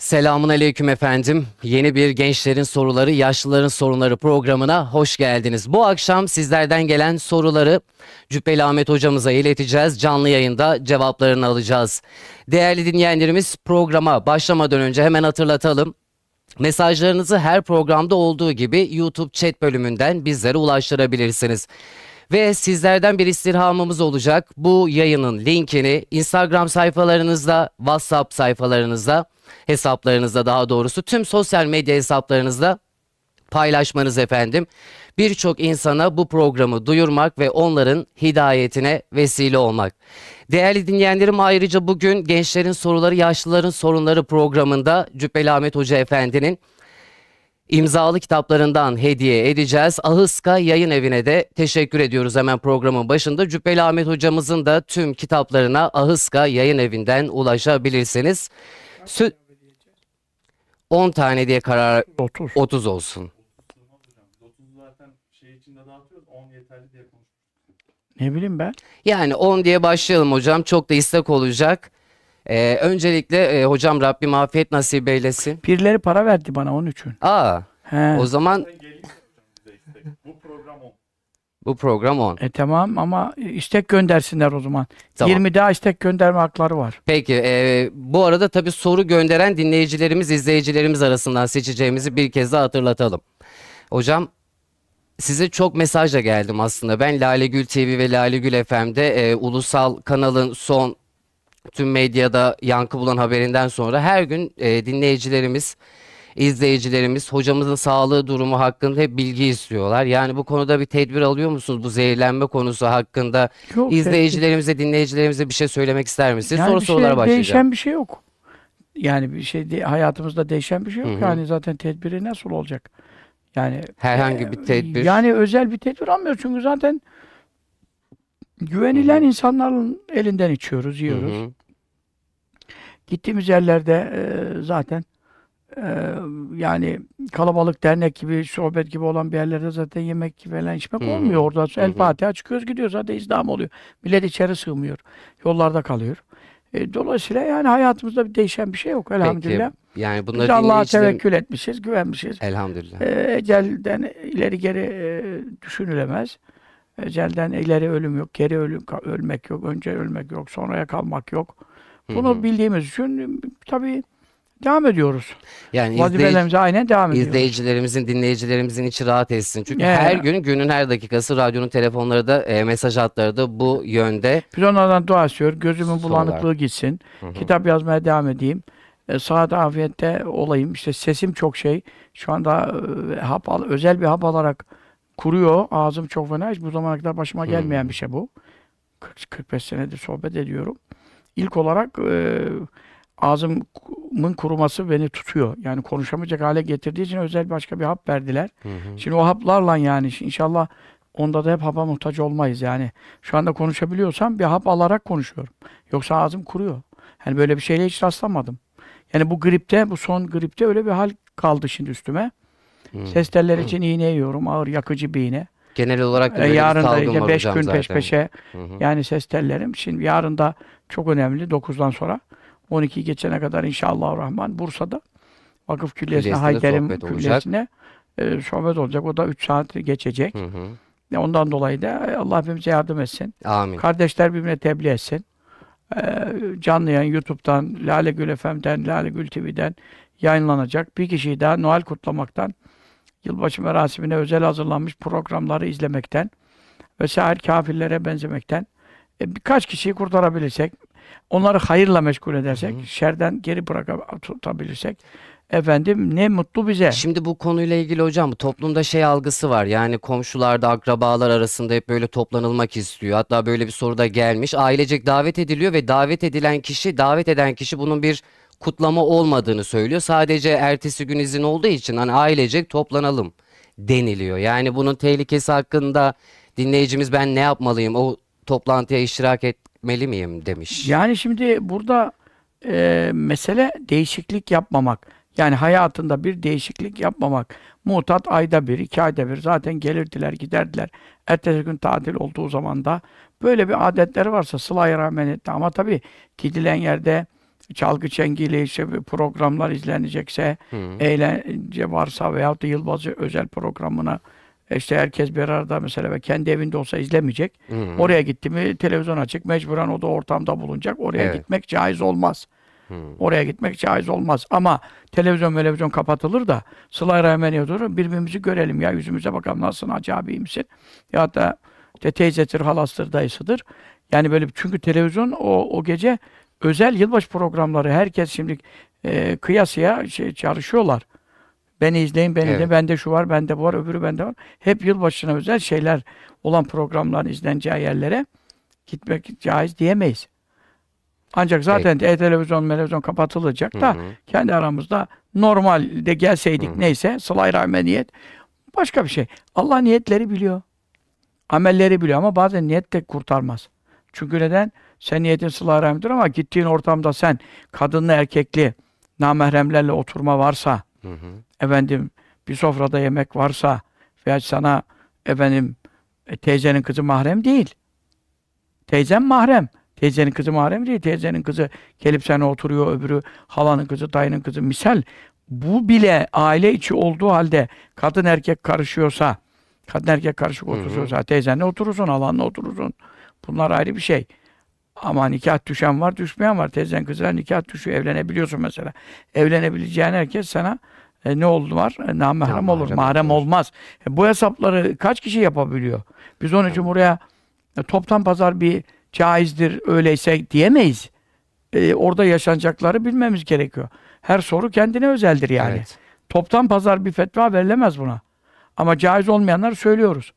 Selamun aleyküm efendim. Yeni bir Gençlerin Soruları, Yaşlıların Sorunları programına hoş geldiniz. Bu akşam sizlerden gelen soruları Cübbeli Ahmet hocamıza ileteceğiz. Canlı yayında cevaplarını alacağız. Değerli dinleyenlerimiz programa başlamadan önce hemen hatırlatalım. Mesajlarınızı her programda olduğu gibi YouTube chat bölümünden bizlere ulaştırabilirsiniz. Ve sizlerden bir istirhamımız olacak. Bu yayının linkini Instagram sayfalarınızda, WhatsApp sayfalarınızda, hesaplarınızda daha doğrusu tüm sosyal medya hesaplarınızda paylaşmanız efendim. Birçok insana bu programı duyurmak ve onların hidayetine vesile olmak. Değerli dinleyenlerim ayrıca bugün Gençlerin Soruları Yaşlıların Sorunları programında Cübbeli Ahmet Hoca Efendi'nin imzalı kitaplarından hediye edeceğiz. Ahıska Yayın Evi'ne de teşekkür ediyoruz hemen programın başında. Cübbeli Ahmet hocamızın da tüm kitaplarına Ahıska Yayın Evi'nden ulaşabilirsiniz. Sü 10 tane diye karar 30. 30 olsun. 30 zaten şey içinde dağıtıyoruz. 10 yeterli diye konuştuk. Ne bileyim ben. Yani 10 diye başlayalım hocam. Çok da istek olacak. Ee, öncelikle e, hocam Rabbim afiyet nasip eylesin. Birileri para verdi bana onun için. Aa, He. o zaman. Bu program 10. bu program 10. E tamam ama istek göndersinler o zaman. Tamam. 20 daha istek gönderme hakları var. Peki e, bu arada tabii soru gönderen dinleyicilerimiz, izleyicilerimiz arasından seçeceğimizi bir kez daha hatırlatalım. Hocam size çok mesajla geldim aslında. Ben Lale Gül TV ve Lale Gül FM'de e, ulusal kanalın son tüm medyada yankı bulan haberinden sonra her gün e, dinleyicilerimiz, izleyicilerimiz hocamızın sağlığı durumu hakkında hep bilgi istiyorlar. Yani bu konuda bir tedbir alıyor musunuz bu zehirlenme konusu hakkında? Yok. İzleyicilerimize, dinleyicilerimize bir şey söylemek ister misiniz? yani Sonra şey, sorulara başlayacağım. Değişen bir şey yok. Yani bir şey de- hayatımızda değişen bir şey yok. Hı hı. Yani zaten tedbiri nasıl olacak? Yani Herhangi e, bir tedbir. Yani özel bir tedbir almıyoruz çünkü zaten güvenilen insanların elinden içiyoruz, yiyoruz. hı. Gittiğimiz yerlerde e, zaten e, yani kalabalık dernek gibi, sohbet gibi olan bir yerlerde zaten yemek falan içmek hı. olmuyor. Orada Hı El. Fatiha çıkıyoruz gidiyoruz zaten izdiham oluyor. Millet içeri sığmıyor. Yollarda kalıyor. E, dolayısıyla yani hayatımızda bir değişen bir şey yok elhamdülillah. Peki yani Biz bunları Allah'a dinleyicilerim... tevekkül etmişiz, güvenmişiz. Elhamdülillah. E, ecelden ileri geri e, düşünülemez. Ecelden ileri ölüm yok, geri ölüm ölmek yok, önce ölmek yok, sonraya kalmak yok. Bunu hı. bildiğimiz için tabii devam ediyoruz. Yani izleyici- Vazifelerimize aynen devam ediyoruz. izleyicilerimizin, dinleyicilerimizin içi rahat etsin. Çünkü Evet. her gün, günün her dakikası radyonun telefonları da, e, mesaj hatları da bu yönde. Biz onlardan dua istiyoruz. Gözümün Sorular. bulanıklığı gitsin. Hı hı. Kitap yazmaya devam edeyim. E, sağda afiyette olayım. İşte sesim çok şey. Şu anda e, hap al, özel bir hap alarak kuruyor. Ağzım çok fena. Hiç bu zamana kadar başıma Hı. gelmeyen bir şey bu. 40, 45 senedir sohbet ediyorum. İlk olarak e, ağzımın kuruması beni tutuyor. Yani konuşamayacak hale getirdiği için özel başka bir hap verdiler. Hı hı. Şimdi o haplarla yani inşallah onda da hep hapa muhtaç olmayız yani. Şu anda konuşabiliyorsam bir hap alarak konuşuyorum. Yoksa ağzım kuruyor. Yani böyle bir şeyle hiç rastlamadım. Yani bu gripte, bu son gripte öyle bir hal kaldı şimdi üstüme. Hı. Ses telleri için iğne yiyorum. Ağır yakıcı bir iğne. Genel olarak da E, yarın da işte var 5 hocam gün zaten. peş peşe hı. yani ses tellerim. Şimdi yarın da çok önemli 9'dan sonra 12 geçene kadar inşallah Rahman Bursa'da Vakıf Külliyesi'ne olacak. külliyesine e, sohbet olacak. O da 3 saat geçecek. Hı hı. E, Ondan dolayı da Allah hepimize yardım etsin. Amin. Kardeşler birbirine tebliğ etsin. Ee, canlı yayın YouTube'dan, Lale Gül FM'den, Lale Gül TV'den yayınlanacak. Bir kişiyi daha Noel kutlamaktan, yılbaşı merasimine özel hazırlanmış programları izlemekten vesaire kafirlere benzemekten e, birkaç kişiyi kurtarabilirsek, onları hayırla meşgul edersek, Hı şerden geri bırakıp tutabilirsek, efendim ne mutlu bize. Şimdi bu konuyla ilgili hocam toplumda şey algısı var. Yani komşularda, akrabalar arasında hep böyle toplanılmak istiyor. Hatta böyle bir soru da gelmiş. Ailecek davet ediliyor ve davet edilen kişi, davet eden kişi bunun bir kutlama olmadığını söylüyor. Sadece ertesi gün izin olduğu için hani ailecek toplanalım deniliyor. Yani bunun tehlikesi hakkında dinleyicimiz ben ne yapmalıyım? O toplantıya iştirak etmeli miyim demiş. Yani şimdi burada e, mesele değişiklik yapmamak. Yani hayatında bir değişiklik yapmamak. Mutat ayda bir, iki ayda bir zaten gelirdiler, giderdiler. Ertesi gün tatil olduğu zaman da böyle bir adetleri varsa sıla-i rahmet etti. Ama tabii gidilen yerde çalgı çengiyle işte programlar izlenecekse, Hı. eğlence varsa veyahut da yılbaşı özel programına işte herkes bir arada mesela ve kendi evinde olsa izlemeyecek. Hı hı. Oraya gitti mi televizyon açık mecburen o da ortamda bulunacak. Oraya Evet. gitmek caiz olmaz. Hı. Oraya gitmek caiz olmaz. Ama televizyon televizyon kapatılır da sıla rahmeniye doğru birbirimizi görelim ya yüzümüze bakalım nasılsın hacı abi iyi misin? Ya da işte teyzedir, halastır, dayısıdır. Yani böyle çünkü televizyon o, o gece özel yılbaşı programları herkes şimdi e, kıyasıya şey çalışıyorlar. Beni izleyin, beni Evet. de bende şu var, bende bu var, öbürü bende var. Hep yılbaşına özel şeyler olan programların izleneceği yerlere gitmek caiz diyemeyiz. Ancak zaten e, televizyon, televizyon kapatılacak da Hı hı. kendi aramızda normalde gelseydik Hı hı. neyse sıla-i rahmeniyet başka bir şey. Allah niyetleri biliyor. Amelleri biliyor ama bazen niyet de kurtarmaz. Çünkü neden? Sen niyetin sıla-i rahmidir ama gittiğin ortamda sen kadınlı erkekli namahremlerle oturma varsa Hı hı. Efendim bir sofrada yemek varsa veya sana efendim e, teyzenin kızı mahrem değil. Teyzen mahrem. Teyzenin kızı mahrem değil. Teyzenin kızı gelip sana oturuyor, öbürü halanın kızı, dayının kızı. Misal bu bile aile içi olduğu halde kadın erkek karışıyorsa, kadın erkek karışık oturuyorsa, teyzenle oturursun, halanla oturursun. Bunlar ayrı bir şey. Ama nikah düşen var, düşmeyen var. Teyzen kızına nikah düşüyor, evlenebiliyorsun mesela. Evlenebileceğin herkes sana e, ne oldu var? E, namahrem olur. Namahrem Mahrem olur. olmaz. E, bu hesapları kaç kişi yapabiliyor? Biz onun için buraya e, toptan pazar bir caizdir öyleyse diyemeyiz. E, orada yaşanacakları bilmemiz gerekiyor. Her soru kendine özeldir yani. Evet. Toptan pazar bir fetva verilemez buna. Ama caiz olmayanlar söylüyoruz.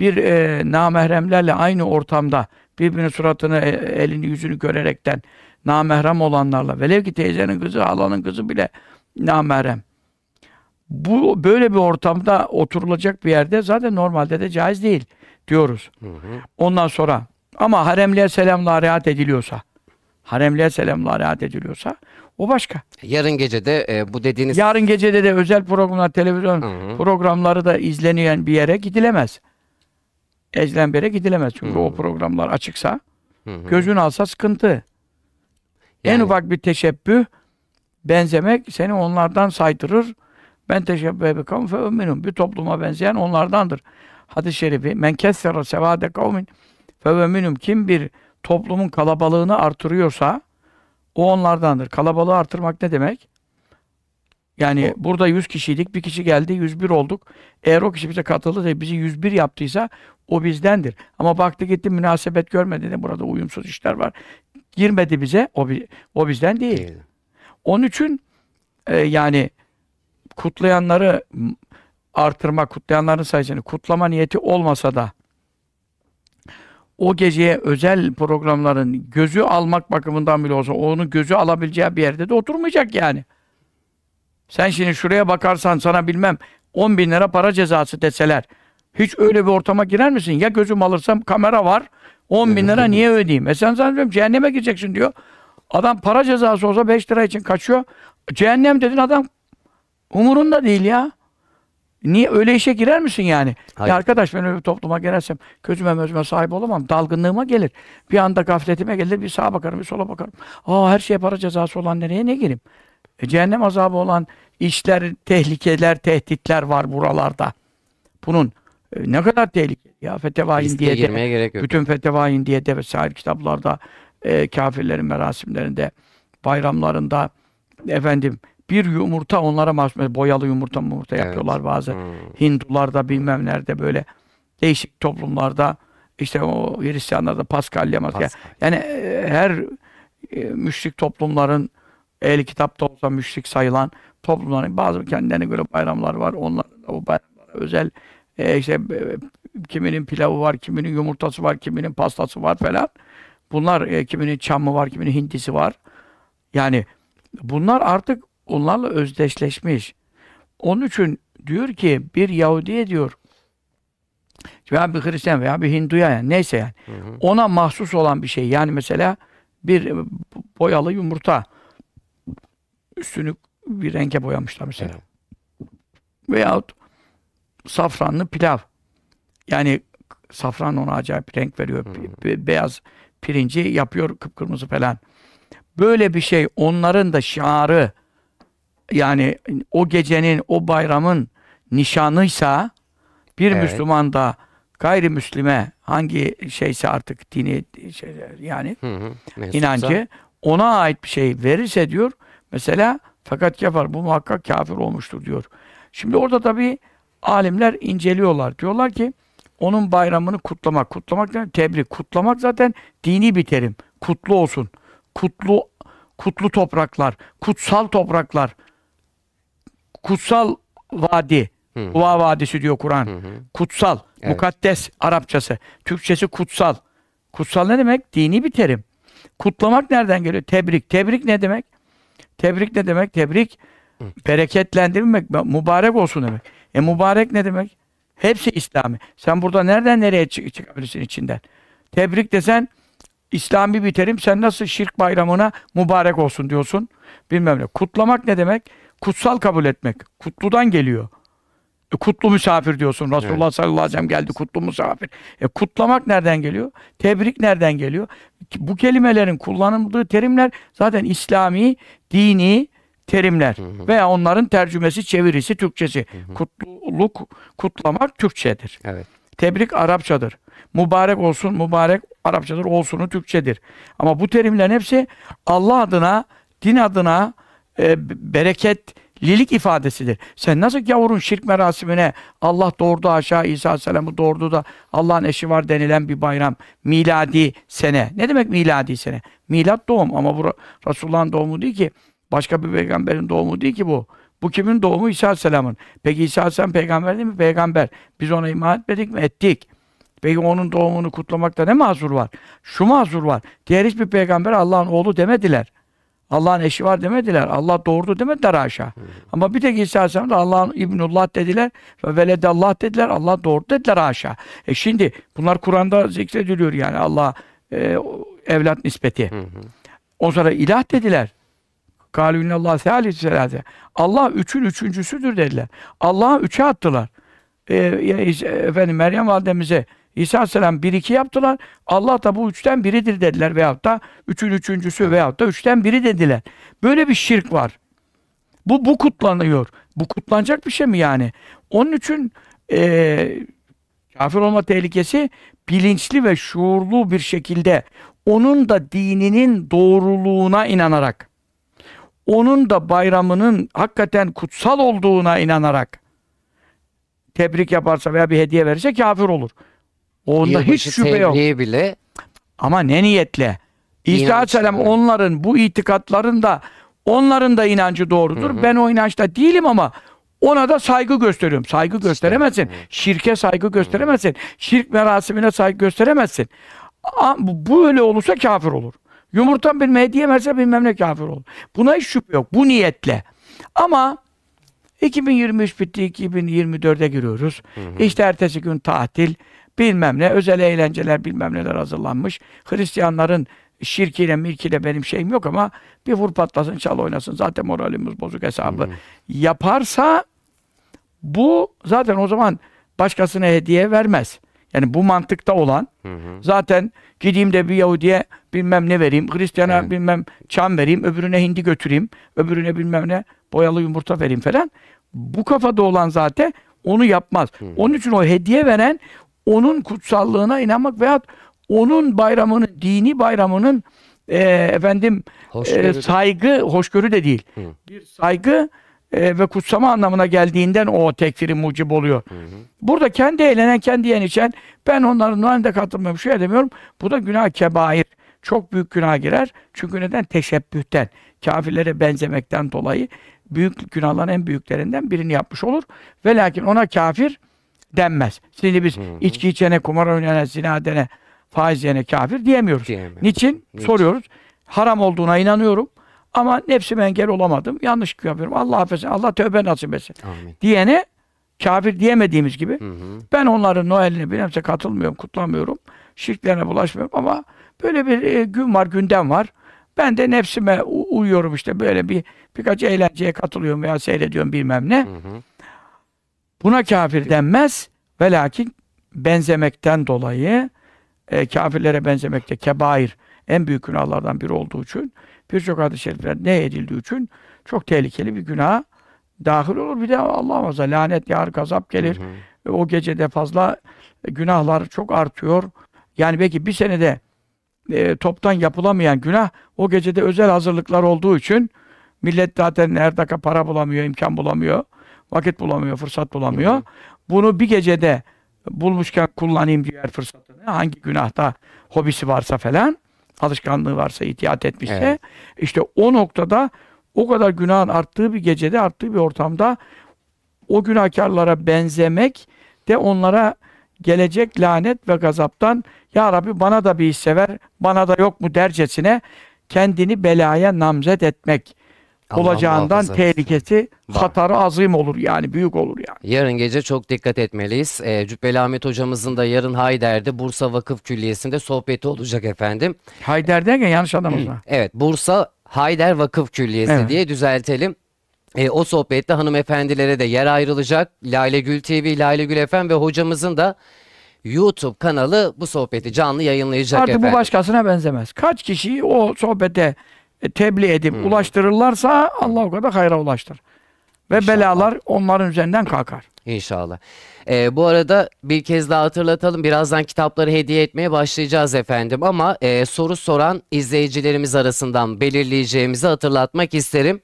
Bir e, namahremlerle aynı ortamda birbirinin suratını, e, elini, yüzünü görerekten namahrem olanlarla velev ki teyzenin kızı, halanın kızı bile namahrem. Bu böyle bir ortamda oturulacak bir yerde zaten normalde de caiz değil diyoruz. Hı hı. Ondan sonra ama haremliğe selamla riayet ediliyorsa haremliğe selamla riayet ediliyorsa o başka. Yarın gece de e, bu dediğiniz Yarın gecede de özel programlar, televizyon Hı hı. programları da izlenilen bir yere gidilemez. Ezilen bir yere gidilemez. Çünkü Hı. o programlar açıksa Hı hı. gözün alsa sıkıntı. En Yani- ufak bir teşebbüh benzemek seni onlardan saydırır. Ben teşebbühe bi kavmin fe minhum. Bir topluma benzeyen onlardandır. Hadis-i şerifi men kessere sevade kavmin fe minhum. Kim bir toplumun kalabalığını artırıyorsa o onlardandır. Kalabalığı artırmak ne demek? Yani burada 100 kişiydik. Bir kişi geldi 101 olduk. Eğer o kişi bize katıldı da bizi 101 yaptıysa o bizdendir. Ama baktı gitti münasebet görmedi de burada uyumsuz işler var. Girmedi bize. O, o bizden değil. Değil. Onun için e, yani kutlayanları artırma, kutlayanların sayısını kutlama niyeti olmasa da o geceye özel programların gözü almak bakımından bile olsa onun gözü alabileceği bir yerde de oturmayacak yani. Sen şimdi şuraya bakarsan sana bilmem 10 bin lira para cezası deseler hiç öyle bir ortama girer misin? Ya gözüm alırsam kamera var 10 bin lira niye ödeyeyim? E sen zannediyorum cehenneme gireceksin diyor. Adam para cezası olsa 5 lira için kaçıyor. Cehennem dedin adam umurunda değil ya. Niye öyle işe girer misin yani? Hayır. Ya arkadaş ben öyle bir topluma girersem gözüme mözüme sahip olamam. Dalgınlığıma gelir. Bir anda gafletime gelir. Bir sağa bakarım, bir sola bakarım. Aa her şeye para cezası olan nereye ne gireyim? E, cehennem azabı olan işler, tehlikeler, tehditler var buralarda. Bunun e, ne kadar tehlikeli ya. Fetevain diye de, bütün Fetevain diye de vesaire kitaplarda e, kafirlerin merasimlerinde, bayramlarında efendim bir yumurta onlara mahsus boyalı yumurta yumurta Evet. yapıyorlar bazı. Hı. Hindularda bilmem nerede böyle değişik toplumlarda işte o Hristiyanlarda Paskalya Maskalya. Pascal. Yani e, her e, müşrik toplumların ehli kitapta olsa müşrik sayılan toplumların bazı kendilerine göre bayramlar var. Onların da o bayramlara özel e, işte e, kiminin pilavı var, kiminin yumurtası var, kiminin pastası var falan. Bunlar e, kiminin çamı var, kiminin hindisi var. Yani bunlar artık onlarla özdeşleşmiş. Onun için diyor ki bir Yahudi'ye diyor veya bir Hristiyan veya bir Hindu'ya yani neyse yani Hı hı. ona mahsus olan bir şey. Yani mesela bir boyalı yumurta üstünü bir renge boyamışlar mesela. Evet. Veyahut safranlı pilav. Yani safran ona acayip renk veriyor. Hı. Be- beyaz pirinci yapıyor kıpkırmızı falan. böyle bir şey onların da şiarı yani o gecenin, o bayramın nişanıysa bir Evet. Müslüman da gayrimüslime hangi şeyse artık dini şey, yani Hı hı. İnancı ona ait bir şey verirse diyor mesela fakat kafir bu muhakkak kafir olmuştur diyor. Şimdi orada tabii alimler inceliyorlar. Diyorlar ki onun bayramını kutlamak. Kutlamak ne? Tebrik. Kutlamak zaten dini bir terim. Kutlu olsun. Kutlu kutlu topraklar, kutsal topraklar. Kutsal vadi. Hı. Kuva Vadisi diyor Kur'an. Hı hı. Kutsal, Evet. mukaddes Arapçası. Türkçesi kutsal. Kutsal ne demek? Dini bir terim. Kutlamak nereden geliyor? Tebrik. Tebrik ne demek? Tebrik ne demek? Tebrik bereketlendirmek, mübarek olsun demek. E mübarek ne demek? Hepsi İslami. Sen burada nereden nereye çık- çıkabilirsin içinden? Tebrik desen İslami bir terim. Sen nasıl şirk bayramına mübarek olsun diyorsun? Bilmem ne. Kutlamak ne demek? Kutsal kabul etmek. Kutludan geliyor. E, kutlu misafir diyorsun. Resulullah sallallahu aleyhi ve sellem geldi kutlu misafir. E, kutlamak nereden geliyor? Tebrik nereden geliyor? Bu kelimelerin kullanıldığı terimler zaten İslami, dini terimler. Veya onların tercümesi, çevirisi, Türkçesi. Kutluluk, kutlamak Türkçedir. Evet. Tebrik Arapçadır. Mübarek olsun, mübarek Arapçadır, olsunu Türkçedir. Ama bu terimlerin hepsi Allah adına, din adına e, bereketlilik ifadesidir. Sen nasıl gavurun şirk merasimine Allah doğurdu aşağı İsa Aleyhisselam'ı doğurdu da Allah'ın eşi var denilen bir bayram. Miladi sene. Ne demek miladi sene? Milat doğum ama bu Resulullah'ın doğumu değil ki. Başka bir peygamberin doğumu değil ki bu. Bu kimin doğumu? İsa Aleyhisselam'ın. Peki İsa Aleyhisselam peygamber değil mi? Peygamber. Biz ona iman etmedik mi? Ettik. Peki onun doğumunu kutlamakta ne mazur var? Şu mazur var. Diğer hiçbir peygamber Allah'ın oğlu demediler. Allah'ın eşi var demediler. Allah doğurdu demediler haşa. Ama bir tek İsa Aleyhisselam da Allah'ın İbnullah dediler. Ve veledallah dediler. Allah doğurdu dediler haşa. E şimdi bunlar Kur'an'da zikrediliyor yani Allah e, evlat nispeti. Hı hı. O sonra ilah dediler. Allah üçün üçüncüsüdür dediler. Allah'ı üçe attılar. Ya İsa- efendim Meryem validemize İsa Aleyhisselam bir iki yaptılar. Allah da bu üçten biridir dediler veyahut da üçün üçüncüsü veyahut da üçten biri dediler. Böyle bir şirk var. Bu bu kutlanıyor. Bu kutlanacak bir şey mi yani? Onun için eee kafir olma tehlikesi bilinçli ve şuurlu bir şekilde onun da dininin doğruluğuna inanarak onun da bayramının hakikaten kutsal olduğuna inanarak tebrik yaparsa veya bir hediye verirse kafir olur. Onda hiç şüphe yok. bile Ama ne niyetle? İsa Aleyhisselam onların bu itikatlarında onların da inancı doğrudur. Ben o inançta değilim ama ona da saygı gösteriyorum. Saygı gösteremezsin. Şirke saygı gösteremezsin. Şirk merasimine saygı gösteremezsin. Bu öyle olursa kafir olur. Yumurta bir hediye yemezse bilmem ne kafir olur. Buna hiç şüphe yok. Bu niyetle. Ama 2023 bitti, 2024'e giriyoruz. İşte ertesi gün tatil, bilmem ne, özel eğlenceler bilmem neler hazırlanmış. Hristiyanların şirkiyle mirkiyle benim şeyim yok ama bir vur patlasın, çal oynasın. Zaten moralimiz bozuk hesabı. Yaparsa bu zaten o zaman başkasına hediye vermez. Yani bu mantıkta olan zaten gideyim de bir Yahudi'ye bilmem ne vereyim, Hristiyana Evet. bilmem çam vereyim, öbürüne hindi götüreyim, öbürüne bilmem ne boyalı yumurta vereyim falan. Bu kafada olan zaten onu yapmaz. Onun için o hediye veren onun kutsallığına inanmak veyahut onun bayramının, dini bayramının e, efendim Hoşgörü e, de- saygı, hoşgörü de değil. Hı. Bir saygı e, ve kutsama anlamına geldiğinden o tekfiri mucib oluyor. Burada kendi eğlenen, kendi yen içen, ben onların önünde katılmıyorum, şey demiyorum. Bu da günah kebair. Çok büyük günah girer. Çünkü neden? Teşebbühten, kafirlere benzemekten dolayı büyük günahların en büyüklerinden birini yapmış olur. Ve lakin ona kafir denmez. Şimdi biz içki içene, kumar oynayana, zina edene, faiz yene kafir diyemiyoruz. Diyemiyoruz. Niçin? Niçin? Soruyoruz. Haram olduğuna inanıyorum. Ama nefsime engel olamadım. Yanlış yapıyorum. Allah affetsin. Allah tövbe nasip etsin. Amin. Diyene kafir diyemediğimiz gibi Hı hı. ben onların Noel'ine bilemse katılmıyorum, kutlamıyorum. Şirklerine bulaşmıyorum ama böyle bir e, gün var, gündem var. Ben de nefsime uyuyorum işte böyle bir birkaç eğlenceye katılıyorum veya seyrediyorum bilmem ne. Hı hı. Buna kafir denmez ve lakin benzemekten dolayı e, kafirlere benzemekte kebair en büyük günahlardan biri olduğu için birçok hadis-i şerifler ne edildiği için çok tehlikeli bir günah dahil olur. Bir de Allah muhafaza lanet yağar, gazap gelir. Hı hı. O gecede fazla günahlar çok artıyor. Yani belki bir senede e, toptan yapılamayan günah o gecede özel hazırlıklar olduğu için millet zaten her dakika para bulamıyor, imkan bulamıyor, vakit bulamıyor, fırsat bulamıyor. Hı hı. Bunu bir gecede bulmuşken kullanayım diğer fırsatını. Hangi günahta hobisi varsa falan, alışkanlığı varsa, ihtiyat etmişse Evet. işte o noktada o kadar günahın arttığı bir gecede, arttığı bir ortamda o günahkarlara benzemek de onlara gelecek lanet ve gazaptan Ya Rabbi bana da bir hisse ver, bana da yok mu dercesine kendini belaya namzet etmek Allah olacağından muhafaza tehlikesi, Var. hatarı azim olur yani, büyük olur yani. Yarın gece çok dikkat etmeliyiz. Ee, Cübbeli Ahmet hocamızın da yarın Hayder'de Bursa Vakıf Külliyesi'nde sohbeti olacak efendim. Hayder derken yanlış anlamasın. Evet Bursa Hayder Vakıf Külliyesi Evet. diye düzeltelim. Ee, o sohbette hanımefendilere de yer ayrılacak. Lale Gül TV, Lale Gül FM ve hocamızın da YouTube kanalı bu sohbeti canlı yayınlayacak Artık efendim. bu başkasına benzemez. Kaç kişiyi o sohbete e, tebliğ edip Hmm. ulaştırırlarsa Allah o kadar hayra ulaştır. Ve İnşallah. belalar onların üzerinden kalkar. İnşallah. Ee, bu arada bir kez daha hatırlatalım. Birazdan kitapları hediye etmeye başlayacağız efendim. Ama e, soru soran izleyicilerimiz arasından belirleyeceğimizi hatırlatmak isterim.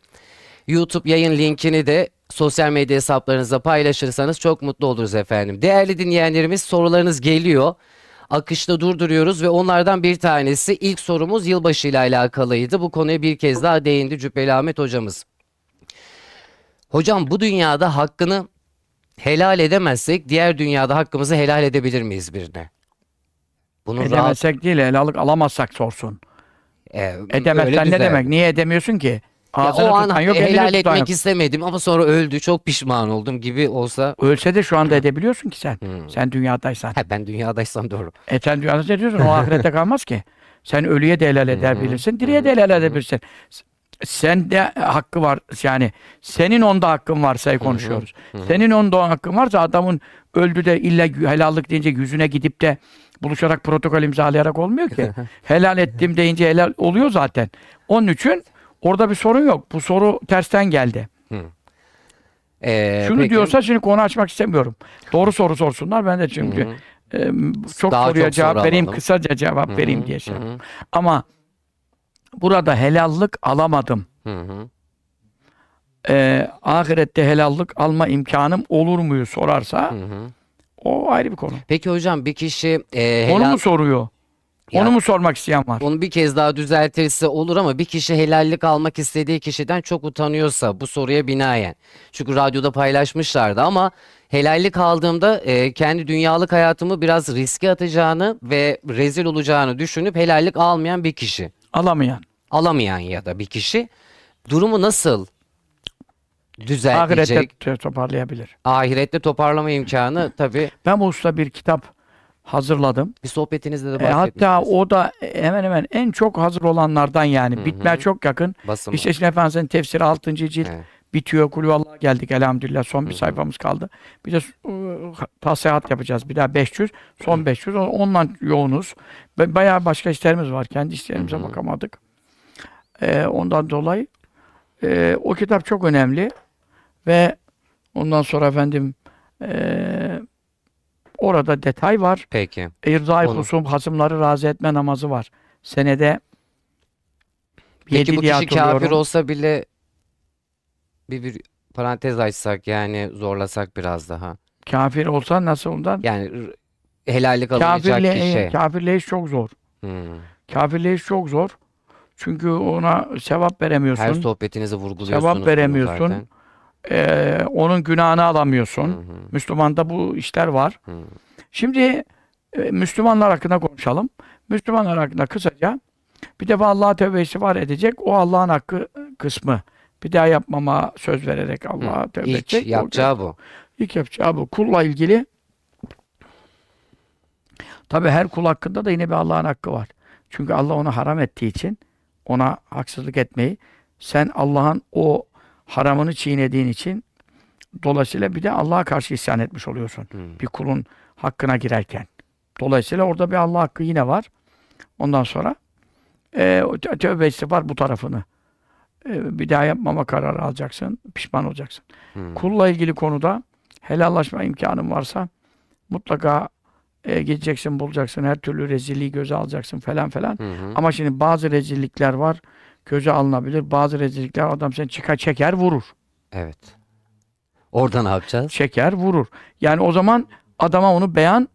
YouTube yayın linkini de sosyal medya hesaplarınızda paylaşırsanız çok mutlu oluruz efendim. Değerli dinleyenlerimiz sorularınız geliyor. Akışta durduruyoruz ve onlardan bir tanesi ilk sorumuz yılbaşı ile alakalıydı. Bu konuya bir kez daha değindi Cübbeli Ahmet hocamız. Hocam bu dünyada hakkını helal edemezsek diğer dünyada hakkımızı helal edebilir miyiz birine? Bunu rahat Edemezsek değil, helalık alamazsak sorsun. e, öyle Edemezsen ne demek? Niye edemiyorsun ki? Ağzını o an tutan yok, elini helal tutan etmek yok. istemedim ama sonra öldü çok pişman oldum gibi olsa. Ölse de şu anda edebiliyorsun ki sen. Hmm. Sen dünyadaysan. Ha, ben dünyadaysam doğru. E sen dünyada ediyorsun, o ahirette kalmaz ki. Sen ölüye de helal edebilirsin, diriye de helal edebilirsin. Sen de hakkı var yani senin onda hakkın varsa konuşuyoruz. Senin onda hakkın varsa adamın öldü de illa helallik deyince yüzüne gidip de buluşarak protokol imzalayarak olmuyor ki. helal ettim deyince helal oluyor zaten. Onun için orada bir sorun yok. Bu soru tersten geldi. Ee, Şunu peki. diyorsa şimdi konu açmak istemiyorum. Doğru soru sorsunlar. Ben de çünkü Hı e, çok Daha soruya çok cevap soru vereyim, alalım. kısaca cevap Hı vereyim hı, diye şey. hı hı, Ama burada helallik alamadım. hı hı. Ahirette helallik alma imkanım olur muyu sorarsa Hı hı. o ayrı bir konu. Peki hocam bir kişi e, Onu helal, mu soruyor? Onu mu sormak isteyen var? onu bir kez daha düzeltirse olur ama bir kişi helallik almak istediği kişiden çok utanıyorsa bu soruya binaen. Çünkü radyoda paylaşmışlardı ama helallik aldığımda e, kendi dünyalık hayatımı biraz riske atacağını ve rezil olacağını düşünüp helallik almayan bir kişi. Alamayan. Alamayan ya da bir kişi durumu nasıl düzeltecek? Ahirette toparlayabilir. Ahirette toparlama imkanı tabii Ben bu usta bir kitap hazırladım. bir sohbetinizde de E, hatta o da hemen hemen en çok hazır olanlardan yani. Hı Bitmeye çok yakın. Basın İşte şimdi Efendimiz'in tefsiri 6. cilt Evet. bitiyor. Kulüvallah geldik elhamdülillah. Son bir Hı hı. sayfamız kaldı. Bir de e, tasihat yapacağız. Bir daha 500. Son 500. O- Ondan yoğunuz. Bayağı başka işlerimiz var. Kendi işlerimize Hı hı. bakamadık. E, ondan dolayı e, o kitap çok önemli. Ve ondan sonra efendim e, orada detay var. Peki. İrzai husum, hasımları razı etme namazı var. Senede Peki bu kişi kafir olsa bile bir, bir parantez açsak yani zorlasak biraz daha. Kafir olsa nasıl ondan? Yani helallik alınacak Kafirle, kişi. kafirle iş çok zor. Hmm. Kafirle iş çok zor. Çünkü ona sevap veremiyorsun. Her sohbetinizi vurguluyorsunuz. Sevap veremiyorsun. zaten. Ee, onun günahını alamıyorsun. Hı hı, Müslümanda bu işler var. hı. Şimdi e, Müslümanlar hakkında konuşalım. Müslümanlar hakkında kısaca bir defa Allah'a tövbesi var edecek. O Allah'ın hakkı kısmı. Bir daha yapmama söz vererek Allah'a tövbe İlk edecek. O- yapacağı bu. İlk yapacağı bu. Kulla ilgili tabi her kul hakkında da yine bir Allah'ın hakkı var. Çünkü Allah onu haram ettiği için ona haksızlık etmeyi sen Allah'ın o haramını çiğnediğin için dolayısıyla bir de Allah'a karşı isyan etmiş oluyorsun. Hı. Bir kulun hakkına girerken. Dolayısıyla orada bir Allah hakkı yine var. Ondan sonra e, tövbe istiğfar bu tarafını. E, bir daha yapmama kararı alacaksın. Pişman olacaksın. Hı. Kulla ilgili konuda helallaşma imkanın varsa mutlaka e, gideceksin, bulacaksın. Her türlü rezilliği göze alacaksın falan falan. Hı hı. Ama şimdi bazı rezillikler var. Göze alınabilir. Bazı rezillikler adam seni çıkar çeker vurur. Evet. Orada ne yapacağız? Çeker vurur. Yani o zaman adama onu beyan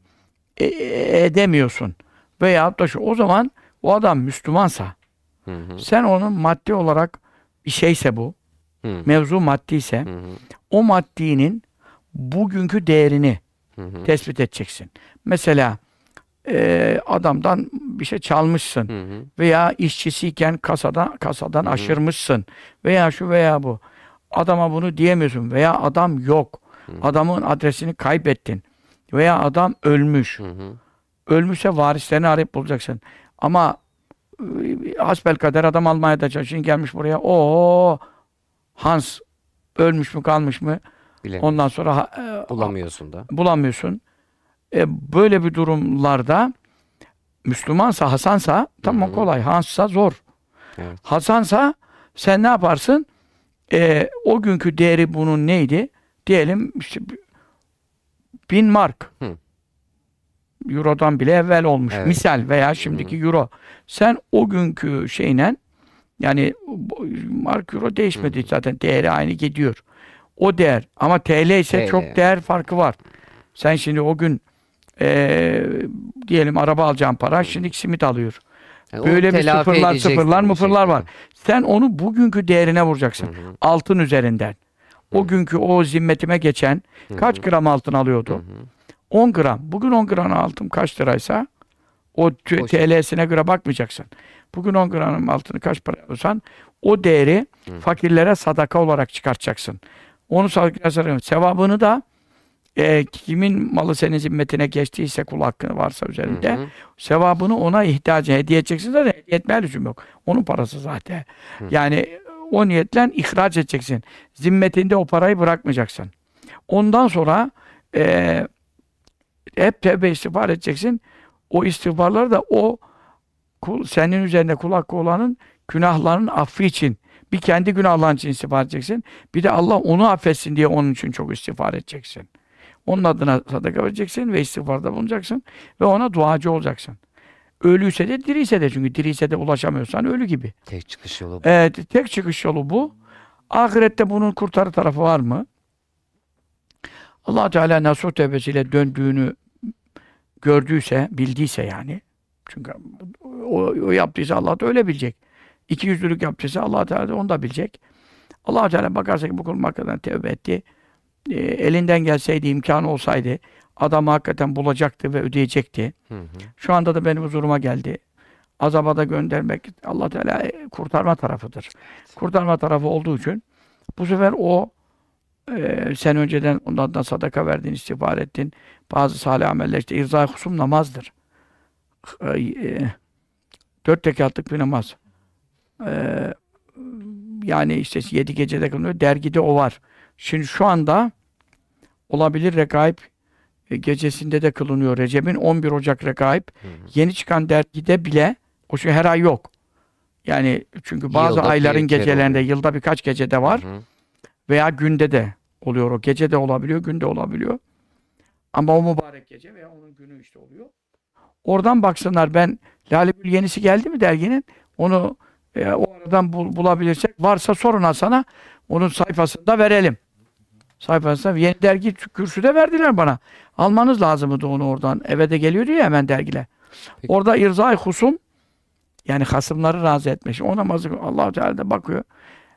e- e- edemiyorsun. Veyahut da şu o zaman o adam Müslümansa Hı hı. sen onun maddi olarak bir şeyse bu Hı. mevzu maddiyse Hı hı. o maddinin bugünkü değerini Hı hı. tespit edeceksin. Mesela e, adamdan bir şey çalmışsın Hı hı. veya işçisiyken kasadan kasadan Hı hı. aşırmışsın veya şu veya bu. Adama bunu diyemiyorsun veya adam yok. Hı. Adamın adresini kaybettin veya adam ölmüş. Hı hı. Ölmüşse varislerini arayıp bulacaksın. Ama e, hasbelkader adam Almanya'da çalışıyor. Gelmiş buraya. O Hans ölmüş mü kalmış mı? Bilemiyorum. Ondan sonra e, Bulamıyorsun da. bulamıyorsun. E, böyle bir durumlarda Müslümansa, Hasansa tamam Hı hı. kolay. Hanssa zor. Evet. Hasansa sen ne yaparsın? E, o günkü değeri bunun neydi? Diyelim işte bi- bin mark. Hı. Euro'dan bile evvel olmuş. Evet. Misal veya şimdiki euro. Sen o günkü şeyle yani mark euro değişmedi Hı. zaten. Değeri aynı gidiyor. O değer. Ama TL ise TL. çok değer farkı var. Sen şimdi o gün eee, diyelim araba alacağın para şimdi simit alıyor. Yani Böyle onu bir sıfırlar sıfırlar mıfırlar var. Sen onu bugünkü değerine vuracaksın. Hı hı. Altın üzerinden. O Hı. günkü o zimmetime geçen Hı kaç hı. gram altın Hı alıyordu? hı. 10 gram. Bugün 10 gram altın kaç liraysa o. TL'sine göre bakmayacaksın. Bugün 10 gram altını kaç para alırsan o değeri Hı. fakirlere sadaka olarak çıkartacaksın. Onu sadaka Sevabını da e, kimin malı senin zimmetine geçtiyse kul hakkı varsa üzerinde Hı hı. sevabını ona ihtiyacı hediye edeceksin zaten hediye etmeye lüzum yok. Onun parası zaten. Hı. Yani o niyetle ihraç edeceksin. Zimmetinde o parayı bırakmayacaksın. Ondan sonra e, hep tevbe istiğfar edeceksin. O istiğfarları da o kul, senin üzerinde kul hakkı olanın günahlarının affı için bir kendi günahların için istiğfar edeceksin. Bir de Allah onu affetsin diye onun için çok istiğfar edeceksin. Onun adına sadaka vereceksin ve istiğfarda bulunacaksın ve ona duacı olacaksın. Ölüyse de diriyse de çünkü diriyse de ulaşamıyorsan ölü gibi. Tek çıkış yolu bu. Evet, tek çıkış yolu bu. Ahirette bunun kurtarı tarafı var mı? allah Teala nasuh tevbesiyle döndüğünü gördüyse, bildiyse yani. Çünkü o, o yaptıysa Allah da öyle bilecek. İki yüzlülük yaptıysa allah Teala da onu da bilecek. allah Teala bakarsa ki bu kul hakikaten tevbe etti. E, elinden gelseydi, imkan olsaydı adamı hakikaten bulacaktı ve ödeyecekti. Hı hı. Şu anda da benim huzuruma geldi. Azaba da göndermek Allah Teala e, kurtarma tarafıdır. Kurtarma tarafı olduğu için bu sefer o e, sen önceden ondan sadaka verdin, istiğfar ettin. Bazı salih ameller işte irza husum namazdır. E, e, dört rekatlık bir namaz. E, yani işte yedi gecede kılınıyor. Dergide o var. Şimdi şu anda olabilir rekaip e, gecesinde de kılınıyor. Recep'in 11 Ocak rekaip Hı hı. yeni çıkan dergide bile o şu her ay yok. Yani çünkü bazı Yılda ayların gecelerinde oluyor. yılda birkaç gecede var Hı hı. veya günde de oluyor o. Gece de olabiliyor, günde olabiliyor. Ama o mübarek gece veya onun günü işte oluyor. Oradan baksınlar ben Lale Gül yenisi geldi mi derginin? Onu e, o aradan bul- bulabilirsek varsa sorun Hasan'a. Onun sayfasında verelim. Sayfasında yeni dergi kürsüde verdiler bana. Almanız lazımdı onu oradan. Eve de geliyordu ya hemen dergiler. Peki. Orada irzai husum yani hasımları razı etmiş. O namazı Allah Teala da bakıyor.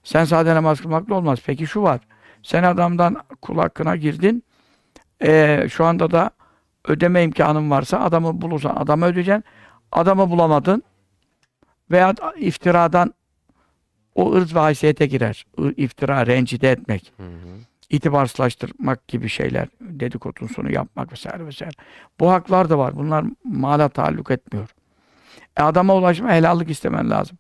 Sen sade namaz kılmakla olmaz. Peki şu var. Sen adamdan kul hakkına girdin. Ee, şu anda da ödeme imkanın varsa adamı bulursan adamı ödeyeceksin. Adamı bulamadın veya iftiradan o ırz ve haysiyete girer. İftira, rencide etmek, Hı hı. İtibarsızlaştırmak gibi şeyler, dedikodusunu yapmak vesaire vesaire. Bu haklar da var. Bunlar mala taalluk etmiyor. E adama ulaşma helallik istemen lazım.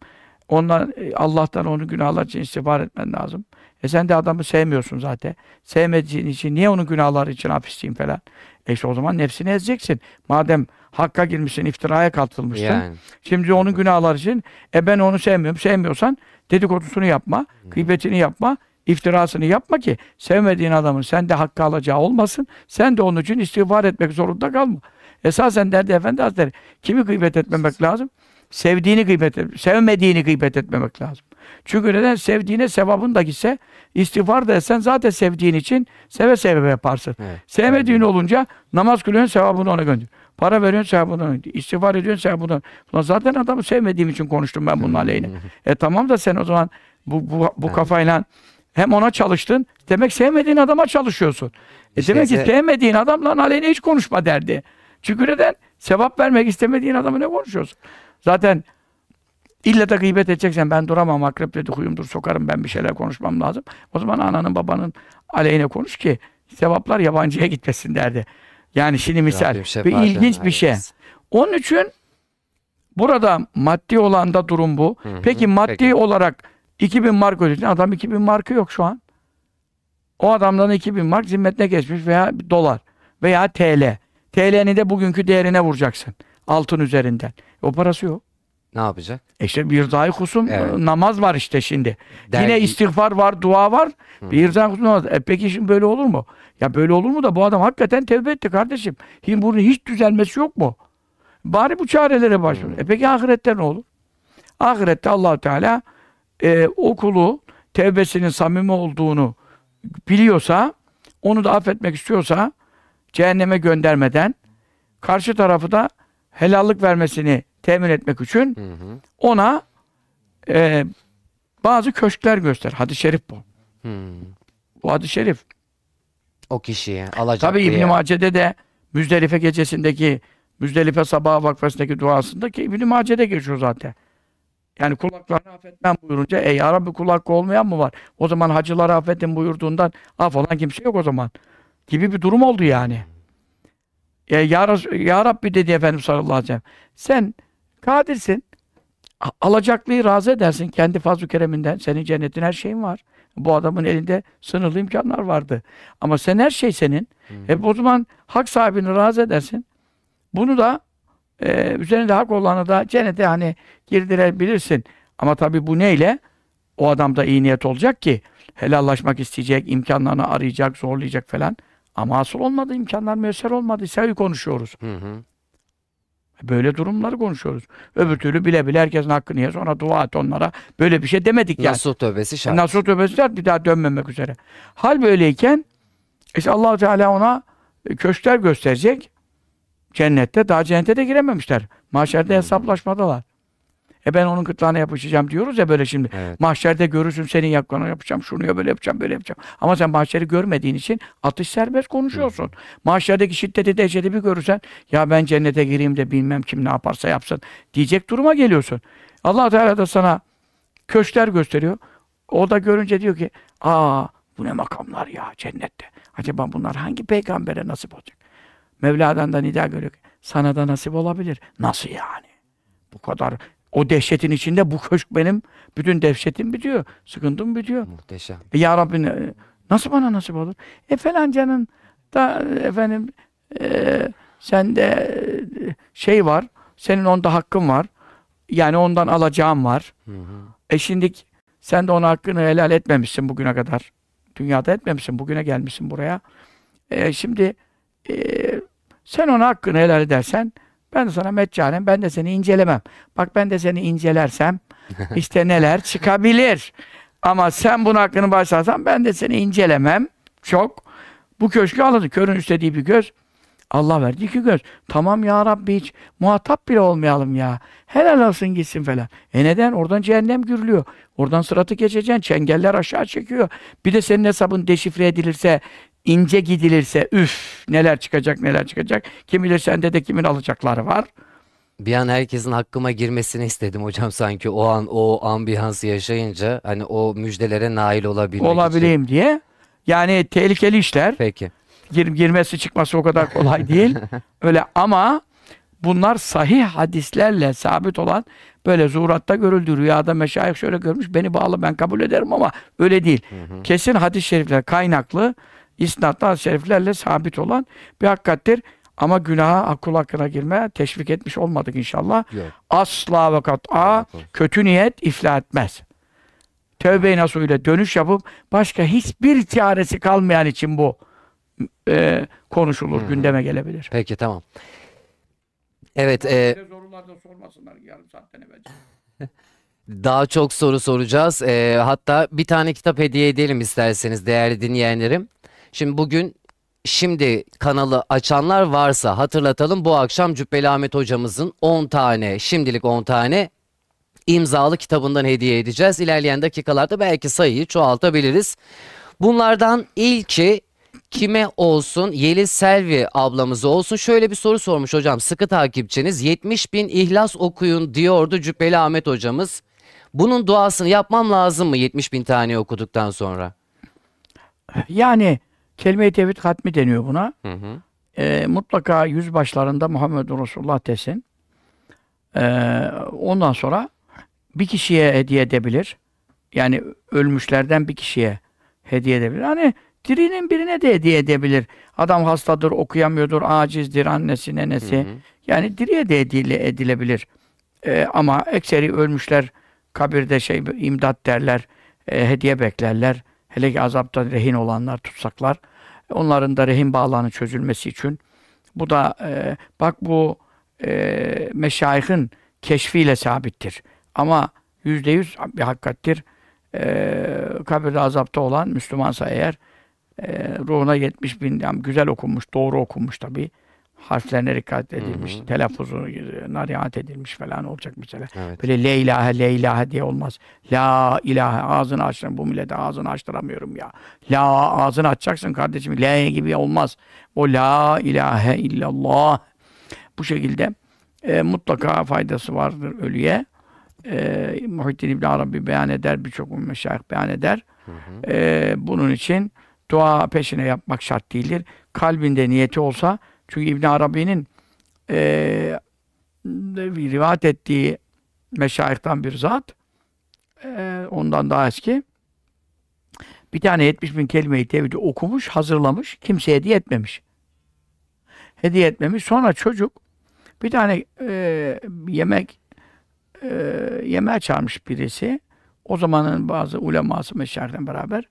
Ondan e, Allah'tan onu günahlar için istiğfar etmen lazım. E sen de adamı sevmiyorsun zaten. Sevmediğin için niye onun günahları için hapisteyim falan. E işte o zaman nefsini ezeceksin. Madem hakka girmişsin, iftiraya katılmışsın. Yani. Şimdi onun günahları için e ben onu sevmiyorum. Sevmiyorsan dedikodusunu yapma, gıybetini yapma, iftirasını yapma ki sevmediğin adamın sende hakkı alacağı olmasın. Sen de onun için istiğfar etmek zorunda kalma. Esasen derdi Efendi Hazretleri kimi gıybet etmemek lazım? Sevdiğini gıybet et, sevmediğini gıybet etmemek lazım. Çünkü neden? Sevdiğine sevabın da gitse istiğfar da etsen zaten sevdiğin için seve seve yaparsın. Evet. Sevmediğin olunca namaz kılıyorsun sevabını ona gönder. Para veriyorsun sevabını ona gönder. İstiğfar ediyorsun sevabını ona Ulan zaten adamı sevmediğim için konuştum ben bunun aleyhine. e tamam da sen o zaman bu, bu, bu kafayla hem ona çalıştın. Demek sevmediğin adama çalışıyorsun. E İşte demek ki se- sevmediğin adamla aleyhine hiç konuşma derdi. Çünkü neden? Sevap vermek istemediğin adamı ne konuşuyorsun? Zaten illa da gıybet edeceksen ben duramam akrep dedi huyumdur sokarım ben bir şeyler konuşmam lazım. O zaman ananın babanın aleyhine konuş ki sevaplar yabancıya gitmesin derdi. Yani şimdi misal şefaatle ilginç bir şey. Onun için burada maddi olan da durum bu. Hı hı, Peki maddi peki. olarak 2000 mark ödedin. Adam 2000 markı yok şu an. O adamdan 2000 mark zimmetine geçmiş veya dolar veya TL. TL'nin de bugünkü değerine vuracaksın. Altın üzerinden. O parası yok. Ne yapacak? E işte bir rızayı kusum Evet. e, namaz var işte şimdi. Der- Yine istiğfar var, dua var. Bir rızayı kusum namaz. E peki şimdi böyle olur mu? Ya böyle olur mu da bu adam hakikaten tevbe etti kardeşim. Şimdi bunun hiç düzelmesi yok mu? Bari bu çarelere başvurun. E peki ahirette ne olur? Ahirette allah Teala e, o kulu tevbesinin samimi olduğunu biliyorsa, onu da affetmek istiyorsa cehenneme göndermeden karşı tarafı da helallik vermesini temin etmek için Hı hı. ona e, bazı köşkler göster. Hadis-i şerif bu. Hı. Bu hadis-i şerif. O kişiye alacak Tabi diye. İbn-i Mace'de de Müzdelife gecesindeki Müzdelife sabah vakfesindeki duasında ki İbn-i Mace'de geçiyor zaten. Yani kulaklarını affetmem buyurunca ey ya Rabbi kul hakkı olmayan mı var? O zaman hacıları affedin buyurduğundan af olan kimse yok o zaman. Gibi bir durum oldu yani. E, ya, Res- ya Rabbi dedi Efendimiz sallallahu aleyhi ve sellem. Sen kadirsin. Alacaklıyı razı edersin kendi fazl-ı kereminden. Senin cennetin her şeyin var. Bu adamın elinde sınırlı imkanlar vardı. Ama sen her şey senin. Hep o zaman hak sahibini razı edersin. Bunu da e, üzerinde hak olanı da cennete hani girdirebilirsin. Ama tabii bu neyle? O adamda iyi niyet olacak ki helallaşmak isteyecek, imkanlarını arayacak, zorlayacak falan. Ama asıl olmadı, imkanlar müesser olmadı. Sevi konuşuyoruz. Hı hı. Böyle durumları konuşuyoruz. Öbür türlü bile bile herkesin hakkını ye, sonra dua et onlara. Böyle bir şey demedik yani. Nasuh tövbesi şart. Nasıl tövbesi şart, bir daha dönmemek üzere. Hal böyleyken işte allah Teala ona e, köşkler gösterecek. Cennette. Daha cennete de girememişler. Mahşerde hesaplaşmadalar. E ben onun gırtlağına yapışacağım diyoruz ya böyle şimdi. Evet. Mahşerde görürsün senin yakana yapacağım, şunu ya böyle yapacağım, böyle yapacağım. Ama sen mahşeri görmediğin için atış serbest konuşuyorsun. Mahşerdeki şiddeti dehşeti bir görürsen ya ben cennete gireyim de bilmem kim ne yaparsa yapsın diyecek duruma geliyorsun. allah Teala da sana köşkler gösteriyor. O da görünce diyor ki aa bu ne makamlar ya cennette. Acaba bunlar hangi peygambere nasip olacak? Mevla'dan da nida görüyor sana da nasip olabilir. Nasıl yani? Bu kadar o dehşetin içinde bu köşk benim bütün dehşetim bitiyor. Sıkıntım bitiyor. Muhteşem. E, ya Rabbi ne- nasıl bana nasip olur? E falancanın da e, efendim e, sende e, şey var. Senin onda hakkın var. Yani ondan alacağım var. Hı hı. E şimdi sen de ona hakkını helal etmemişsin bugüne kadar. Dünyada etmemişsin. Bugüne gelmişsin buraya. E şimdi e, sen ona hakkını helal edersen ben de sana meccanen ben de seni incelemem. Bak ben de seni incelersem işte neler çıkabilir. Ama sen bunun hakkını başlarsan ben de seni incelemem. Çok. Bu köşkü alırdı. Körün istediği bir göz. Allah verdi iki göz. Tamam ya Rabbi hiç muhatap bile olmayalım ya. Helal olsun gitsin falan. E neden? Oradan cehennem gürlüyor. Oradan sıratı geçeceksin. Çengeller aşağı çekiyor. Bir de senin hesabın deşifre edilirse, ince gidilirse üf neler çıkacak neler çıkacak. Kim bilir sende de kimin alacakları var. Bir an herkesin hakkıma girmesini istedim hocam sanki o an o ambiyansı yaşayınca hani o müjdelere nail olabilmek için. Olabileyim diye. Yani tehlikeli işler. Peki. Gir, girmesi çıkması o kadar kolay değil. Öyle ama Bunlar sahih hadislerle sabit olan böyle zuhuratta görüldü. Rüyada meşayih şöyle görmüş. Beni bağlı ben kabul ederim ama öyle değil. Kesin hadis-i şerifler kaynaklı hadis-i şeriflerle sabit olan bir hakikattir. Ama günaha, akıl hakkına girmeye teşvik etmiş olmadık inşallah. Yok. Asla ve kat'a kötü niyet iflah etmez. Tövbe-i nasuhuyla dönüş yapıp başka hiçbir çaresi kalmayan için bu e, konuşulur, gündeme gelebilir. Peki tamam. Evet, e, Sorularda sormasınlar yarım saatten evvelce. daha çok soru soracağız. E, hatta bir tane kitap hediye edelim isterseniz değerli dinleyenlerim. Şimdi bugün şimdi kanalı açanlar varsa hatırlatalım. Bu akşam Cübbeli Ahmet hocamızın 10 tane, şimdilik 10 tane imzalı kitabından hediye edeceğiz. İlerleyen dakikalarda belki sayıyı çoğaltabiliriz. Bunlardan ilki kime olsun? Yeliz Selvi ablamız olsun. Şöyle bir soru sormuş hocam. Sıkı takipçiniz. 70 bin ihlas okuyun diyordu Cübbeli Ahmet hocamız. Bunun duasını yapmam lazım mı 70 bin tane okuduktan sonra? Yani kelime-i tevhid hatmi deniyor buna. Hı hı. E, mutlaka yüz başlarında Muhammed Resulullah desin. E, ondan sonra bir kişiye hediye edebilir. Yani ölmüşlerden bir kişiye hediye edebilir. Hani dirinin birine de hediye edebilir. Adam hastadır, okuyamıyordur, acizdir, annesi, nenesi. Hı hı. Yani diriye de edile, edilebilir. E, ama ekseri ölmüşler kabirde şey imdat derler, e, hediye beklerler. Hele ki azapta rehin olanlar, tutsaklar. Onların da rehin bağlarının çözülmesi için. Bu da e, bak bu e, meşayihin keşfiyle sabittir. Ama yüzde yüz bir hakikattir. E, kabirde azapta olan Müslümansa eğer e, ruhuna 70 bin yani güzel okunmuş, doğru okunmuş tabi. Harflerine dikkat edilmiş, Hı hı. telaffuzu narihat edilmiş falan olacak mesela. Evet. Böyle le ilahe, le ilahe diye olmaz. La ilahe, ağzını açtım. Bu millete ağzını açtıramıyorum ya. La ağzını açacaksın kardeşim. Le gibi olmaz. O la ilahe illallah. Bu şekilde e, mutlaka faydası vardır ölüye. E, Muhittin İbn Arabi beyan eder, birçok meşayih beyan eder. Hı hı. E, bunun için dua peşine yapmak şart değildir. Kalbinde niyeti olsa, çünkü İbn Arabi'nin e, rivayet ettiği meşayihtan bir zat, e, ondan daha eski, bir tane 70 bin kelime-i tevhidi okumuş, hazırlamış, kimseye hediye etmemiş. Hediye etmemiş. Sonra çocuk bir tane e, yemek e, yemeğe çağırmış birisi. O zamanın bazı uleması meşayihden beraber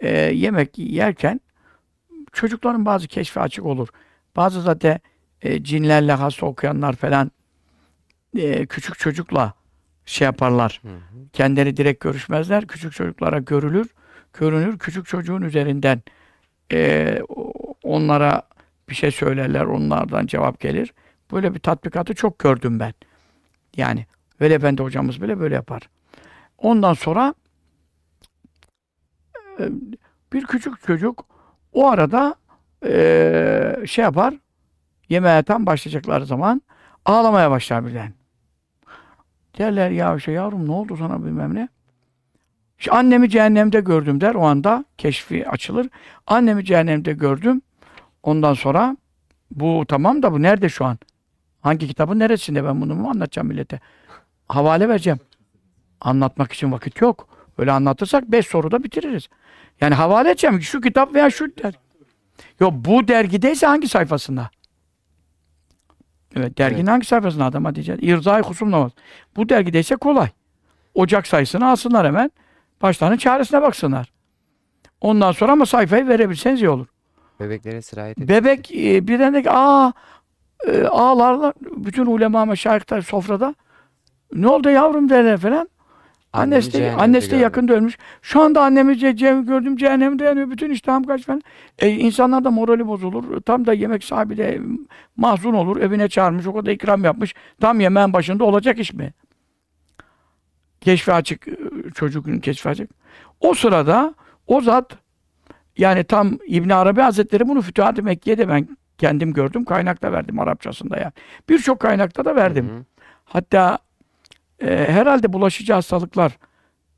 e, yemek yerken çocukların bazı keşfi açık olur. Bazı zaten e, cinlerle hasta okuyanlar falan e, küçük çocukla şey yaparlar. Hı hı. Kendileri direkt görüşmezler. Küçük çocuklara görülür. Görünür. Küçük çocuğun üzerinden e, onlara bir şey söylerler. Onlardan cevap gelir. Böyle bir tatbikatı çok gördüm ben. Yani Veli Efendi hocamız bile böyle yapar. Ondan sonra e, bir küçük çocuk o arada e, şey yapar yemeğe tam başlayacakları zaman ağlamaya başlar birden. Derler ya işte yavrum ne oldu sana bilmem ne. İşte annemi cehennemde gördüm der. O anda keşfi açılır. Annemi cehennemde gördüm. Ondan sonra bu tamam da bu nerede şu an? Hangi kitabın neresinde ben bunu mu anlatacağım millete? Havale vereceğim. Anlatmak için vakit yok. Öyle anlatırsak beş soruda bitiririz. Yani havale edeceğim şu kitap veya şu der. Yok bu dergideyse hangi sayfasında? Evet derginin Evet. hangi sayfasında adama diyeceğiz. İrzai husum namaz. Bu dergideyse kolay. Ocak sayısını alsınlar hemen. Başlarının çaresine baksınlar. Ondan sonra ama sayfayı verebilseniz iyi olur. Bebeklere sirayet et. Bebek e, birden de ki aa e, ağlarlar. Bütün ulema meşayihler sofrada. Ne oldu yavrum derler falan. Annesi de, annesi de yakında ölmüş. Şu anda annemi ce, ce- gördüm cehennemde yanıyor. Bütün iştahım kaç falan. E, insanlar da morali bozulur. Tam da yemek sahibi de mahzun olur. Evine çağırmış. O kadar ikram yapmış. Tam yemeğin başında olacak iş mi? Keşfi açık. e, Çocuğun keşfi açık. O sırada o zat yani tam İbn Arabi Hazretleri bunu Fütuhat-ı Mekke'de ben kendim gördüm. Kaynakta verdim Arapçasında yani. Birçok kaynakta da verdim. Hı hı. Hatta e, herhalde bulaşıcı hastalıklar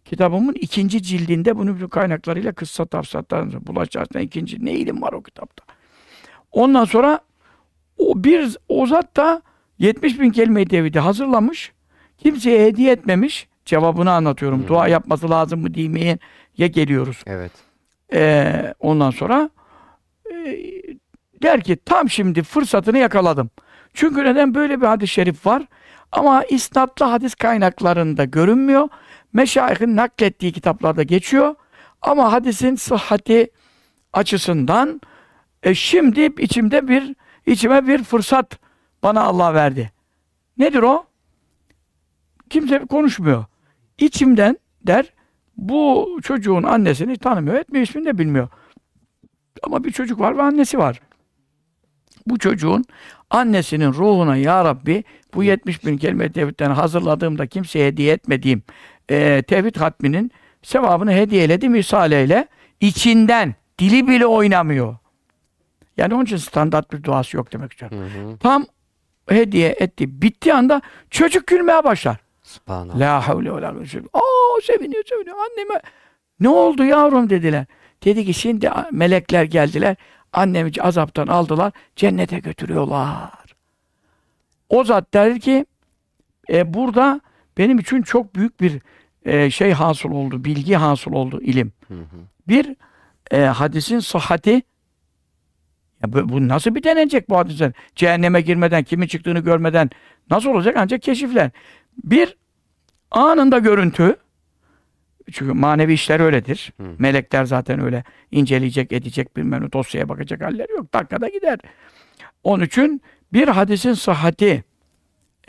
kitabımın ikinci cildinde bunu bütün kaynaklarıyla kıssa tafsatlar bulaşıcı hastalıklar ikinci ne ilim var o kitapta. Ondan sonra o bir o zat da 70 bin kelime-i tevhidi hazırlamış. Kimseye hediye etmemiş. Cevabını anlatıyorum. Hı. Dua yapması lazım mı? Ya geliyoruz. Evet. Ee, ondan sonra e, der ki tam şimdi fırsatını yakaladım. Çünkü neden böyle bir hadis-i şerif var ama isnatlı hadis kaynaklarında görünmüyor. Meşayihin naklettiği kitaplarda geçiyor. Ama hadisin sıhhati açısından e, şimdi içimde bir içime bir fırsat bana Allah verdi. Nedir o? Kimse konuşmuyor. İçimden der bu çocuğun annesini tanımıyor, etmiyor, ismini de bilmiyor. Ama bir çocuk var ve annesi var. Bu çocuğun annesinin ruhuna ya Rabbi bu 70 bin kelime tevhidden hazırladığımda kimseye hediye etmediğim e, tevhid hatminin sevabını hediyeledi misaleyle içinden dili bile oynamıyor. Yani onun için standart bir duası yok demek istiyorum. Hı hı. Tam hediye etti. Bittiği anda çocuk gülmeye başlar. Subhanallah. La havle ve la Aa seviniyor seviniyor. Anneme ne oldu yavrum dediler. Dedi ki şimdi melekler geldiler. Annemi azaptan aldılar. Cennete götürüyorlar. O zat der ki e, burada benim için çok büyük bir e, şey hasıl oldu. Bilgi hasıl oldu. ilim. Hı hı. Bir e, hadisin sıhhati ya bu, bu nasıl bir denenecek bu hadisler? Cehenneme girmeden, kimin çıktığını görmeden nasıl olacak? Ancak keşifler. Bir, anında görüntü. Çünkü manevi işler öyledir. Hı. Melekler zaten öyle inceleyecek, edecek, bilmem ne dosyaya bakacak halleri yok. Dakikada gider. Onun için bir hadisin sıhhati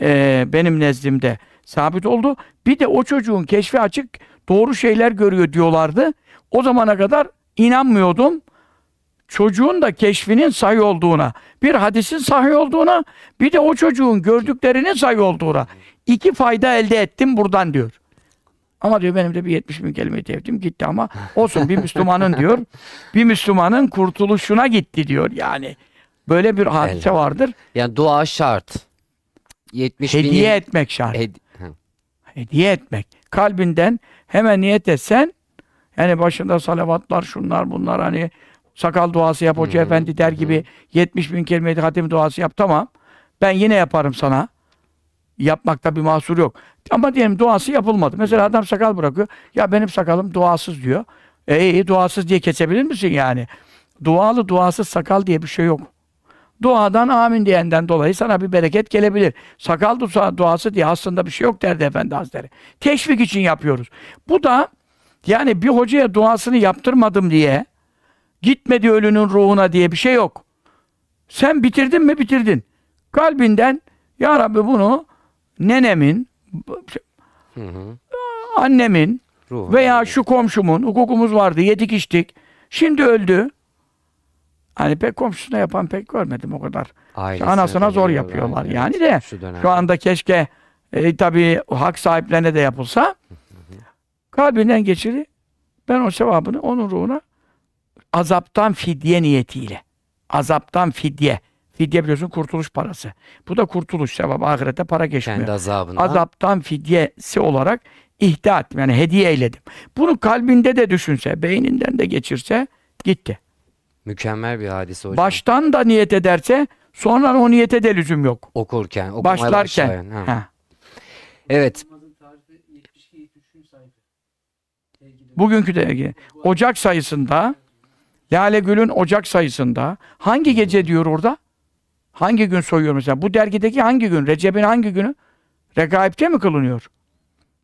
e, benim nezdimde sabit oldu. Bir de o çocuğun keşfi açık doğru şeyler görüyor diyorlardı. O zamana kadar inanmıyordum. Çocuğun da keşfinin sahih olduğuna, bir hadisin sahih olduğuna, bir de o çocuğun gördüklerinin sahih olduğuna. iki fayda elde ettim buradan diyor. Ama diyor benim de bir 70 bin kelime tevdim gitti ama olsun bir Müslümanın diyor, bir Müslümanın kurtuluşuna gitti diyor yani. Böyle bir hadise Elhamdülillah. vardır. Yani dua şart. 70 bin Hediye etmek şart. Hed- hediye etmek. Kalbinden hemen niyet etsen yani başında salavatlar şunlar bunlar hani sakal duası yap hoca hı, efendi der gibi 70 bin kelime hatim duası yap tamam. Ben yine yaparım sana. Yapmakta bir mahsur yok. Ama diyelim duası yapılmadı. Mesela adam sakal bırakıyor. Ya benim sakalım duasız diyor. E iyi duasız diye kesebilir misin yani? Dualı duasız sakal diye bir şey yok. Duadan amin diyenden dolayı sana bir bereket gelebilir. Sakal dua- duası diye aslında bir şey yok derdi Efendi Hazretleri. Teşvik için yapıyoruz. Bu da yani bir hocaya duasını yaptırmadım diye gitmedi ölünün ruhuna diye bir şey yok. Sen bitirdin mi bitirdin. Kalbinden ya Rabbi bunu nenemin, Hı hı. annemin Ruhu. veya şu komşumun hukukumuz vardı yedik içtik. Şimdi öldü. Hani pek komşusuna yapan pek görmedim o kadar. Ailesine anasına zor yapıyorlar evet, yani de Şu, dönemde. Şu anda keşke e, tabii hak sahiplerine de yapılsa kalbinden geçiri ben o sevabını onun ruhuna azaptan fidye niyetiyle azaptan fidye fidye biliyorsun kurtuluş parası. Bu da kurtuluş sevabı ahirette para geçmiyor. kendi azabından. Azaptan fidyesi olarak ihda ettim. Yani hediye eyledim. Bunu kalbinde de düşünse, beyninden de geçirse gitti. Mükemmel bir hadise hocam. Baştan da niyet ederse sonra o niyete de lüzum yok. Okurken, okumaya Başlarken. başlayan, ha. Ha. Evet. Bugünkü de ilgili. Ocak sayısında Lale Gül'ün Ocak sayısında hangi gece diyor orada? Hangi gün soyuyor mesela? Bu dergideki hangi gün? Recep'in hangi günü? Regaip'te mi kılınıyor?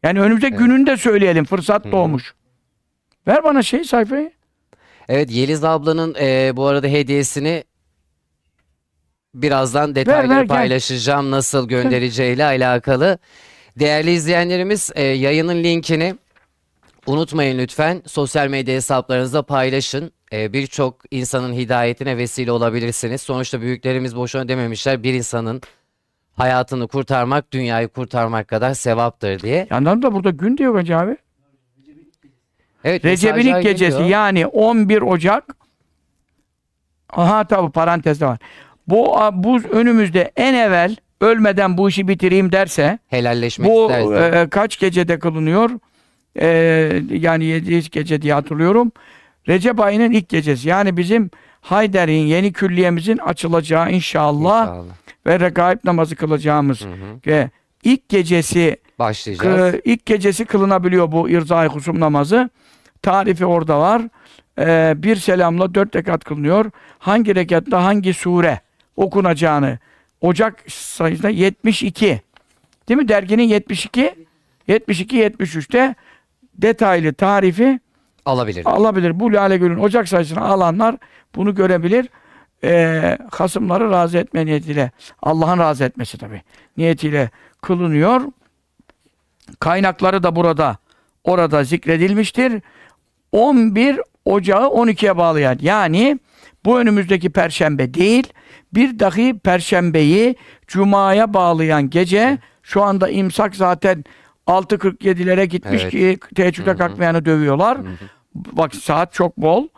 Yani önümüzde Evet. gününü de söyleyelim. Fırsat Hı doğmuş. Ver bana şey sayfayı. Evet Yeliz ablanın e, bu arada hediyesini birazdan detayları ver, gel. paylaşacağım nasıl göndereceğiyle alakalı. Değerli izleyenlerimiz e, yayının linkini unutmayın lütfen sosyal medya hesaplarınızda paylaşın. E, Birçok insanın hidayetine vesile olabilirsiniz. Sonuçta büyüklerimiz boşuna dememişler bir insanın hayatını kurtarmak dünyayı kurtarmak kadar sevaptır diye. Yandan da burada gün diyor Hacı abi. Evet ilk gecesi geliyor. yani 11 Ocak Aha tabi parantezde var. Bu, bu önümüzde en evvel ölmeden bu işi bitireyim derse helalleşmek bu isterse. e, kaç gecede kılınıyor? E, yani 7 gece diye hatırlıyorum. Recep ayının ilk gecesi. Yani bizim Hayder'in yeni külliyemizin açılacağı inşallah, İnşallah. ve regaib namazı kılacağımız Hı hı. ve ilk gecesi Başlayacağız. Kı- ilk gecesi kılınabiliyor bu irzai husum namazı. Tarifi orada var. Ee, bir selamla dört rekat kılınıyor. Hangi rekatta hangi sure okunacağını Ocak sayısında 72. Değil mi? Derginin 72 72 73'te detaylı tarifi Alabilir. alabilir. Bu Lale Gül'ün Ocak sayısını alanlar bunu görebilir. Ee, hasımları razı etme niyetiyle Allah'ın razı etmesi tabi niyetiyle kılınıyor. Kaynakları da burada orada zikredilmiştir. 11 Ocağı 12'ye bağlayan yani bu önümüzdeki perşembe değil bir dahi perşembeyi cumaya bağlayan gece şu anda imsak zaten 6.47'lere gitmiş Evet. ki teheccüde kalkmayanı dövüyorlar. Bak saat çok bol.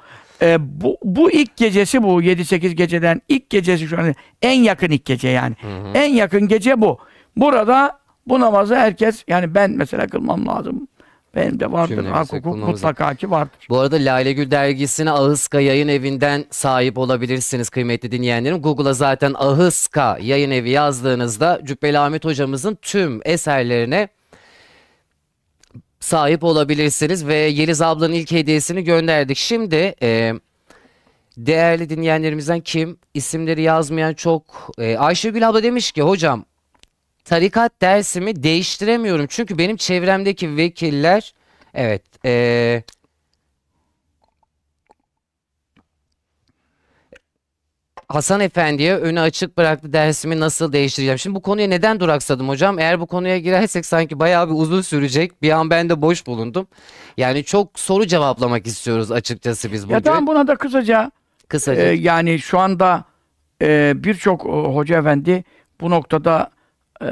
Ee, bu, bu ilk gecesi bu 7-8 geceden ilk gecesi şu an en yakın ilk gece yani. En yakın gece bu. Burada bu namazı herkes yani ben mesela kılmam lazım. Benim de vardır. Hak hukuk mutlaka ki vardır. Bu arada Lale Gül dergisine Ahıska yayın evinden sahip olabilirsiniz kıymetli dinleyenlerim. Google'a zaten Ahıska yayın evi yazdığınızda Cübbeli Ahmet hocamızın tüm eserlerine sahip olabilirsiniz ve Yeliz ablanın ilk hediyesini gönderdik. Şimdi e, değerli dinleyenlerimizden kim? İsimleri yazmayan çok. E, Ayşegül abla demiş ki hocam tarikat dersimi değiştiremiyorum. Çünkü benim çevremdeki vekiller evet e, Hasan Efendi'ye önü açık bıraktı dersimi nasıl değiştireceğim. Şimdi bu konuya neden duraksadım hocam? Eğer bu konuya girersek sanki bayağı bir uzun sürecek. Bir an ben de boş bulundum. Yani çok soru cevaplamak istiyoruz açıkçası biz bugün. Ya tamam buna da kısaca Kısaca. e, yani şu anda e, birçok e, hoca efendi bu noktada e,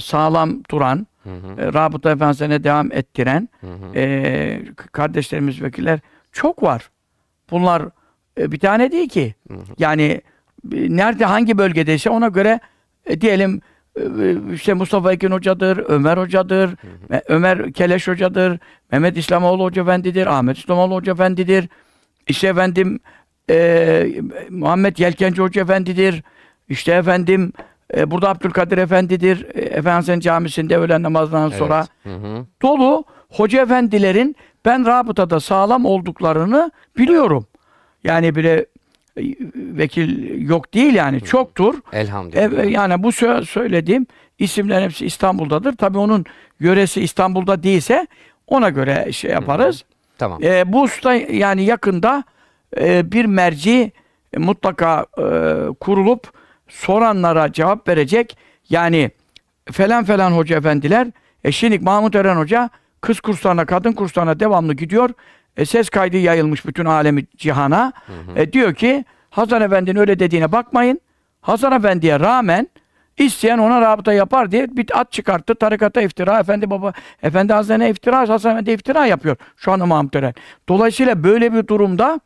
sağlam duran, Hı hı, e, Rabıta Efendisi'ne devam ettiren hı hı. e, kardeşlerimiz vekiller çok var. Bunlar e, bir tane değil ki. Yani e, nerede hangi bölgedeyse ona göre e, diyelim e, işte Mustafa Ekin Hoca'dır, Ömer Hoca'dır, ve Ömer Keleş Hoca'dır, Mehmet İslamoğlu Hoca Efendi'dir, Ahmet İslamoğlu Hoca Efendi'dir, işte efendim e, Muhammed Yelkenci Hoca Efendi'dir, işte efendim e, burada Abdülkadir Efendi'dir, e, Efendimiz'in camisinde öğlen namazından sonra Hı hı. dolu hoca efendilerin ben rabıtada sağlam olduklarını biliyorum. Yani bile e, vekil yok değil yani çoktur. Elhamdülillah. E, yani bu sö- söylediğim isimler hepsi İstanbul'dadır. Tabii onun yöresi İstanbul'da değilse ona göre şey yaparız. Tamam. E, bu usta yani yakında e, bir merci e, mutlaka e, kurulup soranlara cevap verecek. Yani falan falan hoca efendiler e şimdi Mahmut Eren Hoca kız kurslarına, kadın kurslarına devamlı gidiyor. E, ses kaydı yayılmış bütün alemi cihana. E, diyor ki Hasan Efendi'nin öyle dediğine bakmayın. Hasan Efendi'ye rağmen isteyen ona rabıta yapar diye bir at çıkarttı. Tarikata iftira. Efendi baba, Efendi Hazretine iftira. Hasan Efendi iftira yapıyor. Şu anda Mahmut Eren. Dolayısıyla böyle bir durumda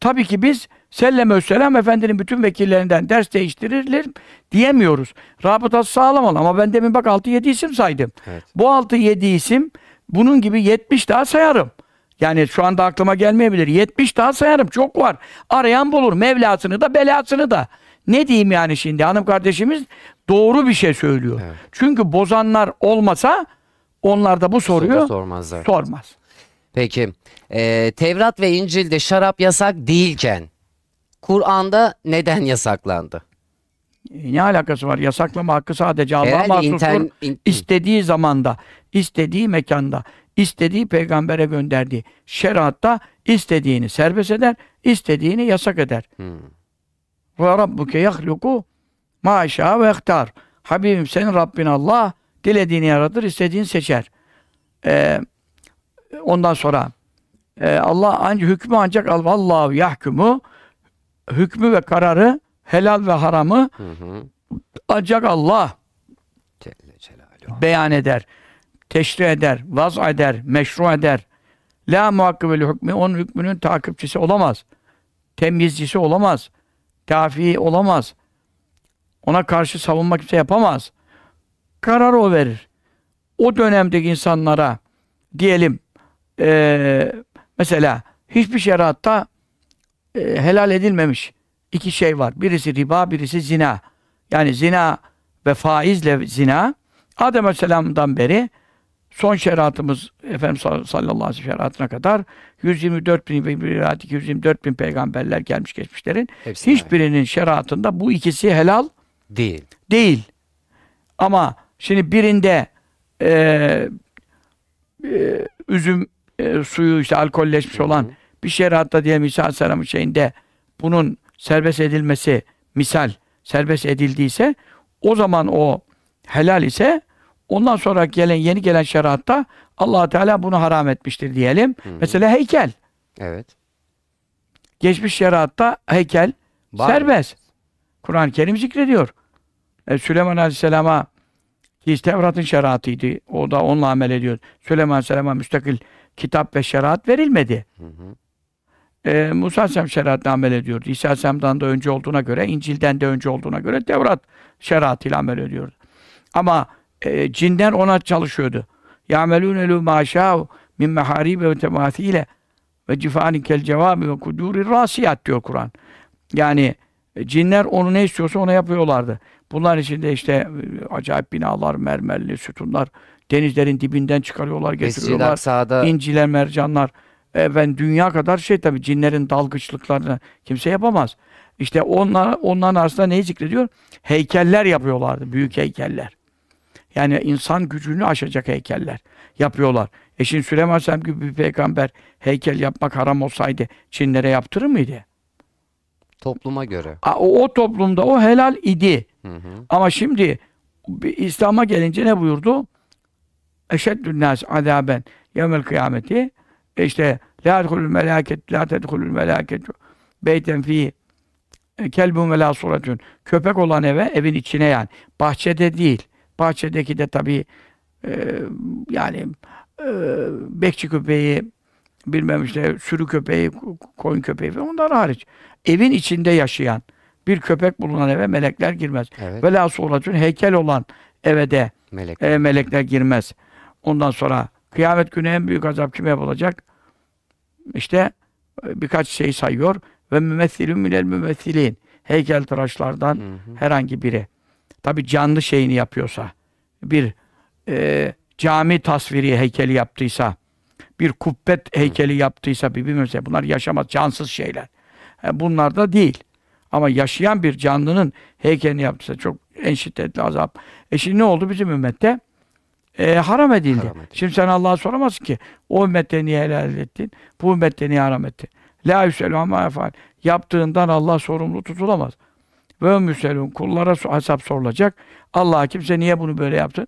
tabii ki biz Sellem Selam Efendi'nin bütün vekillerinden ders değiştirilir diyemiyoruz. Rabıtası sağlam ol. Ama ben demin bak 6-7 isim saydım. Evet. Bu 6-7 isim bunun gibi 70 daha sayarım. Yani şu anda aklıma gelmeyebilir. 70 daha sayarım. Çok var. Arayan bulur. Mevlasını da belasını da. Ne diyeyim yani şimdi? Hanım kardeşimiz doğru bir şey söylüyor. Evet. Çünkü bozanlar olmasa onlar da bu soruyu Soru sormazlar. sormaz. Peki. e, Tevrat ve İncil'de şarap yasak değilken Kur'an'da neden yasaklandı? E, Ne alakası var? Yasaklama hakkı sadece Allah'a mahsustur. inter- in- İstediği zamanda, istediği mekanda, istediği peygambere gönderdiği şeriatta istediğini serbest eder, istediğini yasak eder. Hmm. Ve rabbuke yahluku ma ve ihtar. Habibim senin Rabbin Allah dilediğini yaratır, istediğini seçer. Ee, ondan sonra e, Allah ancak hükmü ancak al vallahu yahkumu hükmü ve kararı helal ve haramı Hı hı. ancak Allah Celle beyan eder, teşri eder, vaz eder, meşru eder. La muhakkibeli hükmü, onun hükmünün takipçisi olamaz. Temyizcisi olamaz. Dafi olamaz. Ona karşı savunma kimse yapamaz. Kararı o verir. O dönemdeki insanlara diyelim eee, mesela hiçbir şeriatta e, helal edilmemiş iki şey var. Birisi riba, birisi zina. Yani zina ve faizle zina Adem Aleyhisselam'dan beri son şeriatımız Efendimiz sallallahu aleyhi ve şeriatına kadar 124 bin, bir rivayet 224 bin peygamberler gelmiş geçmişlerin Hepsi hiçbirinin şeriatında bu ikisi helal Değil. değil. Ama şimdi birinde e, e, üzüm e, suyu işte alkolleşmiş olan bir şeriatta diye misal Aleyhisselam'ın şeyinde bunun serbest edilmesi misal serbest edildiyse o zaman o helal ise ondan sonra gelen yeni gelen şeriatta allah Teala bunu haram etmiştir diyelim. Mesela heykel. Evet. Geçmiş şeriatta heykel Var serbest. Kur'an-ı Kerim zikrediyor. E, Süleyman Aleyhisselam'a ki Tevrat'ın şeriatıydı. O da onunla amel ediyor. Süleyman Aleyhisselam'a müstakil kitap ve şeriat verilmedi. E, Musa Aleyhisselam şeriatla amel ediyordu. İsa Aleyhisselam'dan da önce olduğuna göre, İncil'den de önce olduğuna göre Tevrat şeriatıyla amel ediyordu. Ama e, cinler ona çalışıyordu. يَعْمَلُونَ لُوا مَا شَاءُ مِنْ مَحَارِيبَ وَتَمَاثِيلَ ve cifani kel cevabi ve kuduri rasiyat diyor Kur'an. Yani e, cinler onu ne istiyorsa ona yapıyorlardı. Bunlar içinde işte e, acayip binalar, mermerli sütunlar, denizlerin dibinden çıkarıyorlar, Mescid-i getiriyorlar. Aksa'da İnciler, mercanlar. Efendim dünya kadar şey tabii cinlerin dalgıçlıklarını kimse yapamaz. İşte onlar, onların arasında neyi zikrediyor? Heykeller yapıyorlardı, büyük heykeller. Yani insan gücünü aşacak heykeller yapıyorlar. E şimdi Süleyman Aleyhisselam gibi bir peygamber heykel yapmak haram olsaydı Çinlere yaptırır mıydı? topluma göre. A- O, o toplumda o helal idi. Hı hı. Ama şimdi İslam'a gelince ne buyurdu? Eşeddün nas azaben yevmel kıyameti E işte la edhulul melaket la tedhulul melaket beyten fi kelbun ve la suratun köpek olan eve evin içine yani bahçede değil bahçedeki de tabi yani e, bekçi köpeği bilmem işte sürü köpeği ko- koyun köpeği falan onlar hariç evin içinde yaşayan bir köpek bulunan eve melekler girmez. Evet. Ve la suratun heykel olan eve de Melek. e, melekler girmez. Ondan sonra kıyamet günü en büyük azap kime yapılacak? İşte e, birkaç şey sayıyor. Ve mümessilün minel mümessilin. Heykeltıraşlardan Hı hı. herhangi biri. Tabi canlı şeyini yapıyorsa, bir e, cami tasviri heykeli yaptıysa, bir kubbet heykeli yaptıysa, bir bilmem bunlar yaşamaz, cansız şeyler. E, bunlar da değil. Ama yaşayan bir canlının heykelini yaptıysa çok en şiddetli azap. E şimdi ne oldu bizim ümmette? E, haram edildi. Haram edildi. Şimdi sen Allah'a soramazsın ki o ümmette niye helal ettin? Bu ümmette niye haram ettin? La yüselü ama efal. Yaptığından Allah sorumlu tutulamaz. Ve müselun kullara hesap sorulacak. Allah kimse niye bunu böyle yaptın?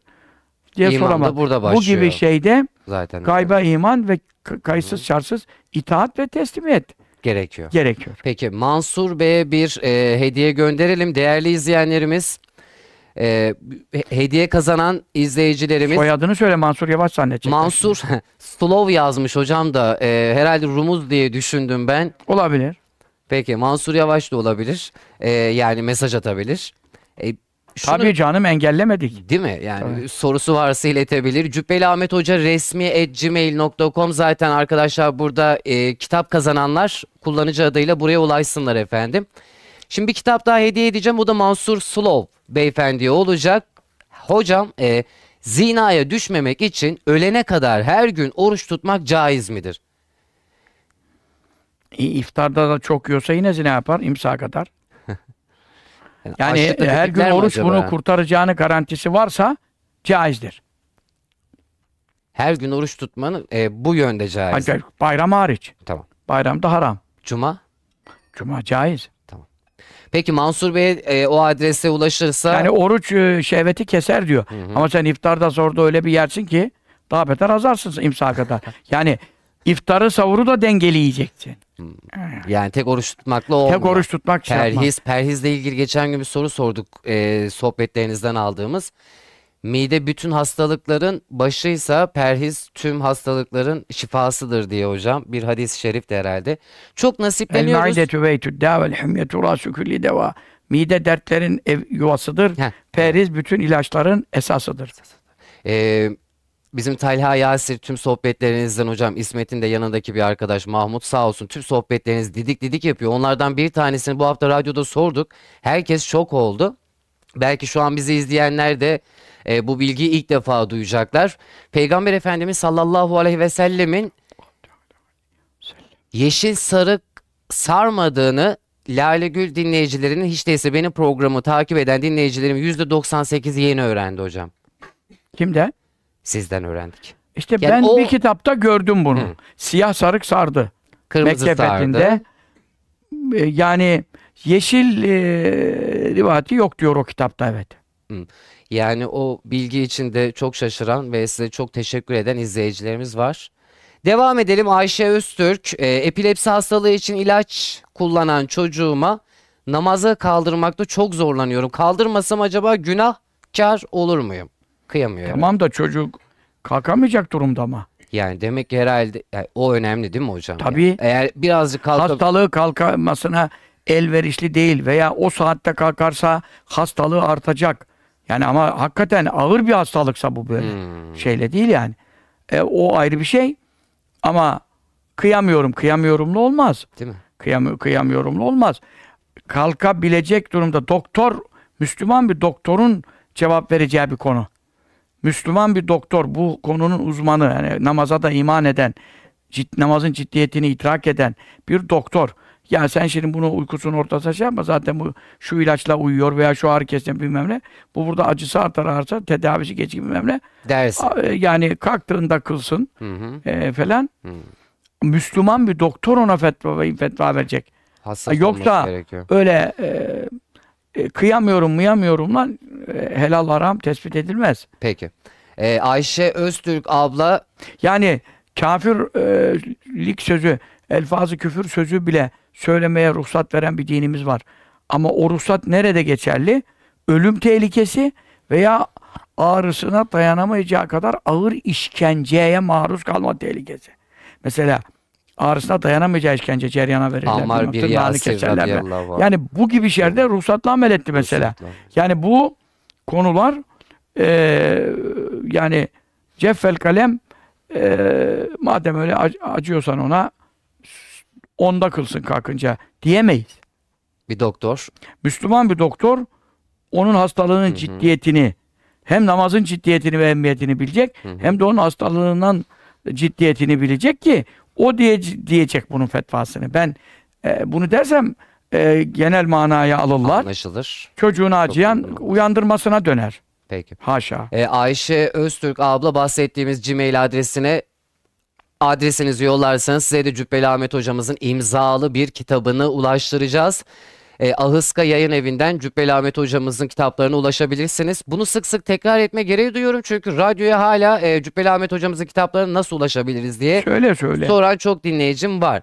diye İman soramaz. burada Bu gibi başlıyor. şeyde Zaten gayba iman ve kayıtsız şartsız itaat ve teslimiyet gerekiyor. gerekiyor. Peki Mansur Bey'e bir e, hediye gönderelim. Değerli izleyenlerimiz, e, he- hediye kazanan izleyicilerimiz Soyadını söyle Mansur Yavaş zannedecekler. Mansur Slov yazmış hocam da e, herhalde Rumuz diye düşündüm ben. Olabilir. Peki Mansur Yavaş da olabilir. E, yani mesaj atabilir. E, şunu- Tabii canım engellemedik. Değil mi? Yani Tabii. sorusu varsa iletebilir. Cübbeli Ahmet Hoca resmi gmail.com zaten arkadaşlar burada e, kitap kazananlar kullanıcı adıyla buraya ulaşsınlar efendim. Şimdi bir kitap daha hediye edeceğim. O da Mansur Slov beyefendiye olacak. Hocam e, zinaya düşmemek için ölene kadar her gün oruç tutmak caiz midir? İftarda da çok yiyorsa yine zina yapar imsa kadar. Yani e, her gün oruç bunu kurtaracağını garantisi varsa caizdir. Her gün oruç tutmanın e, bu yönde caiz. Ancak bayram hariç. Tamam. Bayramda haram. Cuma? Cuma caiz. Peki Mansur Bey e, o adrese ulaşırsa Yani oruç e, şehveti keser diyor. Hı hı. Ama sen iftarda zorda öyle bir yersin ki daha beter azarsın imsa kadar. yani iftarı savuru da dengeli yiyeceksin. yani tek oruç tutmakla olmuyor. Tek oruç tutmak şey. Perhiz, perhizle ilgili geçen gün bir soru sorduk e, sohbetlerinizden aldığımız. Mide bütün hastalıkların başıysa perhiz tüm hastalıkların şifasıdır diye hocam. Bir hadis-i şerif de herhalde. Çok El nasipleniyoruz. maidetu veytü dâvel hümyetu râsü külli deva. Mide dertlerin ev yuvasıdır. Heh. Periz bütün ilaçların esasıdır. E, Bizim Talha Yasir tüm sohbetlerinizden hocam İsmet'in de yanındaki bir arkadaş Mahmut sağ olsun tüm sohbetleriniz didik didik yapıyor. Onlardan bir tanesini bu hafta radyoda sorduk. Herkes şok oldu. Belki şu an bizi izleyenler de e, bu bilgiyi ilk defa duyacaklar. Peygamber Efendimiz sallallahu aleyhi ve sellemin yeşil sarık sarmadığını Lale Gül dinleyicilerinin hiç değilse benim programı takip eden dinleyicilerim %98'i yeni öğrendi hocam. Kimden? Sizden öğrendik. İşte Yani ben o- bir kitapta gördüm bunu. Hı. Siyah sarık sardı. Kırmızı Mekke sardı. E, Yani yeşil e, rivayeti yok diyor o kitapta evet. Yani o bilgi için de çok şaşıran ve size çok teşekkür eden izleyicilerimiz var. Devam edelim Ayşe Öztürk. e, epilepsi hastalığı için ilaç kullanan çocuğuma namazı kaldırmakta çok zorlanıyorum. Kaldırmasam acaba günahkar olur muyum? Kıyamıyor. Tamam da çocuk kalkamayacak durumda ama. Yani demek ki herhalde yani o önemli değil mi hocam? Tabii. Yani eğer birazcık kalkıp Hastalığı kalkamasına elverişli değil veya o saatte kalkarsa hastalığı artacak. Yani ama hakikaten ağır bir hastalıksa bu böyle. Hmm. Şeyle değil yani. E, o ayrı bir şey. Ama kıyamıyorum, kıyamıyorumlu olmaz. değil mi? Kıyam, kıyamıyorumlu olmaz. Kalkabilecek durumda doktor, Müslüman bir doktorun cevap vereceği bir konu. Müslüman bir doktor, bu konunun uzmanı, yani namaza da iman eden, cid, namazın ciddiyetini idrak eden bir doktor. Ya sen şimdi bunu uykusunun ortasına şey yapma zaten bu şu ilaçla uyuyor veya şu ağrı kesici bilmem ne. Bu burada acısı artar artarsa tedavisi geç bilmem ne. Dersin. E, Yani kalktığında kılsın Hı hı. e, falan. Hı. Müslüman bir doktor ona fetva, fetva verecek. Hassas Yoksa-. Öyle e, e, kıyamıyorum mıyamıyorum lan helal haram tespit edilmez. Peki. Ee, Ayşe Öztürk abla Yani kafirlik sözü, elfazı küfür sözü bile söylemeye ruhsat veren bir dinimiz var. Ama o ruhsat nerede geçerli? Ölüm tehlikesi veya ağrısına dayanamayacağı kadar ağır işkenceye maruz kalma tehlikesi. Mesela ağrısına dayanamayacağı işkence ceryana verirler. Ammar bir keserler. Yani bu gibi şeylerde ruhsatla amel etti mesela. Ruhsatla. Yani bu konular eee, yani ceffel kalem eee, madem öyle ac- acıyorsan ona onda kılsın kalkınca diyemeyiz. bir doktor. Müslüman bir doktor onun hastalığının hı. ciddiyetini hem namazın ciddiyetini ve ehemmiyetini bilecek Hı hı. hem de onun hastalığından ciddiyetini bilecek ki o diye diyecek bunun fetvasını. Ben e, bunu dersem e, genel manaya alırlar. Anlaşılır. Çocuğuna acıyan uygun. uyandırmasına döner. Peki. Haşa. Ee, Ayşe Öztürk abla bahsettiğimiz Gmail adresine adresinizi yollarsanız size de Cübbeli Ahmet hocamızın imzalı bir kitabını ulaştıracağız. Ee, Ahıska Yayın Evi'nden Cübbeli Ahmet hocamızın kitaplarına ulaşabilirsiniz. Bunu sık sık tekrar etme gereği duyuyorum çünkü radyoya hala e, Cübbeli Ahmet hocamızın kitaplarına nasıl ulaşabiliriz diye Söyle söyle. soran çok dinleyicim var.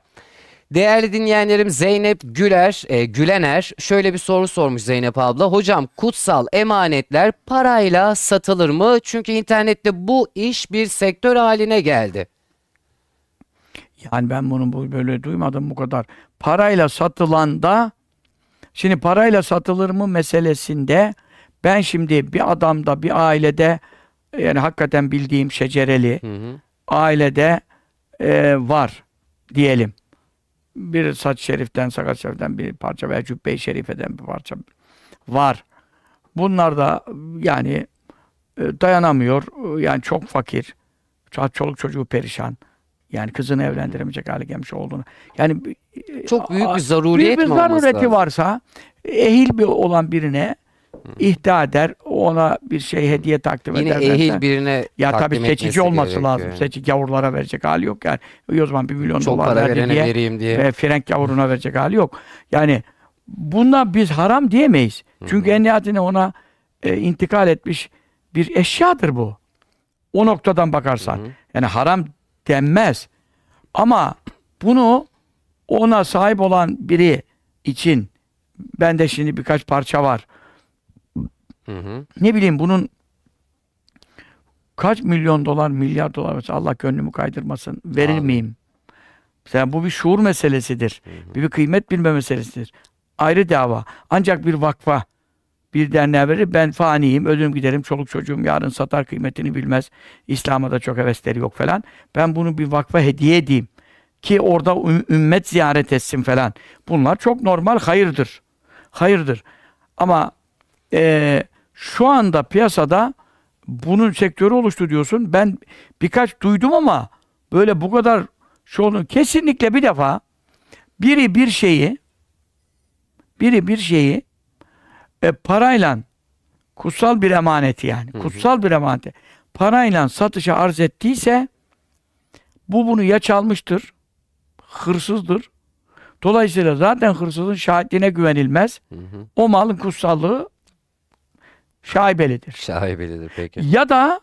Değerli dinleyenlerim Zeynep Güler, e, Gülener şöyle bir soru sormuş Zeynep abla. Hocam kutsal emanetler parayla satılır mı? Çünkü internette bu iş bir sektör haline geldi. Yani ben bunu bu- böyle duymadım bu kadar. Parayla satılan da şimdi parayla satılır mı meselesinde ben şimdi bir adamda bir ailede yani hakikaten bildiğim şecereli Hı hı. ailede e, var diyelim. Bir saç şeriften, sakat şeriften bir parça veya cübbe-i şerifeden bir parça var. Bunlar da yani e, dayanamıyor. Yani çok fakir. Ço- Çoluk çocuğu perişan. Yani kızını evlendiremeyecek hale gelmiş olduğunu. Yani e, Çok büyük bir zaruriyet bir, bir mi zarureti varsa ehil bir olan birine ihda eder. Ona bir şey hediye takdim Yine ederlerse- ehil birine ya tabii seçici olması gerekiyor lazım. Seçici gavurlara verecek hali yok yani. O zaman bir milyon Çok dolar verdi diye vereyim diye. ve frenk gavuruna verecek hali yok. Yani buna biz haram diyemeyiz. Çünkü en nihayetinde ona e, intikal etmiş bir eşyadır bu. O noktadan bakarsan. Hı hı. Yani haram denmez. Ama bunu ona sahip olan biri için bende şimdi birkaç parça var. Hı hı. Ne bileyim bunun kaç milyon dolar, milyar dolar mesela Allah gönlümü kaydırmasın. Verir Amin. miyim? Mesela bu bir şuur meselesidir. Bir, bir kıymet bilme meselesidir. Ayrı dava. Ancak bir vakfa bir derneğe verir. Ben faniyim, ölürüm giderim, çoluk çocuğum yarın satar kıymetini bilmez. İslam'a da çok hevesleri yok falan. Ben bunu bir vakfa hediye edeyim. Ki orada üm- ümmet ziyaret etsin falan. Bunlar çok normal, hayırdır. Hayırdır. Ama eee, şu anda piyasada bunun sektörü oluştu diyorsun. Ben birkaç duydum ama böyle bu kadar şu olun. Kesinlikle bir defa biri bir şeyi biri bir şeyi e, parayla kutsal bir emaneti yani kutsal bir emaneti parayla satışa arz ettiyse bu bunu ya çalmıştır hırsızdır dolayısıyla zaten hırsızın şahitliğine güvenilmez Hı hı. o malın kutsallığı şaibelidir. Şaibelidir peki. Ya da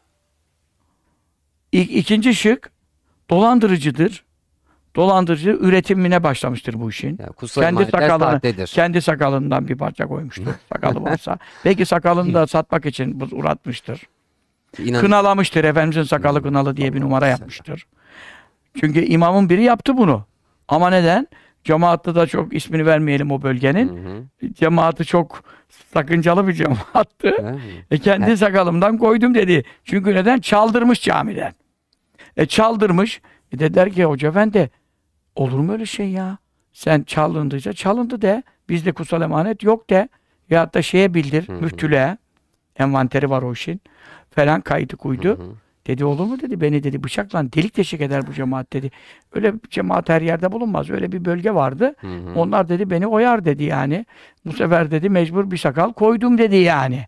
ik- ikinci şık dolandırıcıdır. Dolandırıcı üretimine başlamıştır bu işin. Yani Kendi sakalını- sahtedir. Kendi sakalından bir parça koymuştur. Sakalı varsa. Belki sakalını da satmak için uğratmıştır. İnan- Kınalamıştır. Efendimizin sakalı kınalı diye bir numara yapmıştır. Çünkü imamın biri yaptı bunu. Ama neden? Cemaatta da çok ismini vermeyelim o bölgenin. Hı hı. Cemaati çok sakıncalı bir cemaattı. Değil mi? E kendi Evet. sakalımdan koydum dedi. Çünkü neden? Çaldırmış camiden. E çaldırmış. E dediler ki hoca efendi olur mu öyle şey ya? Sen çalındıysa çalındı de. Bizde kutsal emanet yok de. Ya da şeye bildir. Hı hı. Müftülüğe. Envanteri var o işin. Falan kaydı kuydu. Hı hı. Dedi olur mu dedi. Beni dedi bıçakla delik deşik eder bu cemaat dedi. Öyle bir cemaat her yerde bulunmaz. Öyle bir bölge vardı. Hı hı. Onlar dedi beni oyar dedi yani. Bu sefer dedi mecbur bir sakal koydum dedi yani.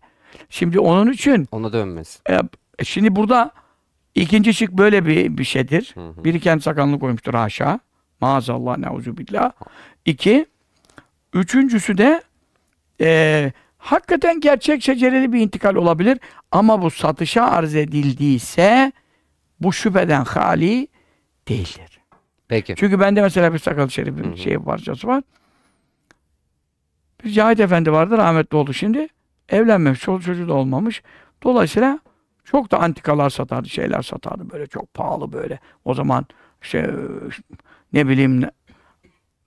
Şimdi onun için Ona dönmesin. e, e, şimdi burada ikinci şık böyle bir, bir şeydir. Hı hı. Biri kendi sakalını koymuştur haşa. Maazallah neuzubillah. İki, üçüncüsü de e, hakikaten gerçek şecereli bir intikal olabilir. Ama bu satışa arz edildiyse bu şüpheden hali değildir. Peki. Çünkü bende mesela bir sakal Hı hı. şey parçası var. Bir Cahit Efendi vardı rahmetli oldu şimdi. Evlenmemiş, çoluk çocuğu da olmamış. Dolayısıyla çok da antikalar satardı, şeyler satardı böyle çok pahalı böyle. O zaman işte ne bileyim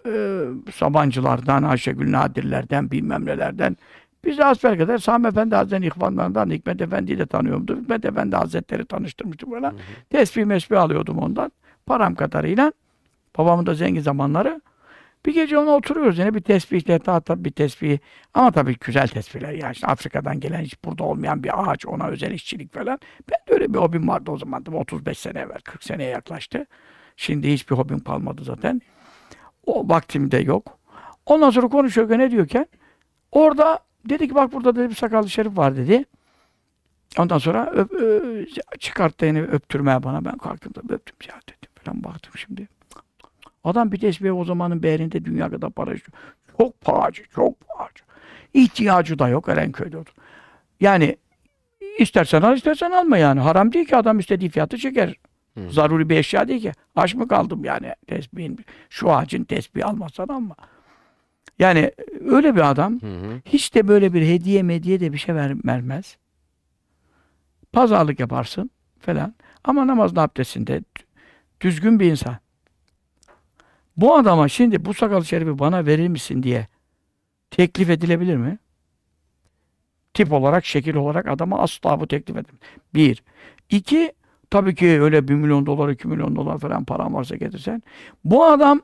e, Sabancılardan, Ayşegül Nadirlerden, bilmem nelerden. Biz de asbelkader Sami Efendi Hazretleri'nin ihvanlarından Hikmet Efendi'yi de tanıyorumdu. Hikmet Efendi Hazretleri tanıştırmıştı böyle. Hı hı. Tesbih mesbih alıyordum ondan. Param kadarıyla. Babamın da zengin zamanları. Bir gece ona oturuyoruz yine bir tesbihle tahta bir tesbih. Ama tabii güzel tesbihler ya. İşte Afrika'dan gelen hiç burada olmayan bir ağaç ona özel işçilik falan. Ben de öyle bir hobim vardı o zaman. Tabii 35 sene evvel 40 seneye yaklaştı. Şimdi hiçbir hobim kalmadı zaten. O vaktimde yok. Ondan sonra konuşuyorken ne diyorken orada dedi ki bak burada dedi bir sakallı şerif var dedi. Ondan sonra öp, ö, çıkarttı yani öptürmeye bana. Ben kalktım da öptüm ya dedim falan baktım şimdi. Adam bir tesbih o zamanın değerinde dünya kadar para istiyor. Çok pahalı, çok pahalı. İhtiyacı da yok Erenköy'de otur. Yani istersen al istersen alma yani. Haram değil ki adam istediği fiyatı çeker. Hı. Zaruri bir eşya değil ki. Aç mı kaldım yani tesbihin. Şu ağacın tesbih almazsan alma. Yani öyle bir adam Hı hı. hiç de böyle bir hediye mediye de bir şey ver, vermez. Pazarlık yaparsın falan. Ama namazın abdestinde dü- düzgün bir insan. Bu adama şimdi bu sakal şerifi bana verir misin diye teklif edilebilir mi? Tip olarak, şekil olarak adama asla bu teklif edilmez. Bir. İki, tabii ki öyle bir milyon dolar, iki milyon dolar falan paran varsa getirsen. Bu adam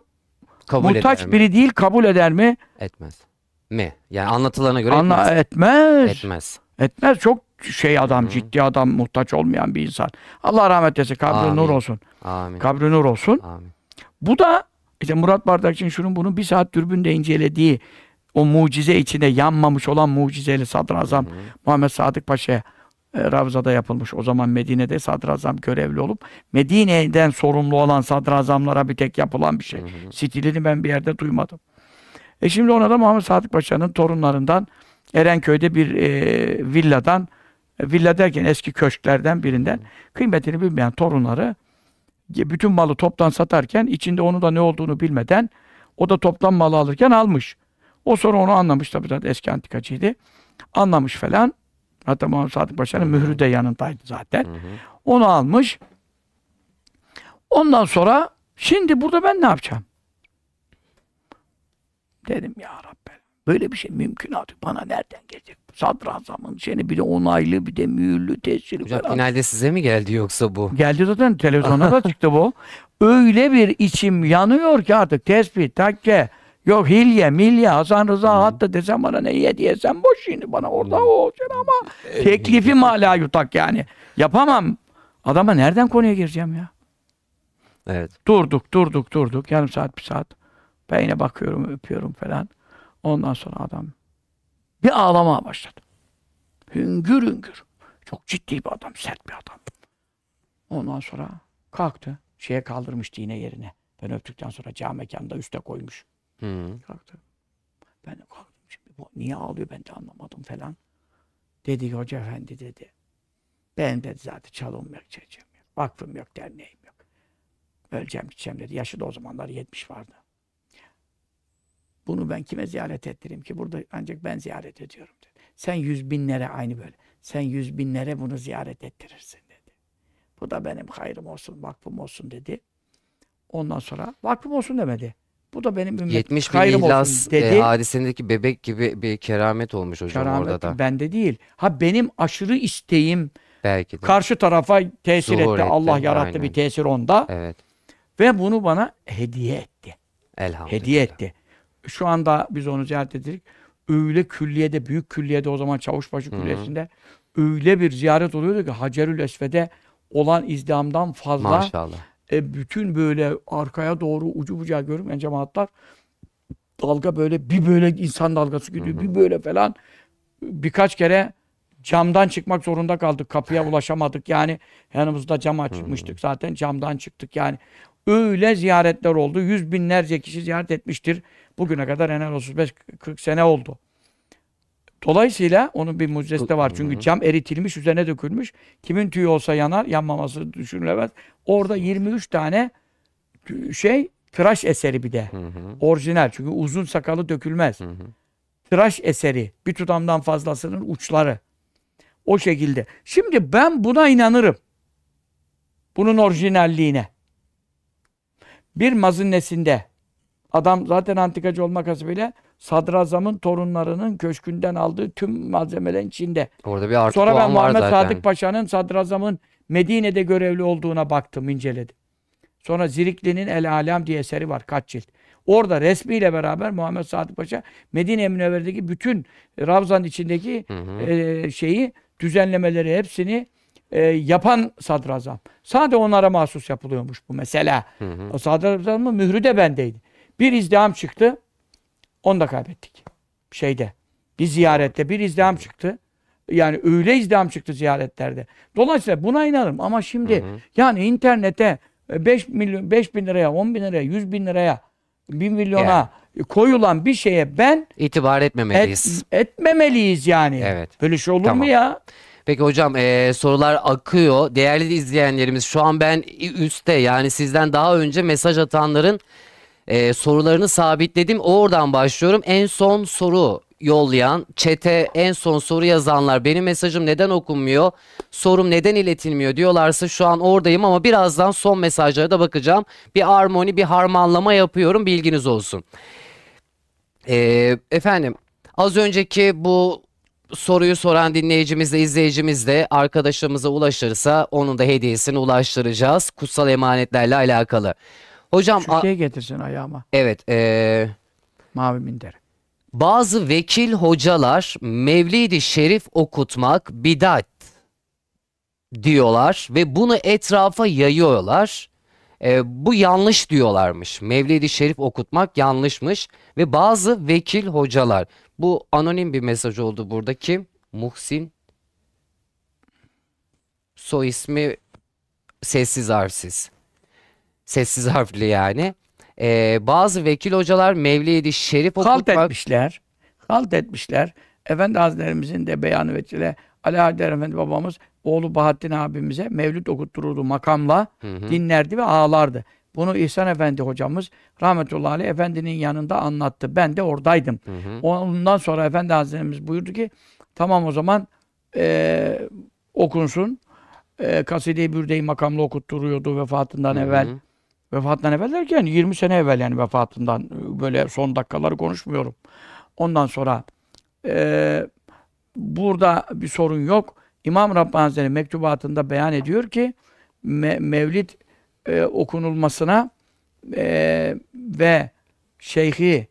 Kabul muhtaç eder mi? biri değil, kabul eder mi? Etmez. Mi? Yani anlatılana göre Anla, etmez. etmez. Etmez. Etmez. Çok şey adam, Hı. ciddi adam, muhtaç olmayan bir insan. Allah rahmet eylesin. Kabri Amin. nur olsun. Amin. Kabri nur olsun. Amin. Bu da işte Murat Bardakçı'nın şunun bunun bir saat dürbünde incelediği o mucize içinde yanmamış olan mucizeyle sadrazam Hı. Muhammed Sadık Paşa'ya Ravza'da yapılmış. O zaman Medine'de sadrazam görevli olup Medine'den sorumlu olan sadrazamlara bir tek yapılan bir şey. Hı hı. Stilini ben bir yerde duymadım. E şimdi ona da Muhammed Sadık Paşa'nın torunlarından Erenköy'de bir e, villadan e, villa derken eski köşklerden birinden kıymetini bilmeyen torunları e, bütün malı toptan satarken içinde onu da ne olduğunu bilmeden o da toptan malı alırken almış. O sonra onu anlamış tabii zaten eski antikacıydı. Anlamış falan. Hatta Muhammed Sadık Paşa'nın mührü de yanındaydı zaten. Hı hı. Onu almış. Ondan sonra şimdi burada ben ne yapacağım? Dedim ya Rabbi. Böyle bir şey mümkünatı bana nereden gelecek? Sadrazamın seni bir de onaylı bir de mühürlü tesiri Hocam falan. finalde size mi geldi yoksa bu? Geldi zaten televizyona da çıktı bu. Öyle bir içim yanıyor ki artık tespih, takke, yok hilye, milye, Hasan Rıza hatta desem bana ne hediye sen boş şimdi bana orada o olacaksın ama teklifim hala yutak yani. Yapamam. Adama nereden konuya gireceğim ya? Evet. Durduk, durduk, durduk. Yarım saat, bir saat. Ben yine bakıyorum, öpüyorum falan. Ondan sonra adam bir ağlamaya başladı. Hüngür hüngür. Çok ciddi bir adam, sert bir adam. Ondan sonra kalktı. Şeye kaldırmıştı yine yerine. Ben öptükten sonra cami mekanında üste koymuş. Hı. Kalktı. Ben de kalktım. Şimdi bu niye ağlıyor ben de anlamadım falan. Dedi ki hoca efendi dedi. Ben dedi zaten çalım yok, çeçem yok. Vakfım yok, derneğim yok. Öleceğim gideceğim dedi. Yaşı da o zamanlar 70 vardı. Bunu ben kime ziyaret ettireyim ki? Burada ancak ben ziyaret ediyorum dedi. Sen yüz binlere aynı böyle. Sen yüz binlere bunu ziyaret ettirirsin dedi. Bu da benim hayrım olsun, vakfım olsun dedi. Ondan sonra vakfım olsun demedi. Bu da benim ümmet 70 bin hayrım ihlas olsun dedi. e, hadisindeki bebek gibi bir keramet olmuş hocam Keramet orada da. bende değil. Ha benim aşırı isteğim Belki de. karşı tarafa tesir Zuhur etti. etti, Allah yarattı aynen. bir tesir onda. Evet. Ve bunu bana hediye etti. Elhamdülillah. Hediye etti. Şu anda biz onu ziyaret ettik. Öyle külliyede, büyük külliyede o zaman Çavuşbaşı. Külliyesi'nde öyle bir ziyaret oluyordu ki Hacerül Esved'e olan izdihamdan fazla Maşallah. E, bütün böyle arkaya doğru ucu bucağı görünmeyen cemaatler dalga böyle bir böyle insan dalgası gidiyor Hı hı. bir böyle falan. Birkaç kere camdan çıkmak zorunda kaldık kapıya ulaşamadık. Yani yanımızda cam açmıştık zaten camdan çıktık yani. Öyle ziyaretler oldu. Yüz binlerce kişi ziyaret etmiştir. Bugüne kadar en az 35-40 sene oldu. Dolayısıyla onun bir mucizesi de var. Çünkü cam eritilmiş, üzerine dökülmüş. Kimin tüyü olsa yanar, yanmaması düşünülemez. Orada 23 tane şey tıraş eseri bir de. Hı hı. Orijinal. Çünkü uzun sakalı dökülmez. Hı hı. Tıraş eseri. Bir tutamdan fazlasının uçları. O şekilde. Şimdi ben buna inanırım. Bunun orijinalliğine. Bir mazinnesinde adam zaten antikacı olmak hasebiyle sadrazamın torunlarının köşkünden aldığı tüm malzemelerin içinde. Orada bir artı Sonra ben Muhammed. Sadık Paşa'nın sadrazamın Medine'de görevli olduğuna baktım, inceledim. Sonra Zirikli'nin El Alem diye eseri var kaç cilt. Orada resmiyle beraber Muhammed Sadık Paşa Medine Münevver'deki bütün Ravza'nın içindeki Hı hı. e, şeyi düzenlemeleri hepsini e, yapan sadrazam. Sadece onlara mahsus yapılıyormuş bu mesela. Hı hı. O sadrazamın mührü de bendeydi. Bir izdiham çıktı. Onu da kaybettik. Şeyde. Bir ziyarette bir izdiham çıktı. Yani öyle izdiham çıktı ziyaretlerde. Dolayısıyla buna inanırım. Ama şimdi Hı hı. yani internete 5 milyon 5 bin liraya, 10 bin liraya, 100 bin liraya, 1 milyona koyulan bir şeye ben İtibar et, etmemeliyiz. etmemeliyiz yani. Evet. Böyle şey olur Tamam. mu ya? Peki hocam eee, sorular akıyor. Değerli izleyenlerimiz şu an ben üstte yani sizden daha önce mesaj atanların eee, sorularını sabitledim. Oradan başlıyorum. En son soru yollayan, çete en son soru yazanlar benim mesajım neden okunmuyor, sorum neden iletilmiyor diyorlarsa şu an oradayım ama birazdan son mesajlara da bakacağım. Bir armoni, bir harmanlama yapıyorum bilginiz olsun. Ee, efendim az önceki bu soruyu soran dinleyicimiz de izleyicimiz de arkadaşımıza ulaşırsa onun da hediyesini ulaştıracağız. Kutsal emanetlerle alakalı. Hocam a- getirsin ayağıma. evet ee, Mavi minder. bazı vekil hocalar Mevlid-i Şerif okutmak bidat diyorlar ve bunu etrafa yayıyorlar. Ee, bu yanlış diyorlarmış. Mevlid-i Şerif okutmak yanlışmış ve bazı vekil hocalar. Bu anonim bir mesaj oldu burada. Kim? Muhsin. Soy ismi sessiz harfsiz. Sessiz harfli yani. Ee, bazı vekil hocalar Mevlid-i Şerif Halt okutmak... etmişler. Halt etmişler. Efendi Hazretlerimizin de beyanı veçile Ali Haydar Efendi babamız oğlu Bahattin abimize mevlüt okuttururdu makamla. Hı hı. dinlerdi ve ağlardı. Bunu İhsan Efendi hocamız rahmetullahi aleyh efendinin yanında anlattı. Ben de oradaydım. Hı hı. Ondan sonra Efendi Hazretlerimiz buyurdu ki tamam o zaman eee, okunsun. Eee Kaside-i Bürde-i makamla okutturuyordu vefatından Hı hı. evvel. Vefatından evvel derken 20 sene evvel yani vefatından böyle son dakikaları konuşmuyorum. Ondan sonra e, burada bir sorun yok. İmam Rabbani Hazretleri mektubatında beyan ediyor ki me- Mevlid e, okunulmasına e, ve Şeyhi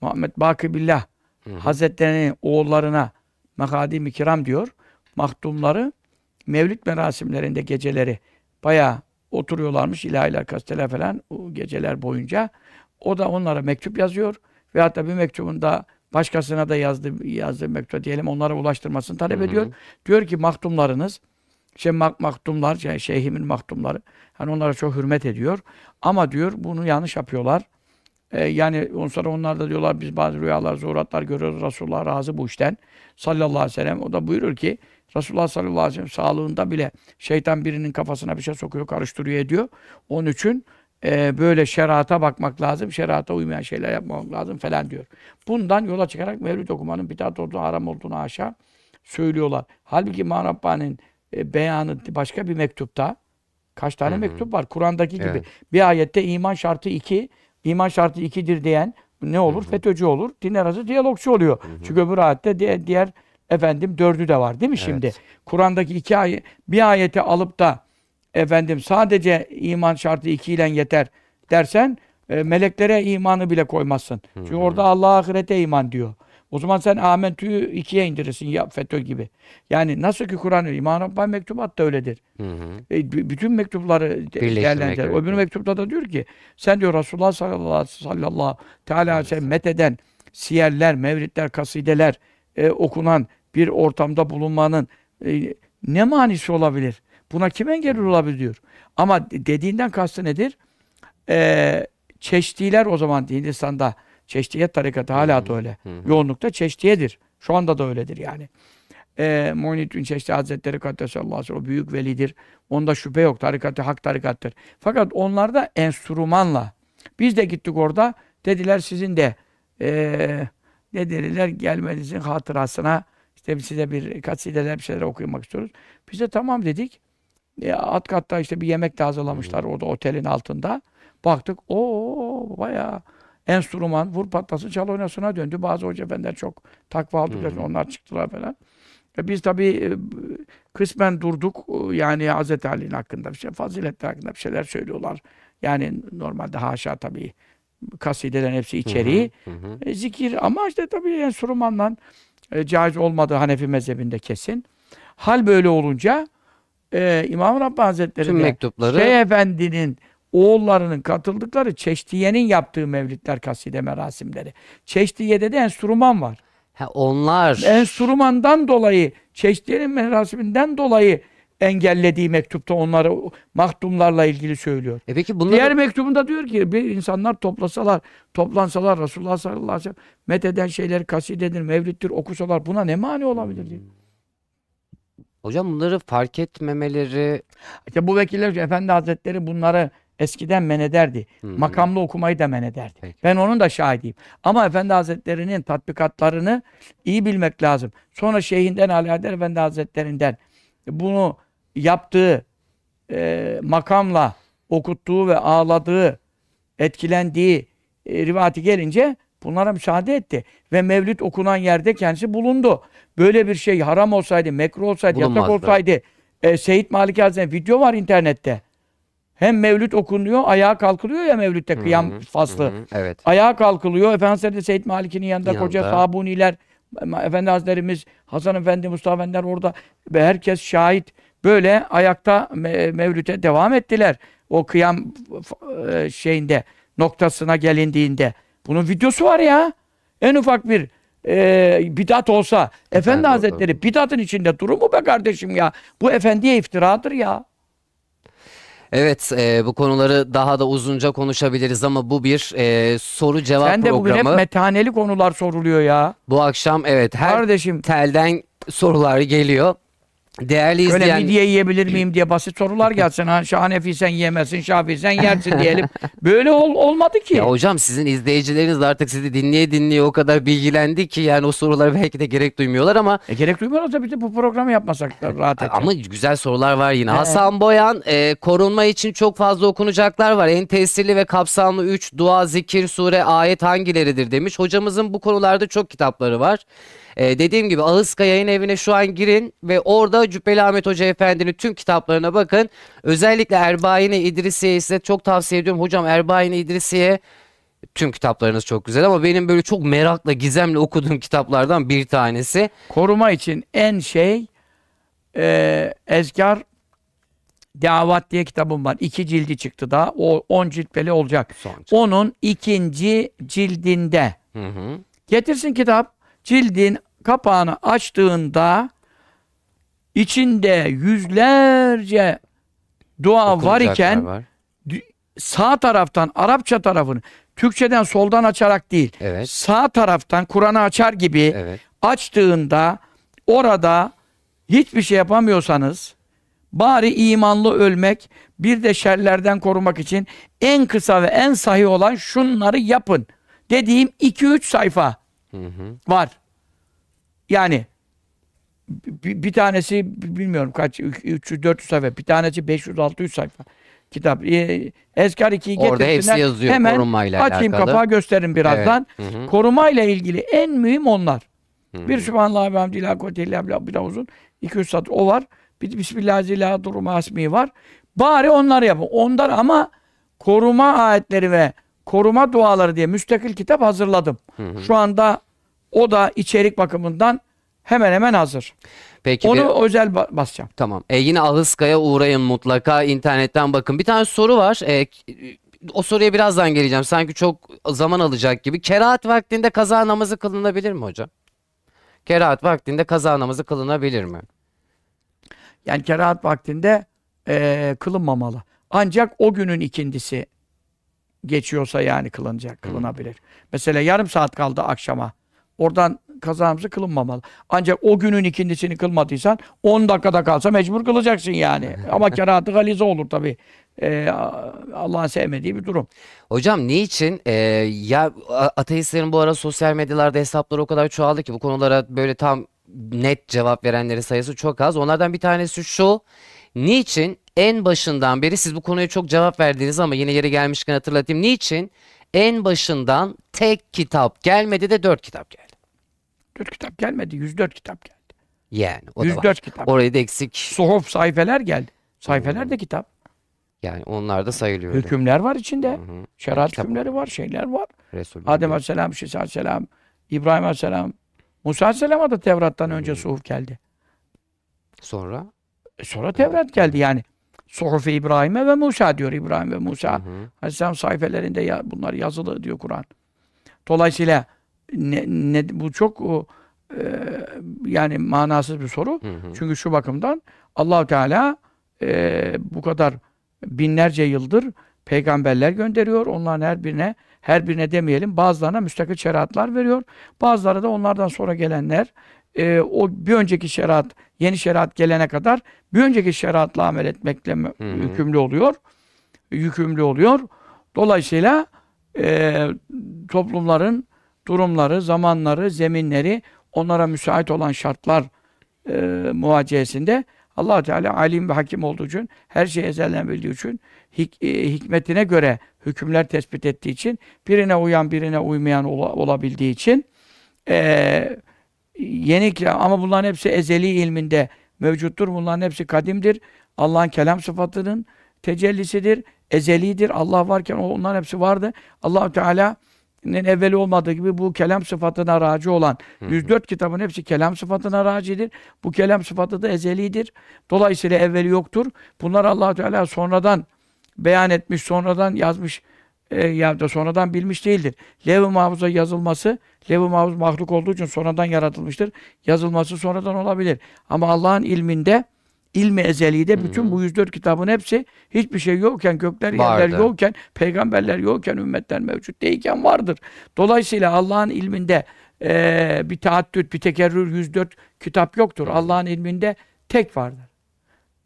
Muhammed Bakıbillah Hazretleri'nin oğullarına Mekadim-i Kiram diyor. Mahdumları Mevlid merasimlerinde geceleri bayağı oturuyorlarmış ilahiler, kasteler falan o geceler boyunca. O da onlara mektup yazıyor ve hatta bir mektubunda başkasına da yazdı yazdığı mektup diyelim onlara ulaştırmasını talep Hı hı. ediyor. Diyor ki mahdumlarınız şey mak mahdumlar, şey, şeyhimin mahdumları hani onlara çok hürmet ediyor. Ama diyor bunu yanlış yapıyorlar. Ee, yani ondan sonra onlar da diyorlar biz bazı rüyalar, zuhuratlar görüyoruz. Resulullah razı bu işten. Sallallahu aleyhi ve sellem. O da buyurur ki Resulullah sallallahu aleyhi ve sellem sağlığında bile şeytan birinin kafasına bir şey sokuyor, karıştırıyor ediyor. Onun için e, böyle şerata bakmak lazım. Şerata uymayan şeyler yapmamak lazım falan diyor. Bundan yola çıkarak Mevlid okumanın bidat olduğunu, haram olduğunu aşağı söylüyorlar. Halbuki İmam Rabbani'nin e, beyanı başka bir mektupta kaç tane Hı hı. mektup var? Kur'an'daki gibi. Evet. Bir ayette iman şartı iki, iman şartı ikidir diyen ne olur? FETÖ'cü olur. Din arası diyalogçu oluyor. Çünkü öbür ayette diğer, diğer efendim dördü de var değil mi şimdi? Evet. Kur'an'daki iki ayet, bir ayeti alıp da efendim sadece iman şartı iki ile yeter dersen e, meleklere imanı bile koymazsın. Çünkü orada Allah'a ahirete iman diyor. O zaman sen amentüyü ikiye indirirsin ya FETÖ gibi. Yani nasıl ki Kur'an İmam Rabbani mektubat da öyledir. Hı hı. E, bütün mektupları değerlendirir. Öbür mektupta da diyor ki sen diyor Resulullah sallallahu, sallallahu teala aleyhi ve sellem metheden siyerler, mevlidler, kasideler e, okunan bir ortamda bulunmanın e, ne manisi olabilir? Buna kim engel olabilir diyor. Ama de- dediğinden kastı nedir? E, çeştiler o zaman Hindistan'da Çeştiyet tarikatı hala da öyle. Yoğunlukta çeştiyedir. Şu anda da öyledir yani. E, Muhyiddin Çeşti Hazretleri Kaddesallahu aleyhi o büyük velidir. Onda şüphe yok. Tarikatı hak tarikattır. Fakat onlar da enstrümanla. Biz de gittik orada. Dediler sizin de eee ne dediler gelmenizin hatırasına işte size bir kasideler bir şeyler okumak istiyoruz. Biz de tamam dedik. E, alt katta işte bir yemek de hazırlamışlar orada otelin altında. Baktık o bayağı enstrüman vur patlasın çal oynasına döndü. Bazı hoca efendiler çok takva için onlar çıktılar falan. E biz tabii e, kısmen durduk. E, Yani Hazreti Ali'nin hakkında bir şey, faziletler hakkında bir şeyler söylüyorlar. Yani normalde haşa tabii kasidelerin hepsi içeriği. Hı hı. E, zikir ama işte tabii enstrümanla e, caiz olmadığı Hanefi mezhebinde kesin. Hal böyle olunca e, İmam Rabbani Hazretleri Tüm de mektupları Şeyh Efendi'nin oğullarının katıldıkları Çeştiye'nin yaptığı mevlidler kaside merasimleri. Çeştiye'de de enstrüman var. ha, onlar Enstrümandan dolayı, Çeştiye'nin merasiminden dolayı engellediği mektupta onları mahdumlarla ilgili söylüyor. E peki bunları Diğer mektubunda diyor ki bir insanlar toplasalar, toplansalar Resulullah sallallahu aleyhi ve sellem metheden şeyleri kasidedir, mevlittir okusalar buna ne mani olabilir diyor. hocam bunları fark etmemeleri İşte bu vekiller Efendi Hazretleri bunları eskiden men ederdi. Hı. Makamlı okumayı da men ederdi. Peki. Ben onun da şahidiyim. Ama Efendi Hazretleri'nin tatbikatlarını iyi bilmek lazım. Sonra şeyhinden Ali Haydar Efendi Hazretlerinden bunu yaptığı e, makamla okuttuğu ve ağladığı, etkilendiği e, rivayeti gelince bunlara müsaade etti. Ve mevlüt okunan yerde kendisi bulundu. Böyle bir şey haram olsaydı, mekruh olsaydı, Bulunmazdı. olsaydı e, Seyit Malik Hazretleri video var internette. Hem mevlüt okunuyor, ayağa kalkılıyor ya mevlütte kıyam Hı hı, faslı. Hı, Evet. Ayağa kalkılıyor. Efendimiz de Seyit Malik'in yanında, Yanında. koca Sabuniler, Efendi Hazretlerimiz, Hasan Efendi, Mustafa Efendiler orada ve herkes şahit. Böyle ayakta me- mevlüte devam ettiler. O kıyam e, şeyinde noktasına gelindiğinde. Bunun videosu var ya. En ufak bir e, bidat olsa Efendi Efendi Hazretleri bidatın içinde durur mu be kardeşim ya? Bu efendiye iftiradır ya. Evet, e, bu konuları daha da uzunca konuşabiliriz ama bu bir e, soru cevap Sen de bugün hep programı. metaneli konular soruluyor ya. Bu akşam evet her Kardeşim telden sorular geliyor. Değerli Öyle izleyen midye yiyebilir miyim diye basit sorular gelsin. Ha, Hanefi sen yiyemezsin, Şafii sen yersin diyelim. Böyle ol- olmadı ki. Ya hocam sizin izleyicileriniz de artık sizi dinleye dinleye o kadar bilgilendi ki yani o sorulara belki de gerek duymuyorlar ama E, gerek duymuyorlar tabii de bu programı yapmasak da rahat edeceğiz. ama güzel sorular var yine. He. Hasan Boyan e, korunma için çok fazla okunacaklar var. En tesirli ve kapsamlı 3 dua, zikir, sure, ayet hangileridir demiş. Hocamızın bu konularda çok kitapları var. E, dediğim gibi Ağızka yayın evine şu an girin ve orada Cübbeli Ahmet Hoca Efendi'nin tüm kitaplarına bakın. Özellikle Erbaine İdrisiye'yi size çok tavsiye ediyorum. Hocam Erbaine İdrisiye tüm kitaplarınız çok güzel ama benim böyle çok merakla, gizemle okuduğum kitaplardan bir tanesi. Koruma için en şey e, Ezkar Davat diye kitabım var. İki cildi çıktı daha. O 10 cilt beli olacak. Son. Onun ikinci cildinde. Hı hı. Getirsin kitap. Cildin kapağını açtığında içinde yüzlerce dua var Okunacaklar iken var. sağ taraftan Arapça tarafını Türkçeden soldan açarak değil Evet. sağ taraftan Kur'an'ı açar gibi Evet. açtığında orada hiçbir şey yapamıyorsanız bari imanlı ölmek bir de şerlerden korumak için en kısa ve en sahih olan şunları yapın dediğim 2-3 sayfa Hı hı. var. Yani bir, bir tanesi bilmiyorum kaç 300-400 sayfa bir tanesi 500-600 sayfa kitap. Ee, Ezkar 2'yi Orada hepsi getirsinler. yazıyor Hemen korunmayla açayım alakalı. kapağı gösteririm birazdan. Evet. Hı hı. Korumayla ilgili en mühim onlar. Hı Bir hı. Sübhanallah ve illa billah bir uzun. 200 satır o var. Bir Bismillahirrahmanirrahim hasmi var. Bari onları yapın. Onlar ama koruma ayetleri ve koruma duaları diye müstakil kitap hazırladım. Hı hı. Şu anda o da içerik bakımından hemen hemen hazır. Peki Onu bir- özel ba- basacağım. tamam. E, yine Ahıska'ya uğrayın mutlaka internetten bakın. Bir tane soru var. E, o soruya birazdan geleceğim. Sanki çok zaman alacak gibi. Kerahat vaktinde kaza namazı kılınabilir mi hocam? Kerahat vaktinde kaza namazı kılınabilir mi? Yani kerahat vaktinde eee, kılınmamalı. Ancak o günün ikindisi geçiyorsa yani kılınacak, kılınabilir. Mesela yarım saat kaldı akşama. Oradan kazamızı kılınmamalı. Ancak o günün ikindisini kılmadıysan 10 dakikada kalsa mecbur kılacaksın yani. Ama kerahatı galize olur tabii. Eee, Allah'ın sevmediği bir durum. Hocam niçin e, ya ateistlerin bu ara sosyal medyalarda hesapları o kadar çoğaldı ki bu konulara böyle tam net cevap verenlerin sayısı çok az. Onlardan bir tanesi şu. Niçin en başından beri siz bu konuya çok cevap verdiniz ama yine yeri gelmişken hatırlatayım. Niçin en başından tek kitap gelmedi de dört kitap geldi? 4 kitap gelmedi, 104 kitap geldi. Yani o da var. 104 kitap. Orayı da eksik. Suhuf sayfeler geldi. Sayfeler de kitap. Yani onlar da sayılıyor. Hükümler var içinde. Hı hı. Şeriat Kitap hükümleri var, şeyler var. Resulü Adem. Aleyhisselam, Şisa Aleyhisselam, İbrahim Aleyhisselam, Musa Aleyhisselam'a da Tevrat'tan önce suhuf geldi. Sonra? E sonra Tevrat geldi yani. Suhuf-i İbrahim'e ve Musa diyor. İbrahim ve Hı Musa hı. Aleyhisselam sayfelerinde ya, bunlar yazılı diyor Kur'an. Dolayısıyla ne, ne, bu çok o, e, yani manasız bir soru. Hı hı. Çünkü şu bakımdan Allahu Teala e, bu kadar binlerce yıldır peygamberler gönderiyor. Onların her birine her birine demeyelim bazılarına müstakil şeriatlar veriyor. Bazıları da onlardan sonra gelenler e, o bir önceki şeriat, yeni şeriat gelene kadar bir önceki şeriatla amel etmekle Hı hı. yükümlü oluyor. Yükümlü oluyor. Dolayısıyla e, toplumların durumları, zamanları, zeminleri, onlara müsait olan şartlar e, muvaciyesinde allah Teala alim ve hakim olduğu için, her şeyi ezelden bildiği için, hik- e, hikmetine göre hükümler tespit ettiği için, birine uyan birine uymayan ola- olabildiği için, e, yeni ama bunların hepsi ezeli ilminde mevcuttur. Bunların hepsi kadimdir. Allah'ın kelam sıfatının tecellisidir. Ezelidir. Allah varken onların hepsi vardı. allah Teala'nın evveli olmadığı gibi bu kelam sıfatına raci olan 104 kitabın hepsi kelam sıfatına racidir. Bu kelam sıfatı da ezelidir. Dolayısıyla evveli yoktur. Bunlar allah Teala sonradan beyan etmiş, sonradan yazmış e, ya da sonradan bilmiş değildir. Lev-i Mahfuz'a yazılması, Lev-i Mahfuz mahluk olduğu için sonradan yaratılmıştır. Yazılması sonradan olabilir. Ama Allah'ın ilminde, ilmi ezelide bütün bu 104 kitabın hepsi hiçbir şey yokken, gökler yerler Vardı. yokken, peygamberler yokken, ümmetler mevcut değilken vardır. Dolayısıyla Allah'ın ilminde e, bir taaddüt, bir tekerrür 104 kitap yoktur. Allah'ın ilminde tek vardır.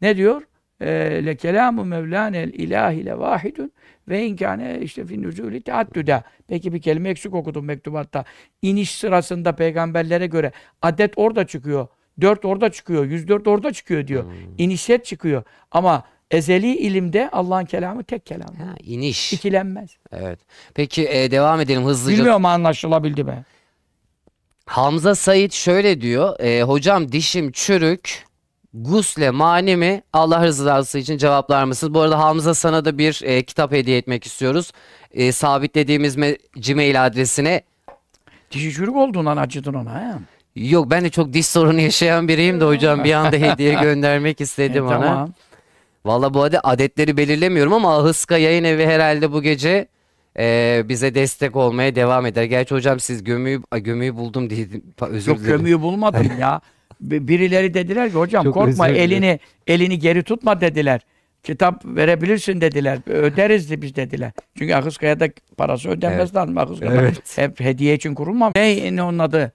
Ne diyor? Ee, Le kelamu mevlanel ilahi le vahidun ve inkâne işte fin nüzûli teaddüde. Peki bir kelime eksik okudum mektubatta. İniş sırasında peygamberlere göre adet orada çıkıyor. Dört orada çıkıyor. 104 orada çıkıyor diyor. İnişet çıkıyor. Ama ezeli ilimde Allah'ın kelamı tek kelam. Ha, iniş. İkilenmez. Evet. Peki e, devam edelim hızlıca. Bilmiyorum anlaşılabildi mi? Hamza Sait şöyle diyor. e, hocam dişim çürük. Gusle mani mi? Allah rızası için cevaplar mısınız? Bu arada Hamza sana da bir e, kitap hediye etmek istiyoruz. E, sabitlediğimiz me- Gmail adresine. Dişi çürük olduğundan acıdın ona. He? Yok ben de çok diş sorunu yaşayan biriyim de hocam bir anda hediye göndermek istedim E, ona. tamam. Valla bu arada adetleri belirlemiyorum ama Ahıska Yayın Evi herhalde bu gece e, bize destek olmaya devam eder. Gerçi hocam siz gömüyü, Ay, gömüyü buldum diye özür Yok dilerim. gömüyü bulmadım ya. Bi- Birileri dediler ki hocam Çok korkma dilerim. elini elini geri tutma dediler. Kitap verebilirsin dediler. Öderiz de biz dediler. Çünkü Akıskaya'da parası ödenmez lazım. Akıskaya'da Evet. hep hediye için kurulmam. Ne, ne onun adı?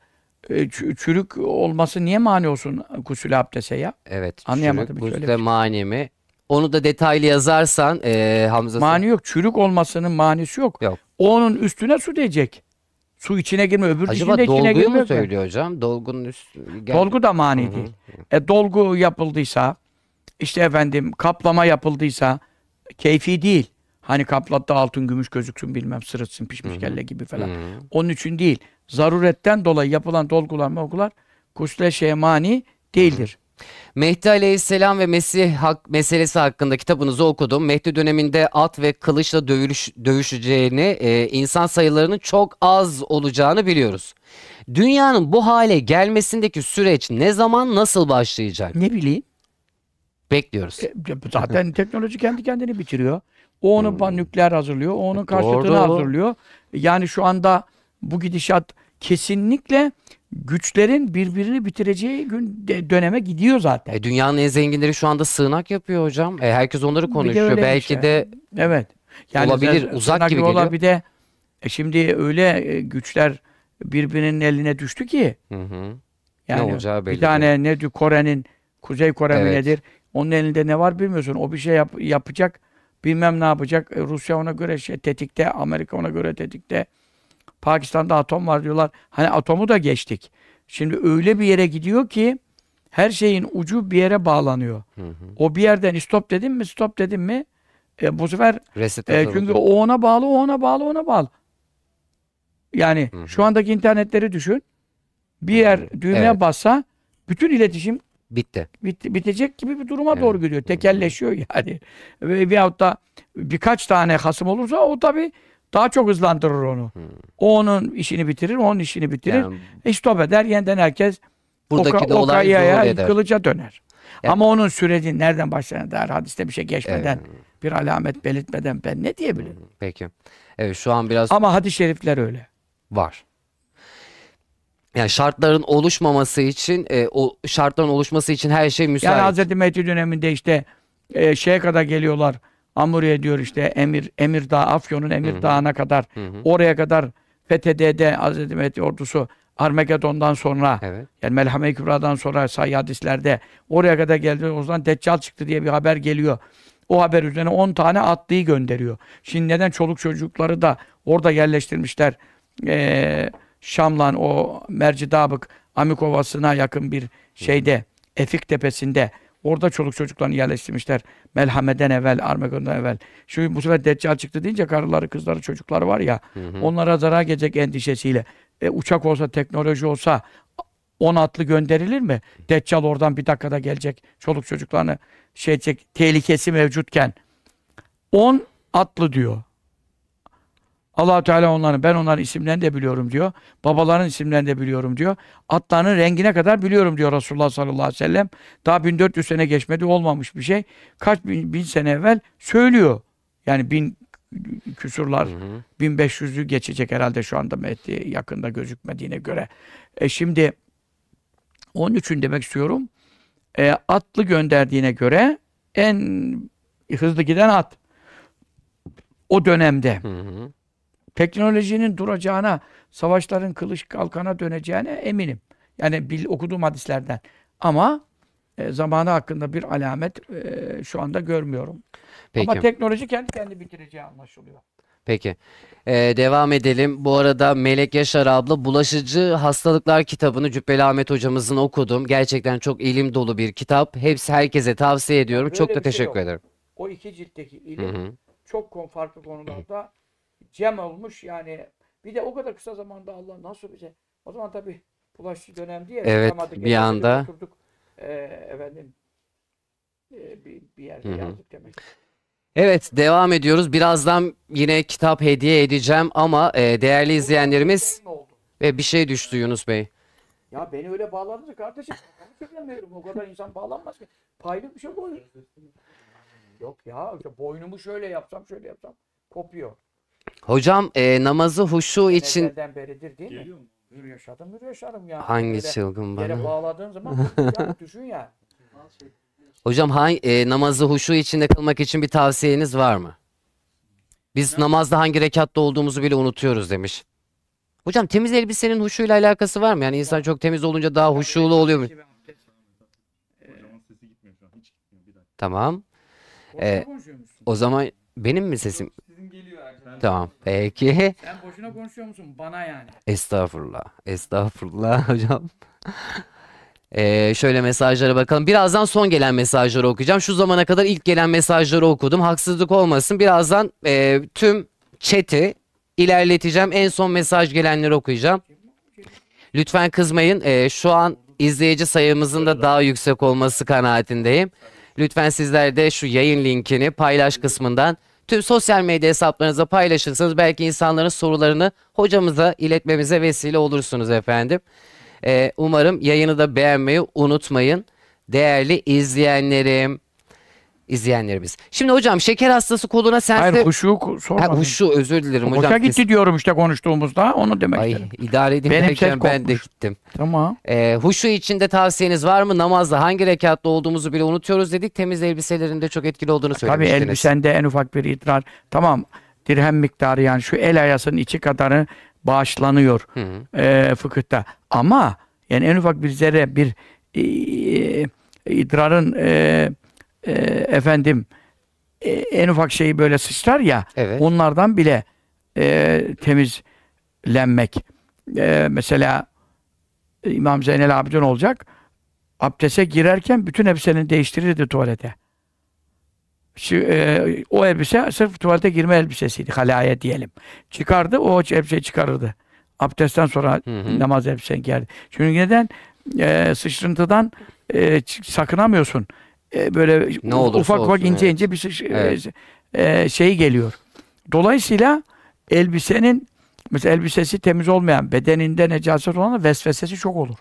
E, çü- Çürük olması niye mani olsun gusül abdese ya? Evet. Anlayamadım çürük, gusle bir şey. mani mi? Onu da detaylı yazarsan e, Hamza Mani yok. Çürük olmasının manisi yok. Yok. Onun üstüne su değecek. Su içine girme. Öbür Acaba de içine dolguyu mu girmiyor. ki. söylüyor hocam? Dolgunun üst... Gel- Dolgu da mani Hı hı. değil. E, dolgu yapıldıysa, işte efendim kaplama yapıldıysa, keyfi değil. Hani kaplatta altın gümüş gözüksün bilmem sırıtsın pişmiş kelle gibi falan. Hı. Onun için değil. Zaruretten dolayı yapılan dolgular molgular gusle şeye mani değildir. Mehdi Aleyhisselam ve Mesih hak, meselesi hakkında kitabınızı okudum. Mehdi döneminde at ve kılıçla dövülüş, dövüşeceğini, e, insan sayılarının çok az olacağını biliyoruz. Dünyanın bu hale gelmesindeki süreç ne zaman nasıl başlayacak? Ne bileyim. Bekliyoruz. e, zaten teknoloji kendi kendini bitiriyor. O onu ba- nükleer hazırlıyor. O onun karşıtını Doğru. hazırlıyor. Yani şu anda bu gidişat kesinlikle güçlerin birbirini bitireceği gün de- döneme gidiyor zaten. E, dünyanın en zenginleri şu anda sığınak yapıyor hocam. E, herkes onları de konuşuyor. bir Belki şey. de Evet. Olabilir, sen- uzak gibi geliyor. Bir de e, şimdi öyle e, güçler birbirinin eline düştü ki Hı hı. yani olacağı belli bir tane ne Kore'nin Kuzey Kore mi Evet. nedir? Onun elinde ne var bilmiyorsun. O bir şey yap- yapacak. Bilmem ne yapacak. E, Rusya ona göre şey tetikte, Amerika ona göre tetikte. Pakistan'da atom var diyorlar. Hani atomu da geçtik. Şimdi öyle bir yere gidiyor ki her şeyin ucu bir yere bağlanıyor. Hı hı. O bir yerden stop dedim mi, stop dedim mi e, bu sefer Reset e, çünkü o ona bağlı, o ona bağlı, ona bağlı. Yani Hı hı. şu andaki internetleri düşün. Bir yer düğmeye Evet. bassa bütün iletişim bitti. bit- bitecek gibi bir duruma Evet. doğru gidiyor. Tekelleşiyor yani. Ve veyahut da birkaç tane hasım olursa o tabii daha çok hızlandırır onu. O onun işini bitirir, onun işini bitirir. Yani E stop eder. Yeniden herkes buradaki oka, de olay okayaya, kılıca döner. Yani- Ama onun süreci nereden başlayana dair hadiste bir şey geçmeden, Evet. bir alamet belirtmeden ben ne diyebilirim? Peki. Evet şu an biraz Ama hadis-i şerifler öyle. var. Yani şartların oluşmaması için, e, o şartların oluşması için her şey müsait. Yani Hazreti Mehdi döneminde işte e, şeye kadar geliyorlar. Amuriye diyor işte Emir Emir Dağı, Afyon'un Emir Hı hı. Dağı'na kadar Hı hı. oraya kadar FETÖ'de Hazreti Mehdi ordusu Armageddon'dan sonra Evet. yani Melhame-i Kübra'dan sonra sayı hadislerde oraya kadar geldi. O zaman Deccal çıktı diye bir haber geliyor. O haber üzerine 10 tane atlıyı gönderiyor. Şimdi neden çoluk çocukları da orada yerleştirmişler? Ee, Şamlan o Mercidabık Amikovası'na yakın bir şeyde Efik Tepesi'nde orada çoluk çocuklarını yerleştirmişler. Melhame'den evvel, Armageddon'dan evvel. Şu bu sefer Deccal çıktı deyince karıları, kızları, çocukları var ya Hı hı. onlara zarar gelecek endişesiyle. E, uçak olsa, teknoloji olsa 10 atlı gönderilir mi? Deccal oradan bir dakikada gelecek. Çoluk çocuklarını şey edecek. Tehlikesi mevcutken. 10 atlı diyor. Allah Teala onların, ben onların isimlerini de biliyorum diyor. Babaların isimlerini de biliyorum diyor. Atlarının rengine kadar biliyorum diyor Resulullah sallallahu aleyhi ve sellem. Daha 1400 sene geçmedi olmamış bir şey. Kaç bin, bin sene evvel söylüyor. Yani bin küsurlar Hı hı. 1500'ü geçecek herhalde şu anda Mehdi yakında gözükmediğine göre. E şimdi onun için demek istiyorum. E, atlı gönderdiğine göre en hızlı giden at. O dönemde Hı hı. Teknolojinin duracağına, savaşların kılıç kalkana döneceğine eminim. Yani bil, okuduğum hadislerden. Ama e, zamanı hakkında bir alamet e, şu anda görmüyorum. Peki. Ama teknoloji kendi kendi bitireceği anlaşılıyor. Peki. Ee, devam edelim. Bu arada Melek Yaşar abla Bulaşıcı Hastalıklar kitabını Cübbeli Ahmet hocamızın okudum. Gerçekten çok ilim dolu bir kitap. Hepsi herkese tavsiye ediyorum. Böyle Çok da şey teşekkür yok. ederim. O iki ciltteki ilim hı. çok farklı konularda cem olmuş yani bir de o kadar kısa zamanda Allah nasıl bize o zaman tabi bulaşıcı dönem diye Evet, bir anda. oturduk. Ee, efendim e, bir, bir yerde Hı hı. yazdık demek. Evet, devam ediyoruz. Birazdan yine kitap hediye edeceğim ama e, değerli izleyenlerimiz oldu? ve bir şey düştü Yunus Bey. Ya beni öyle bağladınız kardeşim. Kafamı çekemiyorum. O kadar insan bağlanmaz ki. Paylık bir şey koyun. Yok ya işte boynumu şöyle yapsam şöyle yapsam kopuyor. Hocam e, namazı huşu için Ezelden beridir değil mi? Hür yaşadım hür yaşarım ya. hangi Böyle çılgın Yere bana? bağladığın zaman ya düşün ya. Hocam hangi, e, namazı huşu içinde kılmak için bir tavsiyeniz var mı? Biz namazda hangi rekatta olduğumuzu bile unutuyoruz demiş. Hocam temiz elbisenin huşuyla alakası var mı? Yani insan çok temiz olunca daha huşulu oluyor mu? Hocamın sesi gitmiyor şu an. Hiç gitmiyor. Bir dakika. Tamam. Ee? O zaman benim mi sesim? Tamam. Peki. Sen boşuna konuşuyor musun? Bana yani. Estağfurullah. Estağfurullah hocam. Ee, şöyle mesajlara bakalım. Birazdan son gelen mesajları okuyacağım. Şu zamana kadar ilk gelen mesajları okudum. Haksızlık olmasın. Birazdan e, tüm chat'i ilerleteceğim. En son mesaj gelenleri okuyacağım. Lütfen kızmayın. Ee, şu an izleyici sayımızın da daha yüksek olması kanaatindeyim. Lütfen sizler de şu yayın linkini paylaş kısmından tüm sosyal medya hesaplarınıza paylaşırsanız belki insanların sorularını hocamıza iletmemize vesile olursunuz efendim. Ee, umarım yayını da beğenmeyi unutmayın. Değerli izleyenlerim, izleyenlerimiz. Şimdi hocam şeker hastası koluna sense... Hayır huşu ku- Ha, sormadım. huşu özür dilerim hocam. gitti diyorum işte konuştuğumuzda. Onu demek Ay istedim. idare edin Benim derken ben de gittim. Tamam. Ee, huşu içinde tavsiyeniz var mı? Namazda hangi rekatta olduğumuzu bile unutuyoruz dedik. Temiz elbiselerinde çok etkili olduğunu Tabii söylemiştiniz. elbisende en ufak bir idrar. Tamam dirhem miktarı yani şu el ayasının içi kadarı bağışlanıyor Hı hı. e, fıkıhta. Ama yani en ufak bir zerre bir e, idrarın e, e, efendim e, en ufak şeyi böyle sıçrar ya Evet. onlardan bile e, temizlenmek. E, mesela İmam Zeynel Abidin olacak. Abdese girerken bütün elbiseni değiştirirdi tuvalete. Şu, e, o elbise sırf tuvalete girme elbisesiydi. Halaya diyelim. Çıkardı, o elbiseyi çıkarırdı. Abdestten sonra Hı hı. namaz elbiseni giyerdi. Çünkü neden? E, sıçrıntıdan e, sakınamıyorsun. E, böyle Ne olursa ufak ufak ince evet. ince bir sıç- Evet. e, şey geliyor. Dolayısıyla elbisenin mesela elbisesi temiz olmayan, bedeninde necaset olan vesvesesi çok olur.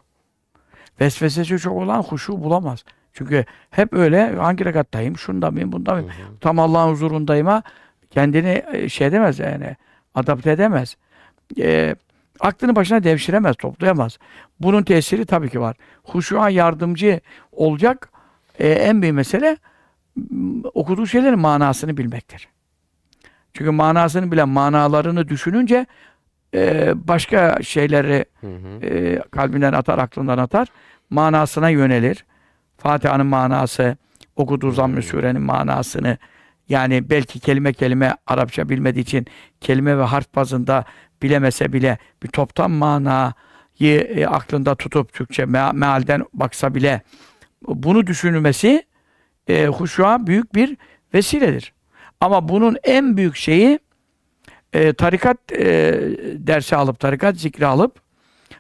Vesvesesi çok olan huşu bulamaz. Çünkü hep öyle hangi rekattayım, şunda mıyım, bunda mıyım? Tam Allah'ın huzurundayıma kendini e, şey edemez yani adapte edemez. E, aklını başına devşiremez, toplayamaz. Bunun tesiri tabii ki var. Huşuğa yardımcı olacak e, en büyük mesele okuduğu şeylerin manasını bilmektir. Çünkü manasını bilen, manalarını düşününce e, başka şeyleri Hı hı. e, kalbinden atar, aklından atar. Manasına yönelir. Fatiha'nın manası, okuduğu zamm-ı surenin manasını yani belki kelime kelime Arapça bilmediği için kelime ve harf bazında bilemese bile bir toptan manayı e, aklında tutup Türkçe mea- mealden baksa bile bunu düşünmesi e, huşuğa büyük bir vesiledir. Ama bunun en büyük şeyi e, tarikat e, dersi alıp, tarikat zikri alıp,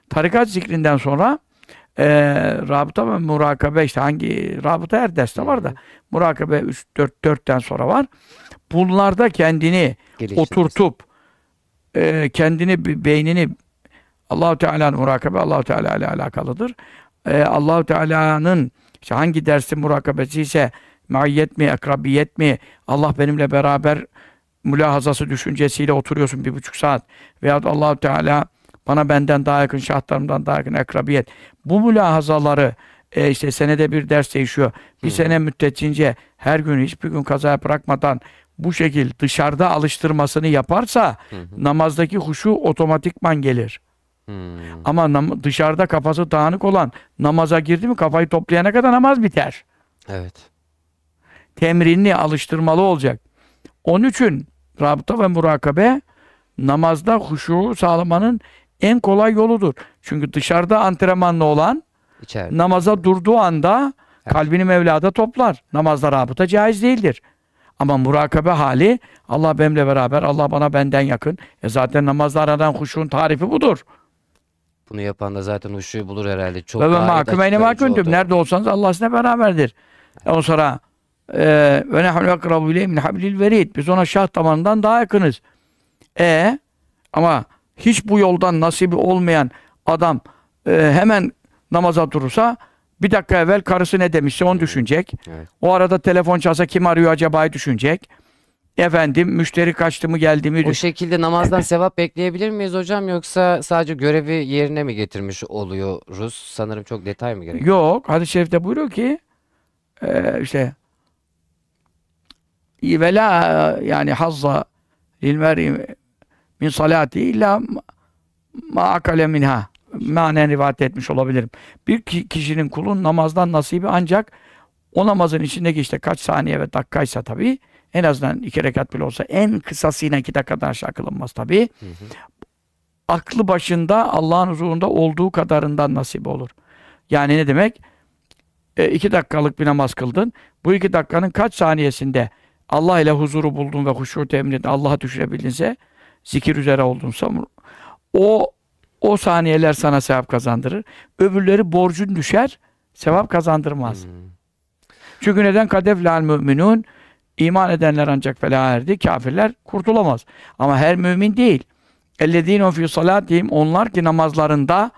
tarikat zikrinden sonra e, rabıta ve murakabe işte hangi rabıta her derste var da murakabe 3 4 4'ten sonra var. Bunlarda kendini oturtup e, kendini be- beynini Allahu Teala'nın murakabe Allahu Teala ile alakalıdır. E, Allahu Teala'nın işte hangi dersin murakabesi ise maiyet mi, akrabiyet mi, Allah benimle beraber mülahazası düşüncesiyle oturuyorsun bir buçuk saat veyahut Allahu Teala bana benden daha yakın, şahtlarımdan daha yakın akrabiyet. Bu mülahazaları e, işte senede bir ders değişiyor. Bir sene müddetince her gün hiçbir gün kazaya bırakmadan bu şekil dışarıda alıştırmasını yaparsa namazdaki huşu otomatikman gelir. Hmm. Ama nam- dışarıda kafası dağınık olan namaza girdi mi kafayı toplayana kadar namaz biter. Evet. Temrinli, alıştırmalı olacak. Onun için rabıta ve murakabe namazda huşu sağlamanın en kolay yoludur. Çünkü dışarıda antrenmanlı olan İçeride. namaza durduğu anda Evet. kalbini Mevla'da toplar. Namazda rabıta caiz değildir. Ama murakabe hali Allah benimle beraber, Allah bana benden yakın. E zaten namazda aranan huşun tarifi budur. Bunu yapan da zaten huşuyu bulur herhalde. Çok Ve açıklayıcı mahkumdüm. oldu. Nerede olsanız Allah sizinle beraberdir. Ondan sonra e, ve nehnu akrabu ileyhi min hablil verid. Biz ona şah damarından daha yakınız. E ama hiç bu yoldan nasibi olmayan adam e, hemen namaza durursa bir dakika evvel karısı ne demişse onu düşünecek. Evet. O arada telefon çalsa kim arıyor acaba düşünecek. Efendim müşteri kaçtı mı geldi mi O şekilde namazdan sevap bekleyebilir miyiz hocam yoksa sadece görevi yerine mi getirmiş oluyoruz? Sanırım çok detay mı gerekiyor? Yok. Hadis-i şerifte buyuruyor ki e, işte ve la yani hazza lil mer'i min salati illa ma- akale minha manen rivayet etmiş olabilirim. Bir ki- kişinin kulun namazdan nasibi ancak o namazın içindeki işte kaç saniye ve dakikaysa tabii en azından iki rekat bile olsa en kısasıyla iki dakikadan aşağı kılınmaz hı. Aklı başında Allah'ın huzurunda olduğu kadarından nasip olur. Yani ne demek? E, iki dakikalık bir namaz kıldın. Bu iki dakikanın kaç saniyesinde Allah ile huzuru buldun ve huşu temin ettin, Allah'a düşürebildinse, zikir üzere oldunsa o o saniyeler sana sevap kazandırır. Öbürleri borcun düşer, sevap kazandırmaz. Hmm. Çünkü neden kadeflal müminun iman edenler ancak felaha erdi. Kafirler kurtulamaz. Ama her mümin değil. Ellezîne fî salâtihim onlar ki namazlarında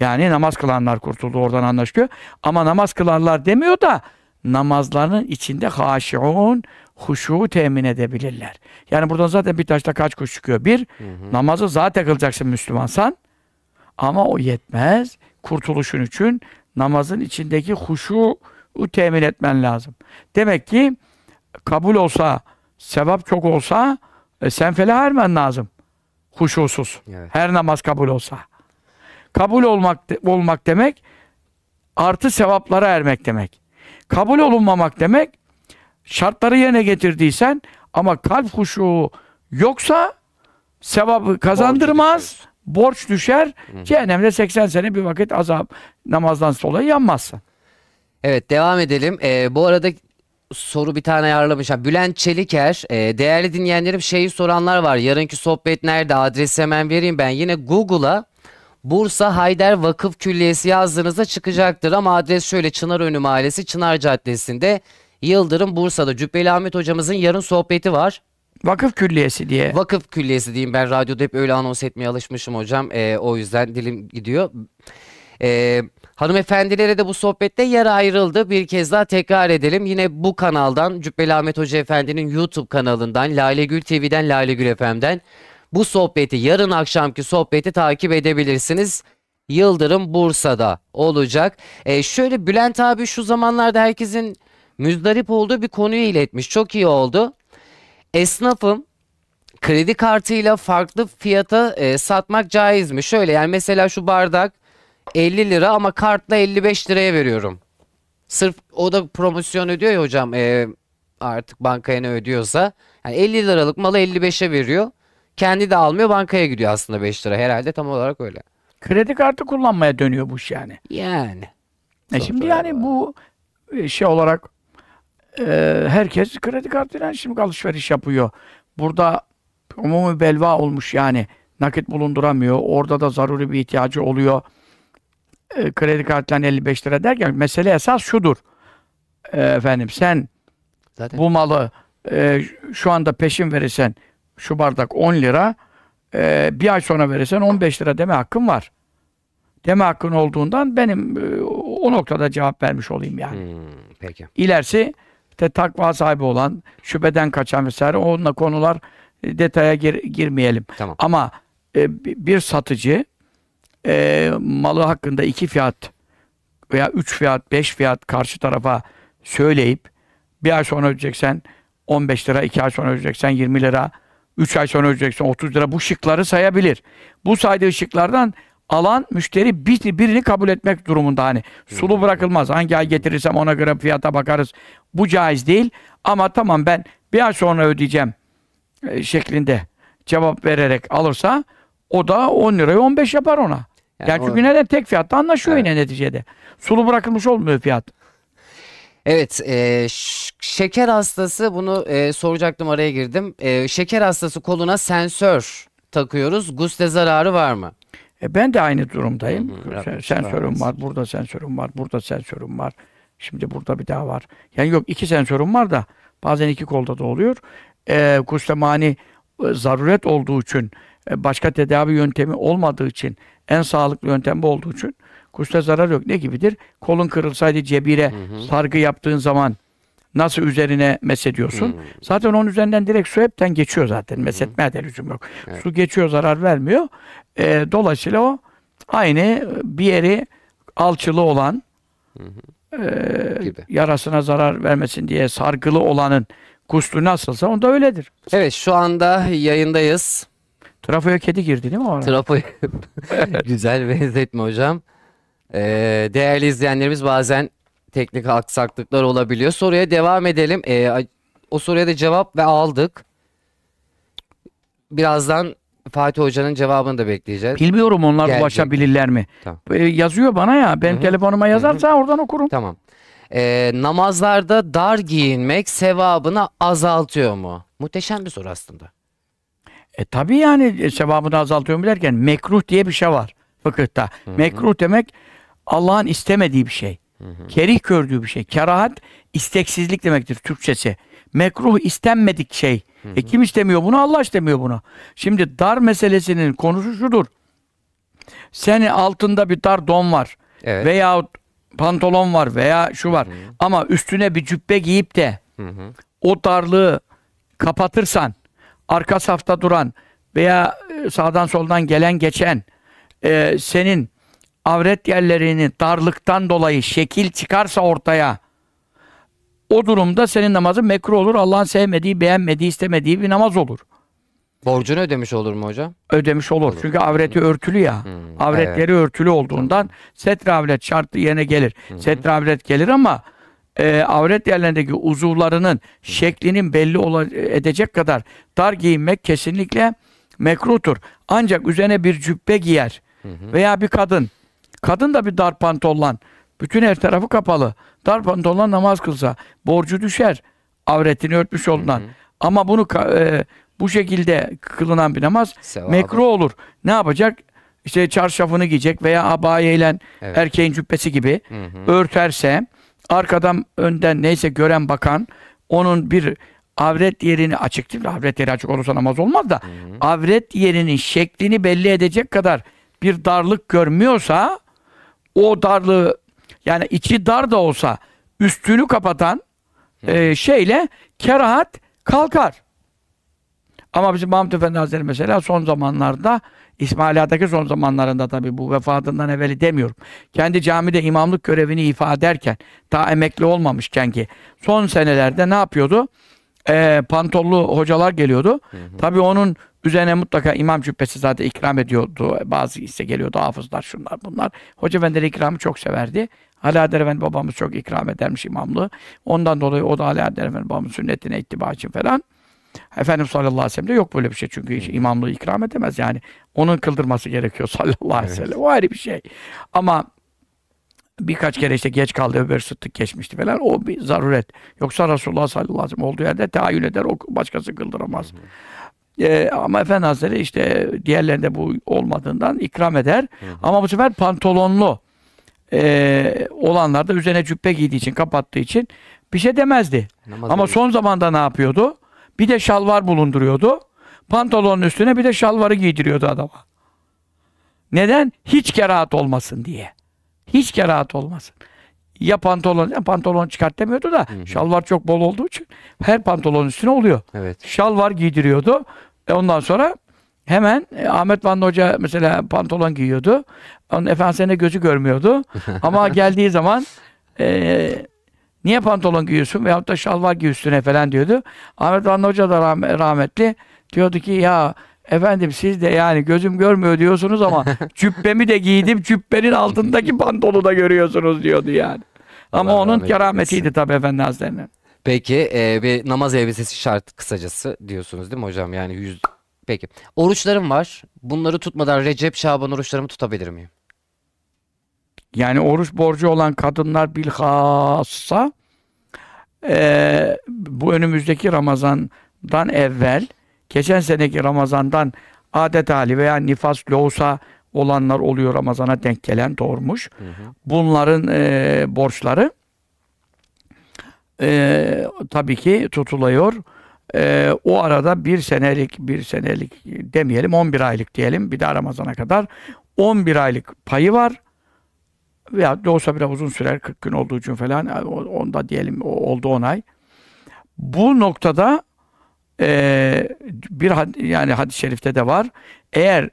yani namaz kılanlar kurtuldu oradan anlaşılıyor. Ama namaz kılanlar demiyor da namazlarının içinde haşiun huşu temin edebilirler. Yani buradan zaten bir taşta kaç kuş çıkıyor? Bir, Hı hı. namazı zaten kılacaksın Müslümansan. Ama o yetmez. Kurtuluşun için namazın içindeki huşu temin etmen lazım. Demek ki kabul olsa, sevap çok olsa e, sen felaha ermen lazım. Huşusuz. Evet. Her namaz kabul olsa. Kabul olmak de- olmak demek artı sevaplara ermek demek. Kabul olunmamak demek şartları yerine getirdiysen ama kalp huşu yoksa sevabı kazandırmaz. Borç düşer. Cehennemde 80 sene bir vakit azap namazdan dolayı yanmazsın. Evet devam edelim. Ee, bu arada soru bir tane ayarlamış. Ha, Bülent Çeliker. e, değerli dinleyenlerim şeyi soranlar var. Yarınki sohbet nerede? Adresi hemen vereyim ben. Yine Google'a Bursa Hayder Vakıf Külliyesi yazdığınızda çıkacaktır. Ama adres şöyle Çınarönü Mahallesi Çınar Caddesi'nde Yıldırım Bursa'da. Cübbeli Ahmet hocamızın yarın sohbeti var. Vakıf külliyesi diye. Vakıf Külliyesi diyeyim ben radyoda hep öyle anons etmeye alışmışım hocam. Ee, o yüzden dilim gidiyor. Ee, hanımefendilere de bu sohbette yer ayrıldı. Bir kez daha tekrar edelim. Yine bu kanaldan Cübbeli Ahmet Hoca Efendi'nin YouTube kanalından Lale Gül TV'den Lale Gül FM'den bu sohbeti yarın akşamki sohbeti takip edebilirsiniz. Yıldırım Bursa'da olacak. Ee, şöyle Bülent abi şu zamanlarda herkesin müzdarip olduğu bir konuyu iletmiş. Çok iyi oldu. Esnafım kredi kartıyla farklı fiyata e, satmak caiz mi? Şöyle yani mesela şu bardak 50 lira ama kartla 55 liraya veriyorum. Sırf o da promosyon ödüyor ya hocam e, artık bankaya ne ödüyorsa. Yani 50 liralık malı 55'e veriyor. Kendi de almıyor bankaya gidiyor aslında 5 lira herhalde tam olarak öyle. Kredi kartı kullanmaya dönüyor bu iş yani. Yani. E şimdi yani bu e, şey olarak e, herkes kredi kartıyla şimdi alışveriş yapıyor. Burada umumi belva olmuş yani. Nakit bulunduramıyor. Orada da zaruri bir ihtiyacı oluyor. E, kredi kartıyla 55 lira derken mesele esas şudur. E, efendim sen Zaten bu malı e, şu anda peşin verirsen şu bardak 10 lira e, bir ay sonra verirsen 15 lira deme hakkın var. Deme hakkın olduğundan benim e, o noktada cevap vermiş olayım yani. Hmm, peki. İlerisi işte takva sahibi olan, şüpheden kaçan vesaire onunla konular e, detaya gir- girmeyelim. Tamam. Ama e, bi- bir satıcı e, malı hakkında iki fiyat veya üç fiyat, beş fiyat karşı tarafa söyleyip bir ay sonra ödeyeceksen 15 lira, iki ay sonra ödeyeceksen 20 lira 3 ay sonra ödeyeceksin 30 lira. Bu şıkları sayabilir. Bu saydığı şıklardan alan müşteri bir, birini kabul etmek durumunda hani. Sulu bırakılmaz. Hangi ay getirirsem ona göre fiyata bakarız. Bu caiz değil. Ama tamam ben bir ay sonra ödeyeceğim e, şeklinde cevap vererek alırsa o da 10 lirayı 15 yapar ona. Yani, Yani çünkü o- neden tek fiyatta anlaşıyor Evet. yine neticede. Sulu bırakılmış olmuyor fiyat. Evet, e, şeker hastası bunu e, soracaktım araya girdim. E, şeker hastası koluna sensör takıyoruz. Guste zararı var mı? E ben de aynı durumdayım. Hı hı, Sen- sensörüm var, burada sensörüm var, burada sensörüm var. Şimdi burada bir daha var. Yani yok iki sensörüm var da bazen iki kolda da oluyor. E, kustemani e, zaruret olduğu için, e, başka tedavi yöntemi olmadığı için, en sağlıklı yöntem bu olduğu için kuste zarar yok. Ne gibidir? Kolun kırılsaydı cebire sargı yaptığın zaman nasıl üzerine mesediyorsun? Hı. Zaten onun üzerinden direkt su hepten geçiyor zaten. Mesetmeye de lüzum yok. Evet. Su geçiyor, zarar vermiyor. Ee, dolayısıyla o aynı bir yeri alçılı olan ee, Gibi. yarasına zarar vermesin diye sargılı olanın kustu nasılsa onda öyledir. Evet, şu anda yayındayız. Trafoya kedi girdi değil mi orada? Trafoyu güzel benzetme hocam. E, değerli izleyenlerimiz bazen teknik aksaklıklar olabiliyor. Soruya devam edelim. E, a- o soruya da cevap ve aldık. Birazdan Fatih Hoca'nın cevabını da bekleyeceğiz. Bilmiyorum onlar Gelecek. ulaşabilirler mi? Tamam. Ee, yazıyor bana ya. Ben Hı hı. telefonuma yazarsa oradan okurum. Tamam. Ee, namazlarda dar giyinmek sevabını azaltıyor mu? Muhteşem bir soru aslında. E tabii yani e, sevabını azaltıyorum derken mekruh diye bir şey var fıkıhta. Mekruh demek Allah'ın istemediği bir şey. Kerih gördüğü bir şey. Kerahat isteksizlik demektir Türkçesi. Mekruh istenmedik şey. E kim istemiyor bunu? Allah istemiyor bunu. Şimdi dar meselesinin konusu şudur. Senin altında bir dar don var. Evet. Veya pantolon var veya şu var. Ama üstüne bir cübbe giyip de Hı hı. o darlığı kapatırsan, arka safta duran veya e, sağdan soldan gelen geçen e, senin avret yerlerinin darlıktan dolayı şekil çıkarsa ortaya o durumda senin namazın mekruh olur. Allah'ın sevmediği, beğenmediği, istemediği bir namaz olur. Borcunu ödemiş olur mu hocam? Ödemiş olur. Çünkü avreti örtülü ya. Hmm, Avretleri örtülü olduğundan setre avret şartı yerine gelir. Setre avret gelir ama e, avret yerlerindeki uzuvlarının şeklinin belli edecek kadar dar giyinmek kesinlikle mekruhtur. Ancak üzerine bir cübbe giyer veya bir kadın, kadın da bir dar pantolon, bütün her tarafı kapalı. Dar pantolonla namaz kılsa borcu düşer. Avretini örtmüş olduğundan. Ama bunu e, bu şekilde kılınan bir namaz Sevabı. mekruh olur. Ne yapacak? İşte çarşafını giyecek veya abayeyle Evet. erkeğin cübbesi gibi Hı hı. örterse arkadan önden neyse gören bakan onun bir avret yerini açık değil. Avret yeri açık olursa namaz olmaz da avret yerinin şeklini belli edecek kadar bir darlık görmüyorsa o darlığı yani içi dar da olsa üstünü kapatan e, şeyle kerahat kalkar. Ama bizim Mahmut Efendi Hazretleri mesela son zamanlarda İsmail Ağa'daki son zamanlarında tabii bu vefatından evveli demiyorum. Kendi camide imamlık görevini ifa ederken daha emekli olmamışken ki son senelerde ne yapıyordu? Ee, pantollu hocalar geliyordu. Tabii onun üzerine mutlaka imam cübbesi zaten ikram ediyordu. Bazı ise geliyordu hafızlar şunlar bunlar. Hoca Efendileri ikramı çok severdi. Ali Adel Efendi babamız çok ikram edermiş imamlığı. Ondan dolayı o da Ali Adel Efendi babamın sünnetine ittiba için falan. Efendimiz sallallahu aleyhi ve sellem de yok böyle bir şey çünkü hiç imamlığı ikram edemez yani. Onun kıldırması gerekiyor sallallahu aleyhi ve sellem. O ayrı bir şey. Ama birkaç kere işte geç kaldı öbür sıddık geçmişti falan. O bir zaruret. Yoksa Resulullah sallallahu aleyhi ve sellem olduğu yerde tahayyül eder. O başkası kıldıramaz. Ee, ama Efendi Hazretleri işte diğerlerinde bu olmadığından ikram eder. Ama bu sefer pantolonlu e, olanlar da üzerine cübbe giydiği için, kapattığı için bir şey demezdi. Namaz Ama son zamanda ne yapıyordu? Bir de şalvar bulunduruyordu. Pantolonun üstüne bir de şalvarı giydiriyordu adama. Neden? Hiç kerahat olmasın diye. Hiç kerahat olmasın. Ya pantolon, ya pantolon çıkart demiyordu da şalvar çok bol olduğu için her pantolonun üstüne oluyor. Evet. Şalvar giydiriyordu. E ondan sonra hemen e, Ahmet Vanlı Hoca mesela pantolon giyiyordu. Onun efendisine gözü görmüyordu. Ama geldiği zaman e, niye pantolon giyiyorsun veyahut da şalvar giy üstüne falan diyordu. Ahmet Vanlı Hoca da rahme- rahmetli Diyordu ki ya efendim siz de yani gözüm görmüyor diyorsunuz ama cübbemi de giydim cübbenin altındaki pantolonu da görüyorsunuz diyordu yani. Ama Allah onun kerametiydi tabii Efendi Hazretleri'nin. Peki e, bir namaz elbisesi şart kısacası diyorsunuz değil mi hocam? Yani yüz... Peki. Oruçlarım var. Bunları tutmadan Recep, Şaban oruçlarımı tutabilir miyim? Yani oruç borcu olan kadınlar bilhassa eee, bu önümüzdeki Ramazan'dan evvel geçen seneki Ramazan'dan adet hali veya nifas loğusa olanlar oluyor Ramazan'a denk gelen doğurmuş. Bunların eee, borçları eee, tabii ki tutuluyor. Eee, o arada bir senelik, bir senelik demeyelim 11 aylık diyelim bir daha Ramazan'a kadar 11 aylık payı var veya da olsa biraz uzun sürer 40 gün olduğu için falan o- onda diyelim oldu 10 ay. Bu noktada eee, bir had- yani hadis-i şerifte de var. Eğer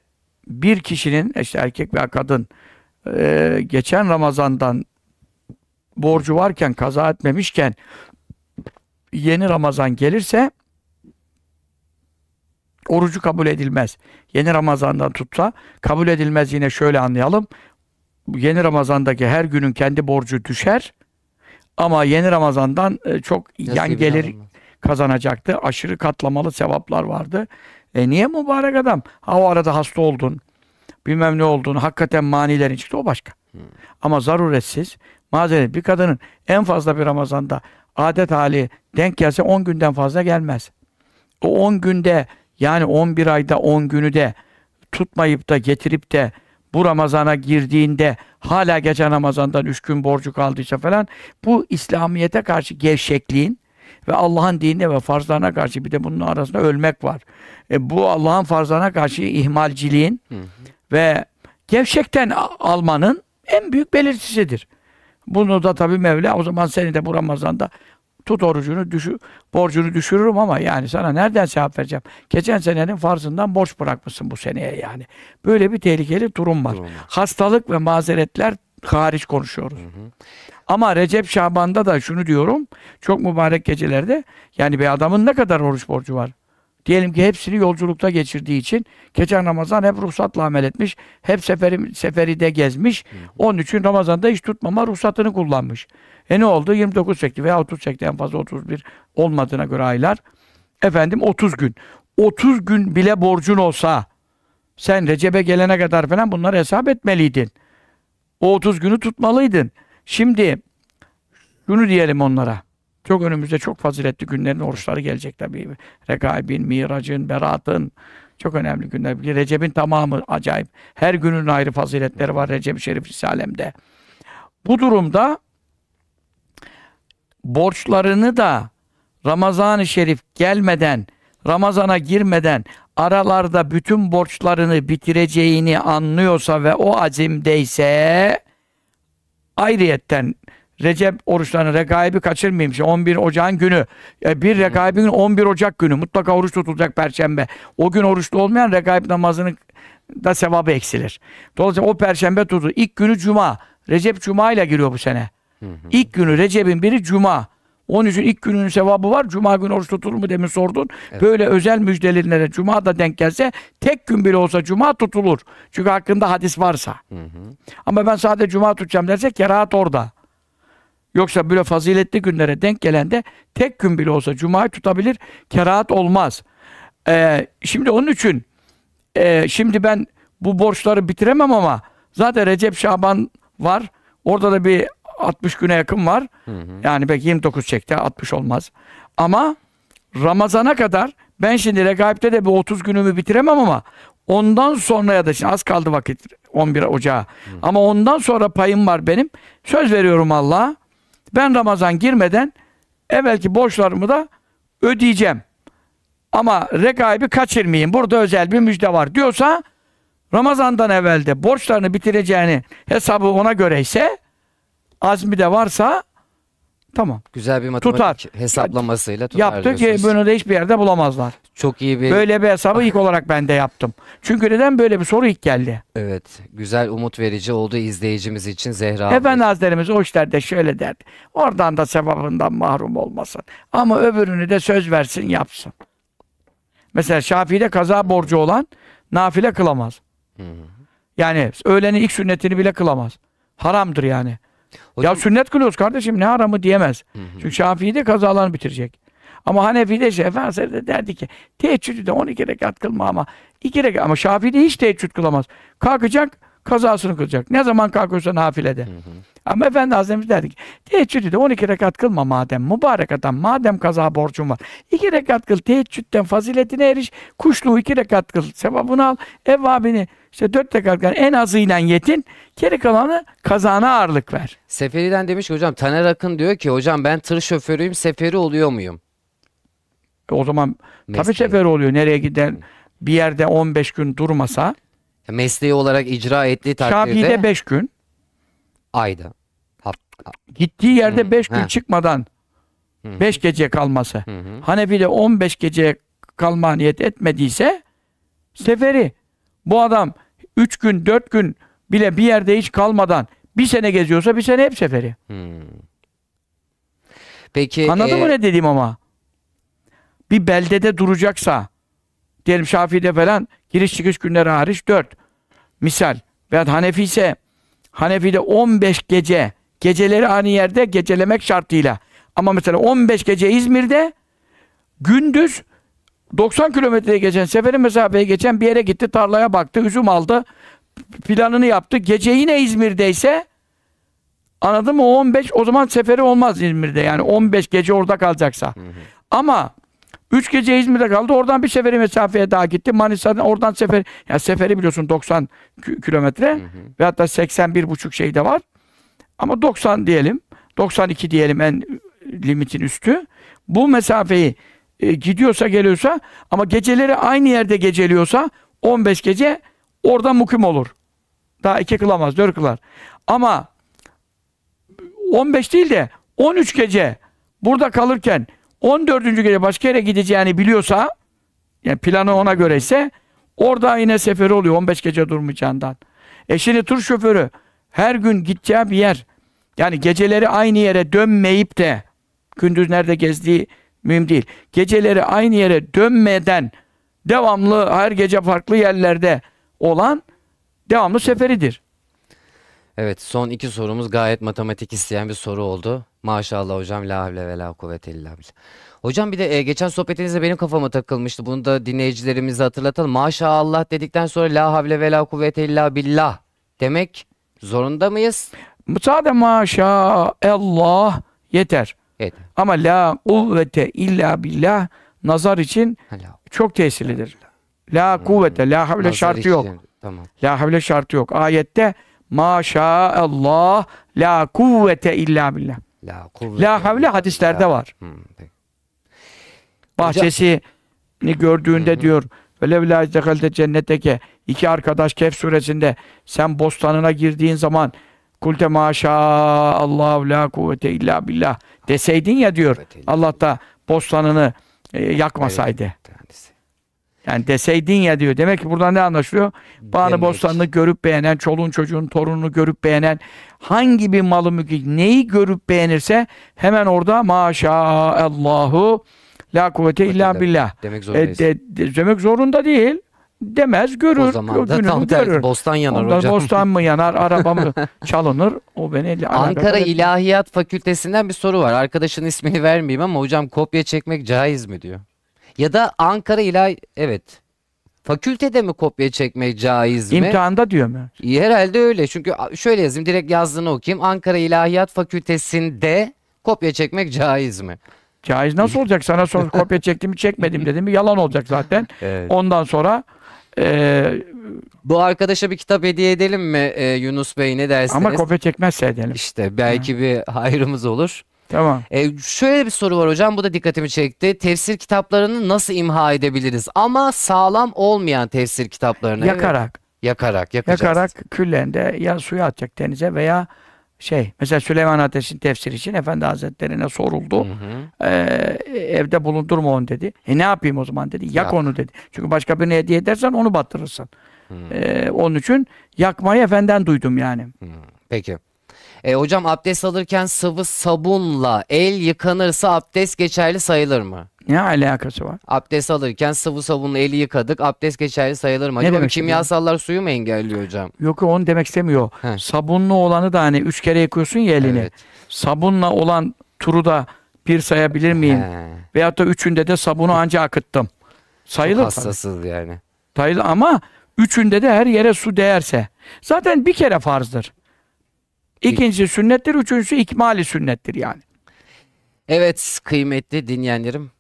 bir kişinin işte erkek veya kadın eee, geçen Ramazan'dan borcu varken kaza etmemişken yeni Ramazan gelirse orucu kabul edilmez. Yeni Ramazan'dan tutsa kabul edilmez yine şöyle anlayalım yeni Ramazan'daki her günün kendi borcu düşer. Ama yeni Ramazan'dan e, çok yan Nasibini gelir kazanacaktı. Aşırı katlamalı sevaplar vardı. E niye mübarek adam? Ha o arada hasta oldun. Bilmem ne oldun. Hakikaten manilerin çıktı. O başka. Ama zaruretsiz. Mazeret bir kadının en fazla bir Ramazan'da adet hali denk gelse 10 günden fazla gelmez. O 10 günde yani 11 ayda 10 günü de tutmayıp da getirip de bu Ramazan'a girdiğinde hala geçen Ramazan'dan 3 gün borcu kaldıysa falan bu İslamiyet'e karşı gevşekliğin ve Allah'ın dinine ve farzlarına karşı bir de bunun arasında ölmek var. E, bu Allah'ın farzlarına karşı ihmalciliğin ve gevşekten almanın en büyük belirtisidir. Bunu da tabii Mevla o zaman seni de bu Ramazan'da tut orucunu, düşü, borcunu düşürürüm ama yani sana nereden sevap vereceğim? Geçen senenin farzından borç bırakmışsın bu seneye yani. Böyle bir tehlikeli durum var. Durum. Hastalık ve mazeretler hariç konuşuyoruz. Ama Recep Şaban'da da şunu diyorum. Çok mübarek gecelerde yani bir adamın ne kadar oruç borcu var? Diyelim ki hepsini yolculukta geçirdiği için geçen Ramazan hep ruhsatla amel etmiş. Hep seferi, seferi de gezmiş. Onun için Ramazan'da hiç tutmama ruhsatını kullanmış. E ne oldu? 29 çekti veya 30 çekti. En fazla 31 olmadığına göre aylar. Efendim 30 gün. 30 gün bile borcun olsa sen Recep'e gelene kadar falan bunları hesap etmeliydin. O 30 günü tutmalıydın. Şimdi şunu diyelim onlara. Çok önümüzde çok faziletli günlerin oruçları gelecek tabii. Rekaibin, Miracın, Berat'ın çok önemli günler. Bir Recep'in tamamı acayip. Her günün ayrı faziletleri var Recep-i Şerif Risalem'de. Bu durumda borçlarını da Ramazan-ı Şerif gelmeden, Ramazan'a girmeden aralarda bütün borçlarını bitireceğini anlıyorsa ve o azimdeyse ayrıyetten Recep oruçlarını rekaibi kaçırmayayım. Şimdi 11 Ocak'ın günü. E, bir rekaibin 11 Ocak günü. Mutlaka oruç tutulacak perşembe. O gün oruçlu olmayan rekaib namazının da sevabı eksilir. Dolayısıyla o perşembe tutu. İlk günü cuma. Recep cuma ile giriyor bu sene. İlk günü Recep'in biri cuma. Onun için ilk günün sevabı var. Cuma günü oruç tutulur mu demin sordun. Böyle özel müjdelerine cuma da denk gelse tek gün bile olsa cuma tutulur. Çünkü hakkında hadis varsa. Ama ben sadece cuma tutacağım derse kerahat orada. Yoksa böyle faziletli günlere denk gelende tek gün bile olsa cumayı tutabilir, kerahat olmaz. Ee, şimdi onun için e, şimdi ben bu borçları bitiremem ama zaten Recep Şaban var. Orada da bir 60 güne yakın var. Yani belki 29 çekti, 60 olmaz. Ama Ramazana kadar ben şimdi Regaib'de de bir 30 günümü bitiremem ama ondan sonra ya da şimdi az kaldı vakit 11 Ocağı. Ama ondan sonra payım var benim. Söz veriyorum Allah'a. Ben Ramazan girmeden evvelki borçlarımı da ödeyeceğim. Ama rekaibi kaçırmayayım. Burada özel bir müjde var diyorsa Ramazan'dan evvelde borçlarını bitireceğini hesabı ona göre ise azmi de varsa tamam. Güzel bir matematik Tutar. hesaplamasıyla tutar Yaptı ki diyorsunuz. bunu da hiçbir yerde bulamazlar. Çok iyi bir Böyle bir hesabı ilk olarak ben de yaptım. Çünkü neden böyle bir soru ilk geldi? evet güzel umut verici oldu izleyicimiz için Zehra. Efendi Hazretlerimiz o işlerde şöyle derdi. Oradan da sevabından mahrum olmasın. Ama öbürünü de söz versin yapsın. Mesela Şafii'de kaza borcu olan nafile kılamaz. Hı hı. Yani öğlenin ilk sünnetini bile kılamaz. Haramdır yani. Hocam, Ya sünnet kılıyoruz kardeşim ne haramı diyemez. Hı hı. Çünkü Şafii'de kazalarını bitirecek. Ama Hanefi'de şey Efendimiz de derdi ki teheccüdü de 12 rekat kılma ama 2 rekat ama Şafii'de hiç teheccüd kılamaz. Kalkacak kazasını kılacak. Ne zaman kalkıyorsa nafilede. Ama Efendi Hazretimiz derdi ki teheccüdü de 12 rekat kılma madem mübarek adam madem kaza borcun var. 2 rekat kıl teheccüden faziletine eriş. Kuşluğu 2 rekat kıl sevabını al. Evvabini işte 4 rekat kıl en azıyla yetin. Geri kalanı kazana ağırlık ver. Seferi'den demiş ki hocam Taner Akın diyor ki hocam ben tır şoförüyüm seferi oluyor muyum? E O zaman tabii Mesleği. sefer oluyor. Nereye gider bir yerde 15 gün durmasa Mesleği olarak icra ettiği takdirde Şafii'de 5 gün ayda. Gittiği yerde Hı, 5 gün çıkmadan Hı. 5 gece kalması. Hı hı. Hanefi'de 15 gece kalma niyet etmediyse seferi. Bu adam 3 gün 4 gün bile bir yerde hiç kalmadan bir sene geziyorsa bir sene hep seferi. Hmm. Peki Anladın e, mı ne dediğim ama? Bir beldede duracaksa diyelim Şafii'de falan giriş çıkış günleri hariç 4. Misal. Veya Hanefi ise Hanefi'de 15 gece geceleri aynı yerde gecelemek şartıyla. Ama mesela 15 gece İzmir'de gündüz 90 kilometreye geçen seferin mesafeye geçen bir yere gitti tarlaya baktı üzüm aldı planını yaptı. Gece yine İzmir'deyse anladın mı? O 15 o zaman seferi olmaz İzmir'de yani 15 gece orada kalacaksa. Ama 3 gece İzmir'de kaldı. Oradan bir seferi mesafeye daha gitti. Manisa'dan oradan sefer ya seferi biliyorsun 90 kü- kilometre ve hatta 81 buçuk şey de var. Ama 90 diyelim. 92 diyelim en limitin üstü. Bu mesafeyi e, gidiyorsa geliyorsa ama geceleri aynı yerde geceliyorsa 15 gece orada mukim olur. Daha iki kılamaz, dört kılar. Ama 15 değil de 13 gece burada kalırken 14. gece başka yere gideceğini biliyorsa yani planı ona göre ise orada yine seferi oluyor 15 gece durmayacağından. E şimdi tur şoförü her gün gideceği bir yer yani geceleri aynı yere dönmeyip de gündüz nerede gezdiği mühim değil. Geceleri aynı yere dönmeden devamlı her gece farklı yerlerde olan devamlı seferidir. Evet son iki sorumuz gayet matematik isteyen bir soru oldu. Maşallah hocam la havle ve la kuvvete illa billah. Hocam bir de e, geçen sohbetinizde benim kafama takılmıştı. Bunu da dinleyicilerimize hatırlatalım. Maşallah dedikten sonra la havle ve la kuvvete illa billah demek zorunda mıyız? Sade maşallah yeter. Evet. Ama la kuvvete illa billah nazar için çok tesirlidir. La kuvvete, la havle Nazar şartı için- yok. Tamam. La havle şartı yok. Ayette maşallah la kuvvete illa billah. La. La havle hadislerde var. Hmm. Bahçesini gördüğünde diyor Velev la izdehalte cenneteke iki arkadaş Kehf suresinde sen bostanına girdiğin zaman kulte maşallah la kuvvete illa billah deseydin ya diyor Allah da bostanını e, yakmasaydı. Kendisi. Yani deseydin ya diyor. Demek ki buradan ne anlaşılıyor? Bağını Demek. bostanını görüp beğenen, çoluğun çocuğun torununu görüp beğenen, hangi bir malı mülkü neyi görüp beğenirse hemen orada maşallahu la kuvvete illa illa billah. Demek E, zorundayız. de, de- demek zorunda değil. Demez, görür. o zaman da tam tersi görür. bostan yanar Ondan hocam. bostan mı yanar, araba mı çalınır? O beni Ankara. İlahiyat Fakültesinden bir soru var. Arkadaşın ismini vermeyeyim ama hocam kopya çekmek caiz mi diyor. Ya da Ankara İlahi... Evet. Fakültede mi kopya çekmek caiz mi? İmtihanda diyor mu? Herhalde öyle. Çünkü şöyle yazayım direkt yazdığını okuyayım. Ankara İlahiyat Fakültesi'nde kopya çekmek caiz mi? Caiz nasıl olacak? Sana sonra kopya çektim mi çekmedim dedim mi yalan olacak zaten. Evet. Ondan sonra e, Bu arkadaşa bir kitap hediye edelim mi e, Yunus Bey ne dersiniz? ama kopya çekmezse edelim. İşte belki bir hayrımız olur. Tamam. E, şöyle bir soru var hocam bu da dikkatimi çekti. Tefsir kitaplarını nasıl imha edebiliriz? Ama sağlam olmayan tefsir kitaplarını. Yakarak. Yakarak, yakacağız. Yakarak küllen de ya suya atacak denize veya şey mesela Süleyman Ateş'in tefsiri için Efendi Hazretlerine soruldu. Hı hı. Ee, evde bulundurma onu dedi. E ne yapayım o zaman dedi. Yak, Yak. onu dedi. Çünkü başka birine hediye edersen onu batırırsın. Hı. Ee, onun için yakmayı efenden duydum yani. Hı, Peki. E, hocam abdest alırken sıvı sabunla el yıkanırsa abdest geçerli sayılır mı? Ne alakası var? Abdest alırken sıvı sabunla eli yıkadık. Abdest geçerli sayılır mı? Ne Acaba demek kimyasallar suyu mu engelliyor hocam? Yok onu demek istemiyor. He. Sabunlu olanı da hani üç kere yıkıyorsun ya elini. Evet. Sabunla olan turu da bir sayabilir miyim? He, Veyahut da üçünde de sabunu anca akıttım. Sayılır çok tabii. hassasız yani. Sayılır ama üçünde de her yere su değerse. Zaten bir kere farzdır. İkincisi sünnettir, üçüncüsü ikmali sünnettir yani. Evet kıymetli dinleyenlerim.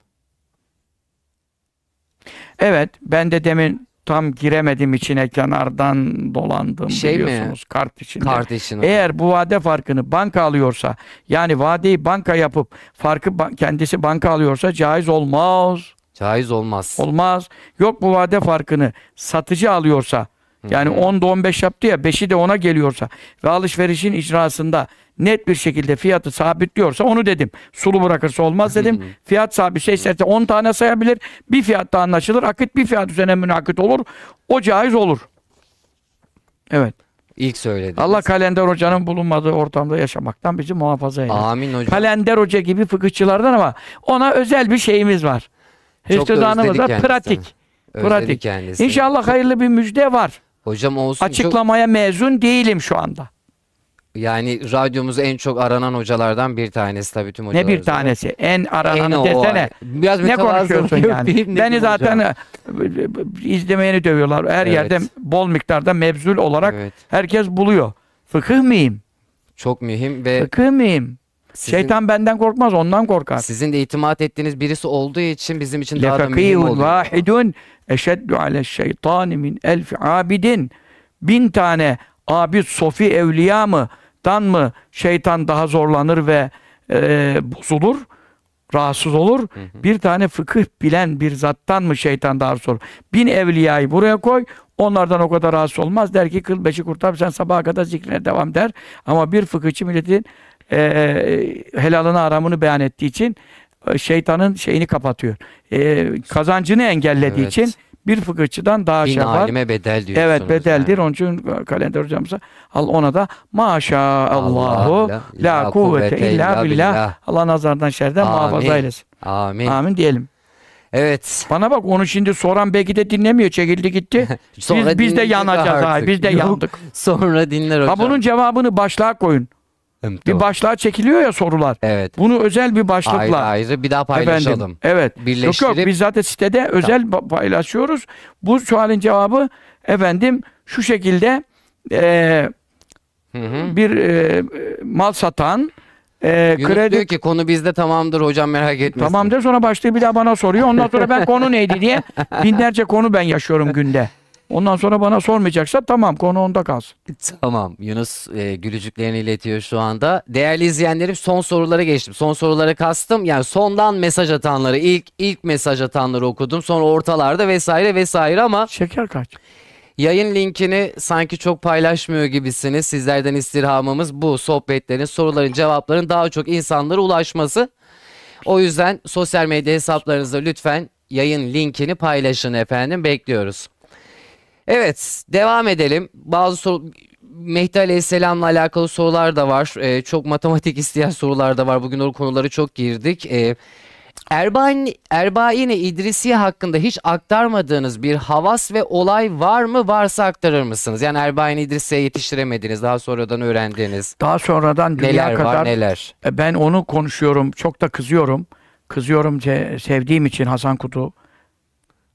Evet, ben de demin tam giremedim içine kenardan dolandım Şey mi? biliyorsunuz kart içinde. Kart için. Eğer bu vade farkını banka alıyorsa, yani vadeyi banka yapıp farkı ba- kendisi banka alıyorsa caiz olmaz. Caiz olmaz. Olmaz. Yok bu vade farkını satıcı alıyorsa, yani 10'da 15 yaptı ya 5'i de ona geliyorsa ve alışverişin icrasında net bir şekilde fiyatı sabitliyorsa onu dedim. Sulu bırakırsa olmaz dedim. Fiyat sabitse isterse 10 tane sayabilir. Bir fiyatta anlaşılır. Akit bir fiyat üzerine münakit olur. O caiz olur. Evet. İlk söylediniz. Allah kalender hocanın bulunmadığı ortamda yaşamaktan bizi muhafaza eylesin. Amin hocam. Kalender hoca gibi fıkıhçılardan ama ona özel bir şeyimiz var. Çok da özledik. Pratik. Özledik pratik. kendisini. İnşallah hayırlı bir müjde var. Hocam olsun çok Açıklamaya mezun değilim şu anda. yani radyomuzda en çok aranan hocalardan bir tanesi tabii tüm Ne hocalar. bir tanesi. En En arananı o. desene. Biraz Ne konuşuyorsun yani? Beni hocam. zaten e, izlemeyeni dövüyorlar. Her Evet. yerde bol miktarda mevzul olarak Evet. herkes buluyor. Fıkıh mıyım? Çok mühim ve Fıkıh mıyım? Sizin, Şeytan benden korkmaz, ondan korkar. sizin de itimat ettiğiniz birisi olduğu için bizim için daha da mühim oluyor. vahidun eşeddu ale şeytani min elfi abidin. Bin tane abid sofi evliya mı dan mı şeytan daha zorlanır ve e, bozulur, rahatsız olur. Bir tane fıkıh bilen bir zattan mı şeytan daha zor? Bin evliyayı buraya koy. Onlardan o kadar rahatsız olmaz. Der ki kıl beşi kurtar sen sabaha kadar zikrine devam der. Ama bir fıkıhçı milletin e, helalını aramını beyan ettiği için e, şeytanın şeyini kapatıyor. E, kazancını engellediği Evet. için bir fıkıhçıdan daha Bin şey var. alime bedel diyorsunuz. Evet bedeldir. yani. Onun için kalender hocamıza al ona da maşallahu Allah, la, kuvvete illa billah. Allah nazardan şerden Amin. muhafaza eylesin. Amin. Amin diyelim. Evet. Bana bak onu şimdi soran belki de dinlemiyor. Çekildi gitti. Sonra biz, biz de yanacağız. artık. Abi, biz de Yok, yandık. Sonra dinler hocam. Ha bunun cevabını başlığa koyun. Tamam. Bir başlığa çekiliyor ya sorular. Evet. Bunu özel bir başlıkla. Ayrı ayrı bir daha paylaşalım. Efendim, evet. Yok Birleştirip yok biz zaten sitede özel ba- paylaşıyoruz. Bu sualin cevabı efendim şu şekilde eee Hı hı. bir e, mal satan e, Yunus kredi diyor ki konu bizde tamamdır hocam merak etmesin. tamam der sonra başlığı bir daha bana soruyor. Ondan sonra ben konu neydi diye binlerce konu ben yaşıyorum günde. Ondan sonra bana sormayacaksa tamam konu onda kalsın. Tamam Yunus e, gülücüklerini iletiyor şu anda. Değerli izleyenlerim son sorulara geçtim. Son soruları kastım yani sondan mesaj atanları ilk ilk mesaj atanları okudum. Sonra ortalarda vesaire vesaire ama Şeker kaç? yayın linkini sanki çok paylaşmıyor gibisiniz. Sizlerden istirhamımız bu sohbetlerin soruların cevapların daha çok insanlara ulaşması. O yüzden sosyal medya hesaplarınızda lütfen yayın linkini paylaşın efendim bekliyoruz. Evet devam edelim. Bazı soru Mehdi Aleyhisselam'la alakalı sorular da var. Ee, çok matematik isteyen sorular da var. Bugün o konulara çok girdik. Ee, Erbain, Erbain-i İdrisiye hakkında hiç aktarmadığınız bir havas ve olay var mı? Varsa aktarır mısınız? Yani Erbain-i İdrisiye'ye yetiştiremediniz. Daha sonradan öğrendiğiniz. Daha sonradan dünya Neler kadar var neler? E, ben onu konuşuyorum. Çok da kızıyorum. Kızıyorum sevdiğim için Hasan Kutu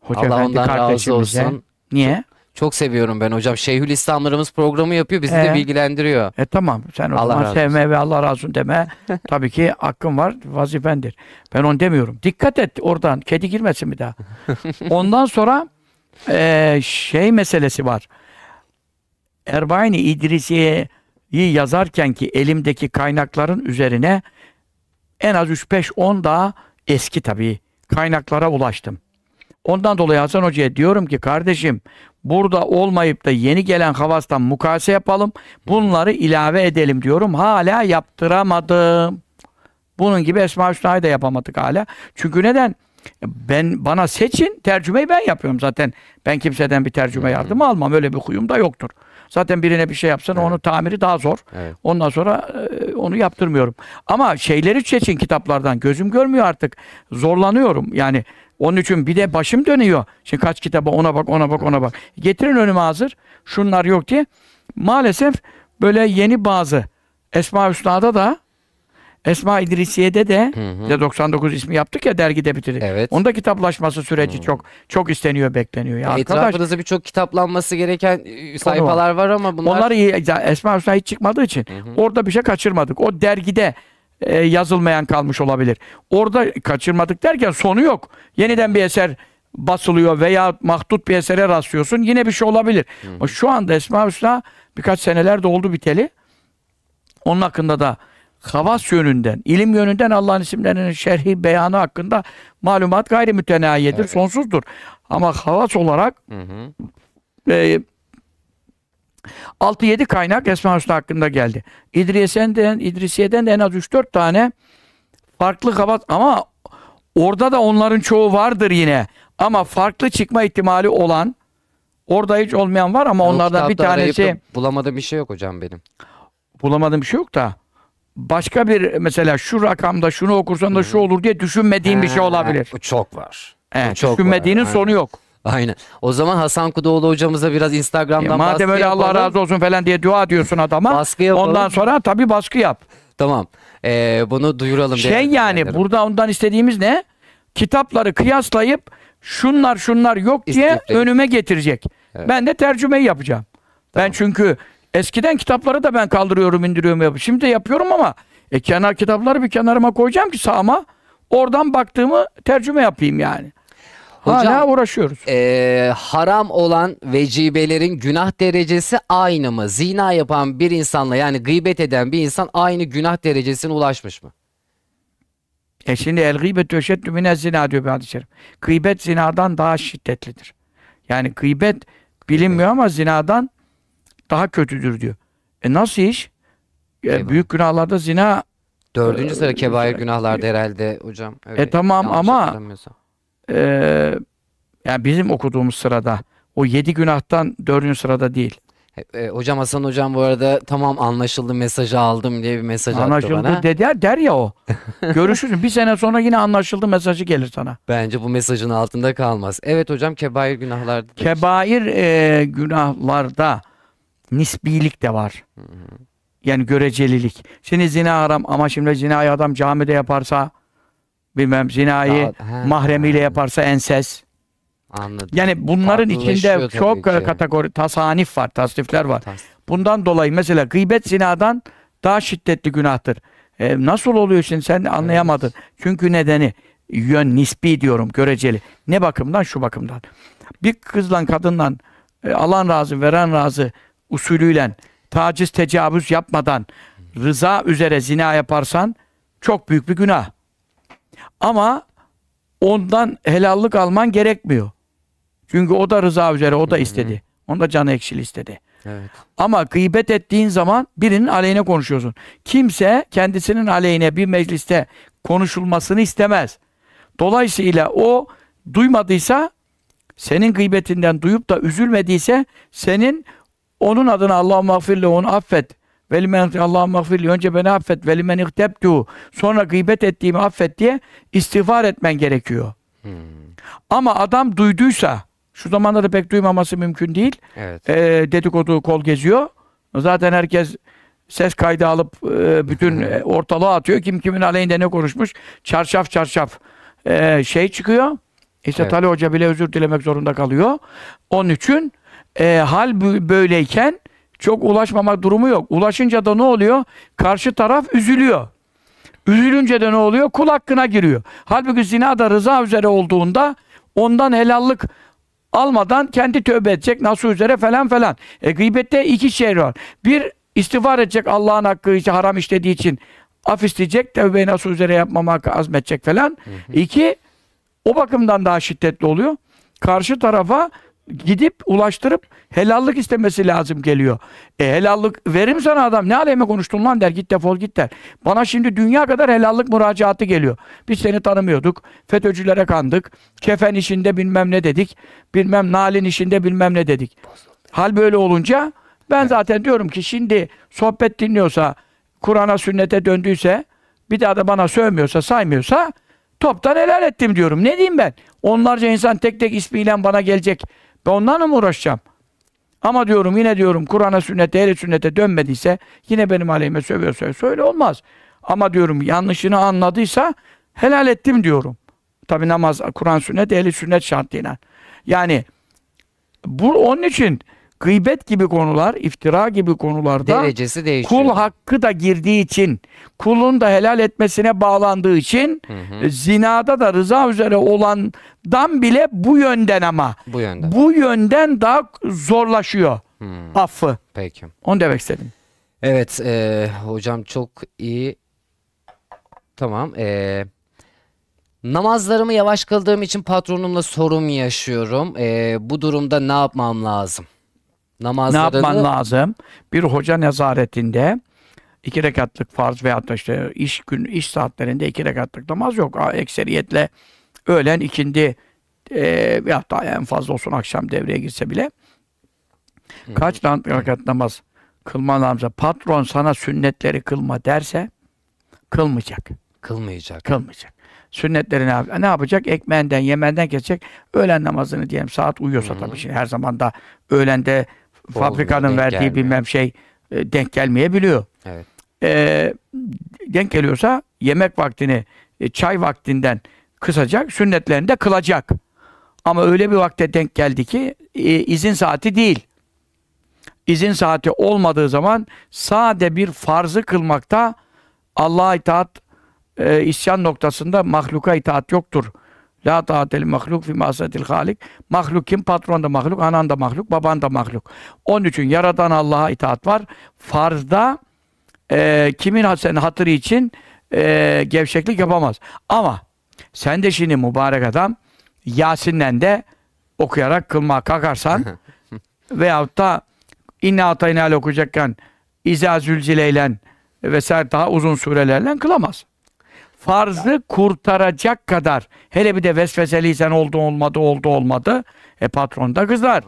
Hoca Allah Efendi ondan razı olsun. Niye? Çok seviyorum ben hocam. Şeyhülislamlarımız programı yapıyor. Bizi de Ee? bilgilendiriyor. E tamam sen o Allah zaman razı sevme ve Allah razı olsun deme. Tabii ki hakkın var, vazifendir. Ben onu demiyorum. Dikkat et oradan, kedi girmesin bir daha. Ondan sonra e, şey meselesi var. Erbaini İdrisiye'yi yazarken ki elimdeki kaynakların üzerine en az 3-5-10 daha eski tabii kaynaklara ulaştım. Ondan dolayı Hasan Hoca'ya diyorum ki kardeşim burada olmayıp da yeni gelen havastan mukayese yapalım. Bunları ilave edelim diyorum. Hala yaptıramadım. Bunun gibi Esma Hüsna'yı da yapamadık hala. Çünkü neden? Ben bana seçin tercümeyi ben yapıyorum zaten. Ben kimseden bir tercüme yardımı almam. Öyle bir huyum da yoktur. Zaten birine bir şey yapsan Evet. onun tamiri daha zor. Evet. Ondan sonra e, onu yaptırmıyorum. Ama şeyleri seçin kitaplardan. Gözüm görmüyor artık. Zorlanıyorum. Yani onun için bir de başım dönüyor. Şimdi kaç kitaba ona bak, ona bak, ona bak. Getirin önüme hazır. Şunlar yok diye. Maalesef böyle yeni bazı Esma Hüsna'da da Esma İdrisiye'de de Hı hı. bir de 99 ismi yaptık ya dergide bitirdik. Evet. Onda kitaplaşması süreci Hı. çok çok isteniyor, bekleniyor. Ya arkadaş Etrafınızda birçok kitaplanması gereken e, sayfalar var ama bunlar... onlar iyi. Esma Hüsna hiç çıkmadığı için Hı hı. orada bir şey kaçırmadık. O dergide e, yazılmayan kalmış olabilir. Orada kaçırmadık derken sonu yok. Yeniden bir eser basılıyor veya mahdut bir esere rastlıyorsun. Yine bir şey olabilir. Ama Şu anda Esma Hüsna birkaç seneler de oldu biteli. Onun hakkında da havas yönünden, ilim yönünden Allah'ın isimlerinin şerhi, beyanı hakkında malumat gayri mütenahiyedir, Evet. sonsuzdur. Ama havas olarak Hı hı. e, 6-7 kaynak Esma Hüsna hakkında geldi. İdrisiye'den, İdrisiye'den de en az 3-4 tane farklı kabat ama orada da onların çoğu vardır yine. Ama farklı çıkma ihtimali olan orada hiç olmayan var ama onlardan bir tanesi Bulamadığım bir şey yok hocam benim. bulamadığım bir şey yok da başka bir mesela şu rakamda şunu okursan da şu olur diye düşünmediğim bir şey olabilir. Çok var. Evet, çok düşünmediğinin var. sonu yok. Aynen. O zaman Hasan Kudoğlu hocamıza biraz E, Instagram'dan madem baskı öyle Allah yapalım. razı olsun falan diye dua diyorsun adama. Baskı yapalım. Ondan sonra tabii baskı yap. Tamam. Ee, bunu duyuralım. Şey yani dinleyenlerim. burada ondan istediğimiz ne? Kitapları kıyaslayıp şunlar şunlar yok diye İstifleri. önüme getirecek. Evet. Ben de tercümeyi yapacağım. Ben Tamam. çünkü eskiden kitapları da ben kaldırıyorum, indiriyorum, yapıyorum. Şimdi de yapıyorum ama e, kenar kitapları bir kenarıma koyacağım ki sağıma. Oradan baktığımı tercüme yapayım yani. Hocam- Hala uğraşıyoruz. Ee, haram olan vecibelerin günah derecesi aynı mı? Zina yapan bir insanla yani gıybet eden bir insan aynı günah derecesine ulaşmış mı? E şimdi el gıybet eşeddü mine zina diyor bir hadis-i şerif. Gıybet zinadan daha şiddetlidir. Yani gıybet bilinmiyor ama zinadan daha kötüdür diyor. E nasıl iş? E, büyük günahlarda zina Dördüncü sıra Ee, kebair güzel. günahlarda herhalde hocam. Öyle E tamam ama-. E, yani bizim okuduğumuz sırada o yedi günahtan dördüncü sırada değil. E, e, hocam Hasan hocam bu arada tamam anlaşıldı mesajı aldım diye bir mesaj attı Anlaşıldı bana. der, der ya o. Görüşürüz. Bir sene sonra yine anlaşıldı mesajı gelir sana. Bence bu mesajın altında kalmaz. Evet hocam kebair günahlarda. Kebair e, günahlarda nisbilik de var. Yani görecelilik. Şimdi zina haram ama şimdi zinayı adam camide yaparsa bilmem zinayı ha, mahremiyle yaparsa enses. Anladım. Yani bunların içinde çok ki. kategori tasanif var, tasnifler var. Tas- Bundan dolayı mesela gıybet zinadan daha şiddetli günahtır. E, nasıl oluyor şimdi sen anlayamadın. Çünkü nedeni yön nispi diyorum göreceli. Ne bakımdan? Şu bakımdan. Bir kızla kadınla e, alan razı veren razı usulüyle taciz tecavüz yapmadan rıza üzere zina yaparsan çok büyük bir günah. Ama ondan helallik alman gerekmiyor. Çünkü o da rıza üzere o da istedi. Onun da canı ekşili istedi. Evet. Ama gıybet ettiğin zaman birinin aleyhine konuşuyorsun. Kimse kendisinin aleyhine bir mecliste konuşulmasını istemez. Dolayısıyla o duymadıysa senin gıybetinden duyup da üzülmediyse senin onun adına Allah'ım mağfirle onu affet. Velimen Allah'ım mağfirli önce beni affet. Velimen ihtebtu sonra gıybet ettiğimi affet diye istiğfar etmen gerekiyor. Hmm. Ama adam duyduysa şu zamanlarda pek duymaması mümkün değil Evet. e, dedikodu kol geziyor. Zaten herkes ses kaydı alıp e, bütün e, ortalığa atıyor. Kim kimin aleyhinde ne konuşmuş. Çarşaf çarşaf e, şey çıkıyor. İşte Evet. Tali Hoca bile özür dilemek zorunda kalıyor. Onun için e, hal bö- böyleyken çok ulaşmama durumu yok. Ulaşınca da ne oluyor? Karşı taraf üzülüyor. Üzülünce de ne oluyor? Kul hakkına giriyor. Halbuki zina da rıza üzere olduğunda ondan helallik almadan kendi tövbe edecek nasıl üzere falan falan. E gıybette iki şey var. Bir istiğfar edecek Allah'ın hakkı için haram işlediği için af isteyecek tövbeyi nasıl üzere yapmamak azmetecek falan. İki o bakımdan daha şiddetli oluyor. Karşı tarafa gidip ulaştırıp helallik istemesi lazım geliyor. E helallik verim sana adam ne aleme konuştun lan der git defol git der. Bana şimdi dünya kadar helallik müracaatı geliyor. Biz seni tanımıyorduk. FETÖ'cülere kandık. Kefen işinde bilmem ne dedik. Bilmem nalin işinde bilmem ne dedik. Hal böyle olunca Ben zaten diyorum ki şimdi sohbet dinliyorsa, Kur'an'a sünnete döndüyse, bir daha da bana sövmüyorsa, saymıyorsa toptan helal ettim diyorum. Ne diyeyim ben? Onlarca insan tek tek ismiyle bana gelecek. Ben onlarla mı uğraşacağım? Ama diyorum yine diyorum Kur'an'a sünnete, ehli sünnete dönmediyse yine benim aleyhime sövüyorsa söyle olmaz. Ama diyorum yanlışını anladıysa helal ettim diyorum. Tabi namaz, Kur'an sünnet, ehli sünnet şartıyla. Yani bu onun için gıybet gibi konular, iftira gibi konularda Derecesi değişiyor. kul hakkı da girdiği için, kulun da helal etmesine bağlandığı için Hı hı, e, zinada da rıza üzere olandan bile bu yönden ama bu yönden. bu yönden daha zorlaşıyor Hmm, affı. peki. Onu demek istedim. Evet e, hocam çok iyi. Tamam. E, namazlarımı yavaş kıldığım için patronumla sorun yaşıyorum. E, bu durumda ne yapmam lazım? Ne Namazlarını yapman lazım? Bir hoca nezaretinde iki rekatlık farz veyahut da işte iş gün iş saatlerinde iki rekatlık namaz yok. Ekseriyetle öğlen ikindi e, veyahut da en fazla olsun akşam devreye girse bile kaç lan rekat namaz kılman lazım. Patron sana sünnetleri kılma derse kılmayacak. kılmayacak. Kılmayacak. Sünnetleri ne, ne yapacak? Ekmeğinden, yemenden kesecek. Öğlen namazını diyelim saat uyuyorsa Hı hı. tabii şimdi her zaman da öğlende fabrikanın verdiği gelmiyor. bilmem şey e, denk gelmeyebiliyor. Evet. E, denk geliyorsa yemek vaktini e, çay vaktinden kısacak, sünnetlerini de kılacak. Ama öyle bir vakte denk geldi ki e, izin saati değil. İzin saati olmadığı zaman sade bir farzı kılmakta Allah'a itaat e, isyan noktasında mahluka itaat yoktur. La taatel mahluk fi masatil halik. Mahluk kim? Patron da mahluk, anan da mahluk, baban da mahluk. Onun için yaradan Allah'a itaat var. Farzda e, kimin hasen hatırı için e, gevşeklik yapamaz. Ama sen de şimdi mübarek adam Yasin'le de okuyarak kılmaya kalkarsan veyahut da İnne Atayna'yla okuyacakken İza Zülzile'yle vesaire daha uzun surelerle kılamaz. Farzı kurtaracak kadar hele bir de vesveseliysen oldu olmadı oldu olmadı e patron da kızar.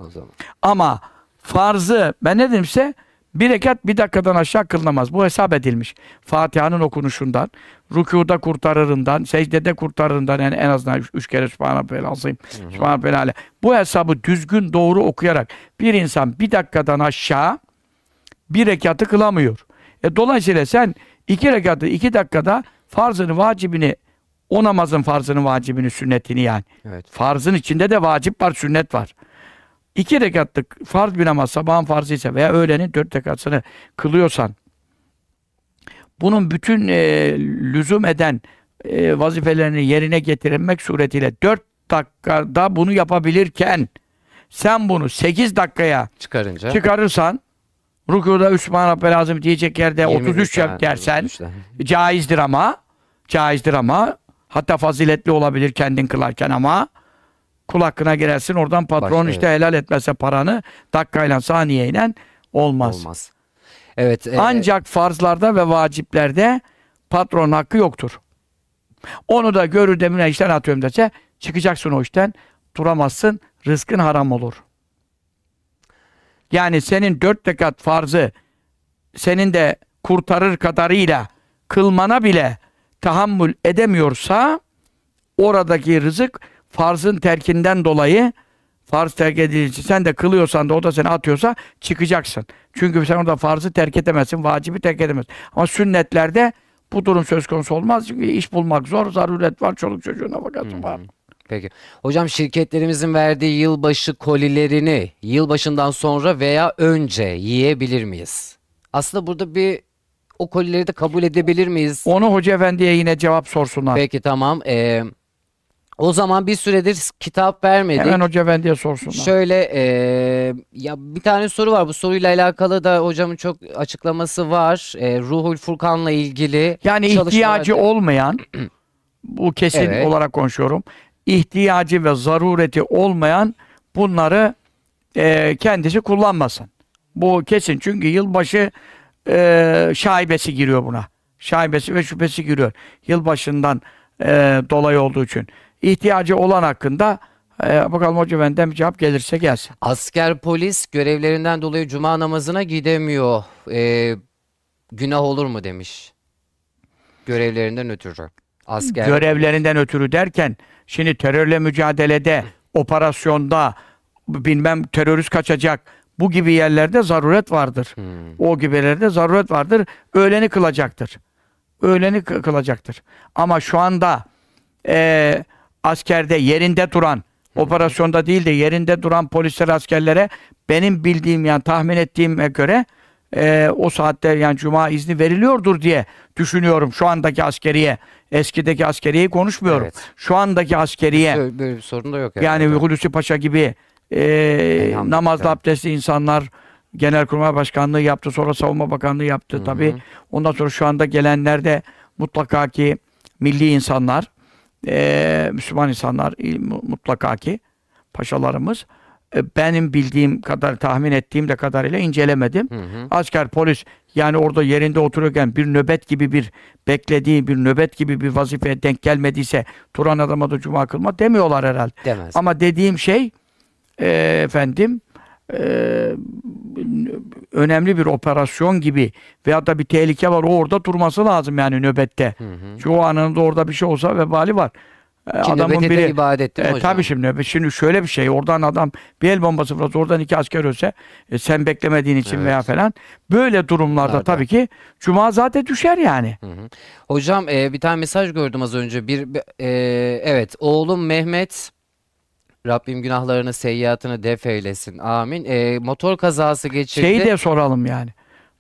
Ama farzı ben ne dedimse bir rekat bir dakikadan aşağı kılınamaz. Bu hesap edilmiş. Fatiha'nın okunuşundan, rükuda kurtarırından, secdede kurtarırından en, en azından üç, üç kere Sübhanallah azim, Sübhanallah Ale. Bu hesabı düzgün doğru okuyarak bir insan bir dakikadan aşağı bir rekatı kılamıyor. E, dolayısıyla sen iki rekatı iki dakikada farzını, vacibini, o namazın farzını, vacibini, sünnetini yani. Evet. Farzın içinde de vacip var, sünnet var. İki rekatlık farz bir namaz, sabahın farzı ise veya öğlenin dört rekatını kılıyorsan, bunun bütün e, lüzum eden e, vazifelerini yerine getirilmek suretiyle dört dakikada bunu yapabilirken, sen bunu sekiz dakikaya Çıkarınca çıkarırsan, rükuda Üsman Rabbel Azim diyecek yerde 21 33 yap dersen, 33 tane. caizdir ama, caizdir ama, hatta faziletli olabilir kendin kılarken ama, kul hakkına girersin oradan patron Baş- işte helal etmezse paranı dakikayla saniyeyle olmaz. olmaz. Evet. e, Ancak farzlarda ve vaciplerde patron hakkı yoktur. Onu da görür demine işten atıyorum dese çıkacaksın o işten duramazsın rızkın haram olur. Yani senin dört rekat farzı senin de kurtarır kadarıyla kılmana bile tahammül edemiyorsa oradaki rızık farzın terkinden dolayı farz terk edilince sen de kılıyorsan da o da seni atıyorsa çıkacaksın. Çünkü sen orada farzı terk edemezsin, vacibi terk edemezsin. Ama sünnetlerde bu durum söz konusu olmaz. Çünkü iş bulmak zor, zaruret var, çoluk çocuğuna bakarsın var. Peki. Hocam şirketlerimizin verdiği yılbaşı kolilerini yılbaşından sonra veya önce yiyebilir miyiz? Aslında burada bir o kolileri de kabul edebilir miyiz? Onu hoca efendiye yine cevap sorsunlar. Peki tamam. Ee, o zaman bir süredir kitap vermedik. Hemen hoca efendiye sorsunlar. Şöyle ee, ya bir tane soru var. Bu soruyla alakalı da hocamın çok açıklaması var. Ee, Ruhul Furkan'la ilgili Yani ihtiyacı olmayan, bu kesin Evet. olarak konuşuyorum, ihtiyacı ve zarureti olmayan bunları e, kendisi kullanmasın. Bu kesin çünkü yılbaşı e, şaibesi giriyor buna. Şaibesi ve şüphesi giriyor. Yılbaşından e, dolayı olduğu için. İhtiyacı olan hakkında Ee, bakalım hoca benden bir cevap gelirse gelsin. Asker polis görevlerinden dolayı cuma namazına gidemiyor. Ee, günah olur mu demiş. Görevlerinden ötürü. Asker. Görevlerinden ötürü derken şimdi terörle mücadelede, operasyonda bilmem terörist kaçacak bu gibi yerlerde zaruret vardır. Hmm. O gibilerde zaruret vardır. Öğleni kılacaktır. Öğleni kı- kılacaktır. Ama şu anda eee, askerde yerinde duran, operasyonda değil de yerinde duran polisler askerlere benim bildiğim yani tahmin ettiğime göre eee, o saatte yani cuma izni veriliyordur diye düşünüyorum şu andaki askeriye. Eskideki askeriyeyi konuşmuyorum. Evet. Şu andaki askeriye Böyle, böyle bir sorun da yok yani herhalde. Hulusi Paşa gibi e, namazda abdestli insanlar Genelkurmay Başkanlığı yaptı. Sonra Savunma Bakanlığı yaptı tabii. Ondan sonra şu anda gelenler de mutlaka ki milli insanlar, e, Müslüman insanlar mutlaka ki paşalarımız e, benim bildiğim kadar tahmin ettiğim de kadarıyla incelemedim. Hı hı. Asker, polis yani orada yerinde otururken bir nöbet gibi bir beklediği bir nöbet gibi bir vazifeye denk gelmediyse Turan adama da cuma kılma demiyorlar herhalde. Demez. Ama dediğim şey e, efendim e, önemli bir operasyon gibi veya da bir tehlike var o orada durması lazım yani nöbette. Hı hı. Şu anında orada bir şey olsa vebali var. E, Ki nöbeti de ibadet değil mi e, hocam? tabii şimdi nöbet- şimdi şöyle bir şey oradan adam bir el bombası fırlatsa oradan iki asker ölse e, sen beklemediğin için Evet. veya falan böyle durumlarda Nerede? tabii ki cuma zaten düşer yani. Hı hı. Hocam e, bir tane mesaj gördüm az önce. Bir bir- e, evet oğlum Mehmet Rabbim günahlarını, seyyiatını def eylesin. Amin. E, motor kazası geçirdi. Şeyi de soralım yani.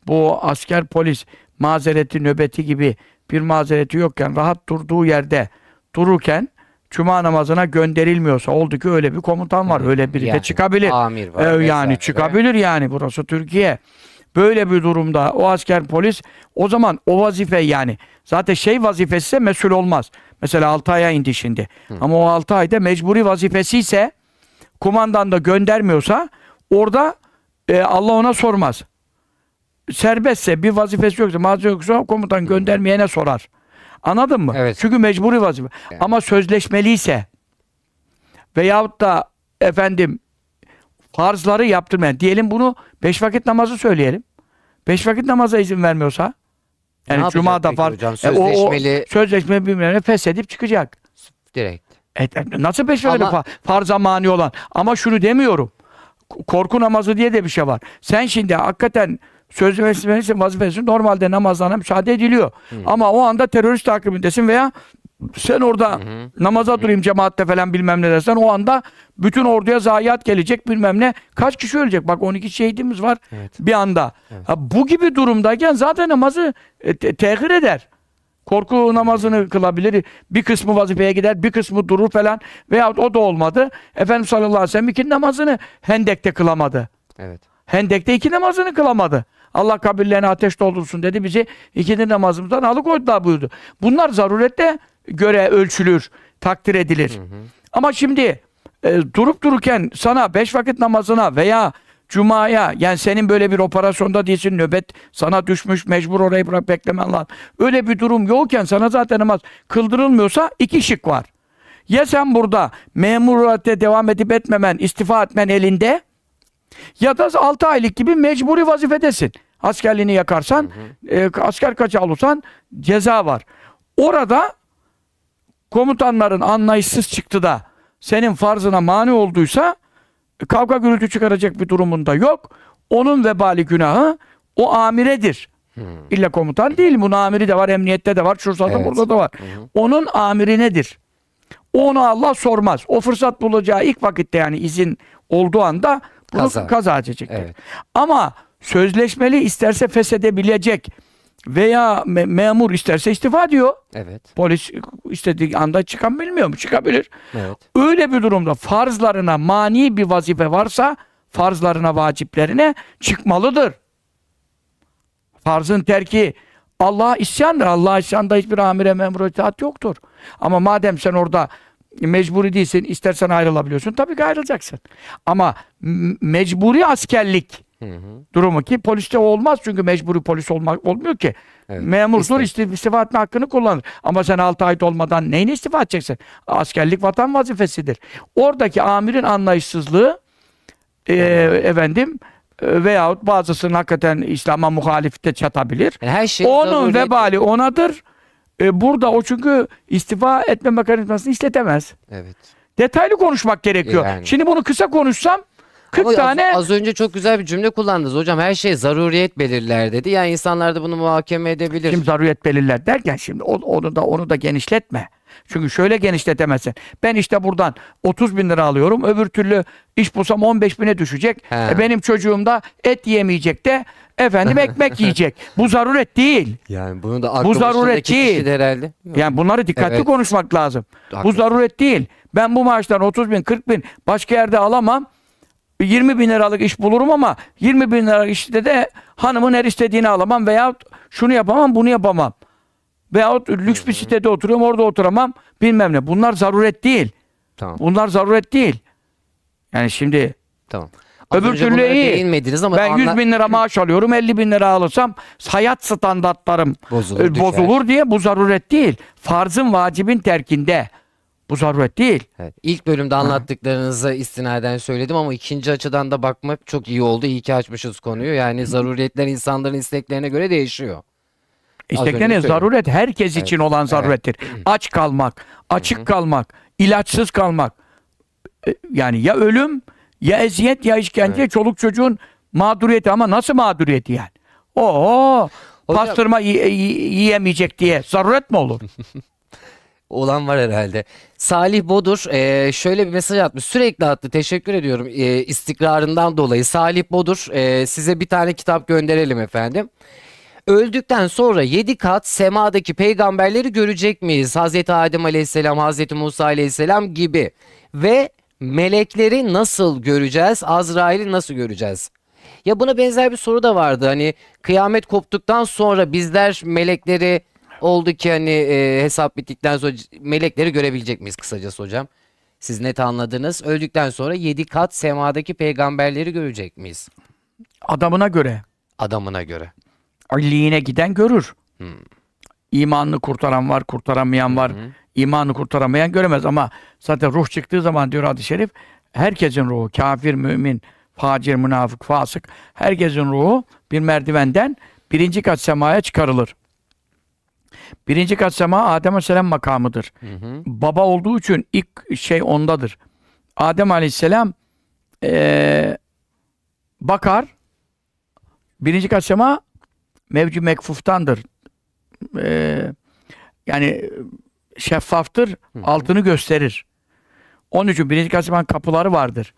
Bu asker polis mazereti nöbeti gibi bir mazereti yokken rahat durduğu yerde dururken cuma namazına gönderilmiyorsa oldu ki öyle bir komutan var. Öyle biri de Yani, çıkabilir. Amir var. Ee, vesaire. yani çıkabilir yani burası Türkiye. Böyle bir durumda o asker polis o zaman o vazife yani zaten şey vazifesi ise mesul olmaz. Mesela 6 aya indi şimdi. Ama o 6 ayda mecburi vazifesi ise kumandan da göndermiyorsa orada e, Allah ona sormaz. Serbestse bir vazifesi yoksa mazeret yoksa komutan göndermeyene sorar. Anladın mı? Evet. Çünkü mecburi vazife. Yani. Ama sözleşmeliyse veyahut da efendim farzları yaptırmayan diyelim bunu beş vakit namazı söyleyelim. Beş vakit namaza izin vermiyorsa Ne yani yapacak cuma da farz. hocam? E, o- o Sözleşmeli sözleşme bilmem ne feshedip çıkacak. direkt. E, e, nasıl beş vakit Ama- fa- farza mani olan? Ama şunu demiyorum. Korku namazı diye de bir şey var. Sen şimdi hakikaten sözleşmelisin vazifesi normalde namazlarına müsaade ediliyor. Ama o anda terörist takibindesin veya sen orada Hı hı. namaza durayım cemaatte falan bilmem ne dersen o anda bütün orduya zayiat gelecek bilmem ne. Kaç kişi ölecek? Bak 12 şehidimiz var Evet. bir anda. Evet. Ha, bu gibi durumdayken zaten namazı e, te- tehir eder. Korku namazını kılabilir. Bir kısmı vazifeye gider, bir kısmı durur falan. Veyahut o da olmadı. Efendimiz sallallahu aleyhi ve sellem iki namazını Hendek'te kılamadı. Evet. Hendek'te iki namazını kılamadı. Allah kabirlerini ateş doldursun dedi. Bizi ikindi namazımızdan alıkoydular buyurdu. Bunlar zarurette göre ölçülür, takdir edilir. Hı hı. Ama şimdi e, durup dururken sana beş vakit namazına veya Cuma'ya yani senin böyle bir operasyonda değilsin nöbet sana düşmüş mecbur orayı bırak beklemen lazım. Öyle bir durum yokken sana zaten namaz kıldırılmıyorsa iki şık var. Ya sen burada memuriyete devam edip etmemen, istifa etmen elinde ya da 6 aylık gibi mecburi vazifedesin. Askerliğini yakarsan, e, asker kaçağı olursan ceza var. Orada komutanların anlayışsız çıktı da senin farzına mani olduysa e, kavga gürültü çıkaracak bir durumunda yok. Onun vebali günahı o amiredir. Hı. İlla komutan değil. Bunun amiri de var, emniyette de var, şurada Evet. burada da var. Hı hı. Onun amiri nedir? Onu Allah sormaz. O fırsat bulacağı ilk vakitte yani izin olduğu anda bunu Kaza. kaza, edecektir. Evet. Ama sözleşmeli isterse feshedebilecek veya me- memur isterse istifa diyor. Evet. Polis istediği anda çıkan bilmiyor mu? Çıkabilir. Evet. Öyle bir durumda farzlarına mani bir vazife varsa farzlarına, vaciplerine çıkmalıdır. Farzın terki Allah'a isyandır. Allah'a isyanda hiçbir amire memura itaat yoktur. Ama madem sen orada mecburi değilsin, istersen ayrılabiliyorsun. Tabii ki ayrılacaksın. Ama mecburi askerlik Hı hı. durumu ki poliste olmaz çünkü mecburi polis olmak olmuyor ki. Evet. Memurdur istif- istifa etme hakkını kullanır. Ama sen 6 ayda olmadan neyini istifa edeceksin? Askerlik vatan vazifesidir. Oradaki amirin anlayışsızlığı e, efendim e, veyahut bazısının hakikaten İslam'a muhalifte çatabilir. Yani her şey Onun vebali onadır. E, burada o çünkü istifa etme mekanizmasını işletemez. Evet. Detaylı konuşmak gerekiyor. Yani. Şimdi bunu kısa konuşsam 40 Ama az- tane az, önce çok güzel bir cümle kullandınız hocam. Her şey zaruriyet belirler dedi. Yani insanlar da bunu muhakeme edebilir. Şimdi zaruriyet belirler derken şimdi onu da onu da genişletme. Çünkü şöyle genişletemezsin. Ben işte buradan 30 bin lira alıyorum. Öbür türlü iş bulsam 15 bine düşecek. He. E benim çocuğum da et yemeyecek de efendim ekmek yiyecek. Bu zaruret değil. Yani bunu da aklı zaruret değil. de herhalde. Yani bunları dikkatli Evet. konuşmak lazım. Bu Haklısın. zaruret değil. Ben bu maaştan 30 bin 40 bin başka yerde alamam. 20 bin liralık iş bulurum ama 20 bin liralık işte de hanımın her istediğini alamam veyahut şunu yapamam bunu yapamam. Veyahut lüks bir sitede oturuyorum orada oturamam bilmem ne. Bunlar zaruret değil. Tamam. Bunlar zaruret değil. Yani şimdi Tamam. Öbür türlü iyi. ama ben 100 anla- bin lira maaş alıyorum 50 bin lira alırsam hayat standartlarım Bozulur, e, düşer. bozulur diye bu zaruret değil. Farzın vacibin terkinde. Bu zaruret değil. Evet. İlk bölümde anlattıklarınıza istinaden söyledim ama ikinci açıdan da bakmak çok iyi oldu. İyi ki açmışız konuyu. Yani zaruriyetler insanların isteklerine göre değişiyor. İsteklerin önce söyledim. zaruret herkes Evet, için olan zarurettir. Aç kalmak, açık kalmak, ilaçsız kalmak. E, Yani ya ölüm, ya eziyet, ya işkence, çoluk çocuğun mağduriyeti ama nasıl mağduriyeti yani? Oo, Hocam- pastırma yi- yi- yiyemeyecek diye zaruret mi olur? Olan var herhalde. Salih Bodur e, şöyle bir mesaj atmış. Sürekli attı. Teşekkür ediyorum e, istikrarından dolayı. Salih Bodur e, size bir tane kitap gönderelim efendim. Öldükten sonra yedi kat semadaki peygamberleri görecek miyiz? Hazreti Adem Aleyhisselam, Hazreti Musa Aleyhisselam gibi. Ve melekleri nasıl göreceğiz? Azrail'i nasıl göreceğiz? Ya buna benzer bir soru da vardı. Hani kıyamet koptuktan sonra bizler melekleri oldu ki hani e, hesap bittikten sonra melekleri görebilecek miyiz kısacası hocam? Siz net anladınız. Öldükten sonra yedi kat semadaki peygamberleri görecek miyiz? Adamına göre. Adamına göre. Alliğine giden görür. Hmm. İmanını kurtaran var, kurtaramayan var. İmanını kurtaramayan göremez ama zaten ruh çıktığı zaman diyor hadis-i şerif herkesin ruhu, kafir, mümin, facir, münafık, fasık herkesin ruhu bir merdivenden birinci kat semaya çıkarılır. Birinci kat sema Adem Aleyhisselam makamıdır. Hı hı. Baba olduğu için ilk şey ondadır. Adem Aleyhisselam eee, bakar birinci kat sema mevcu mekfuftandır. Eee, yani şeffaftır, altını gösterir. Onun için birinci kat semanın kapıları vardır.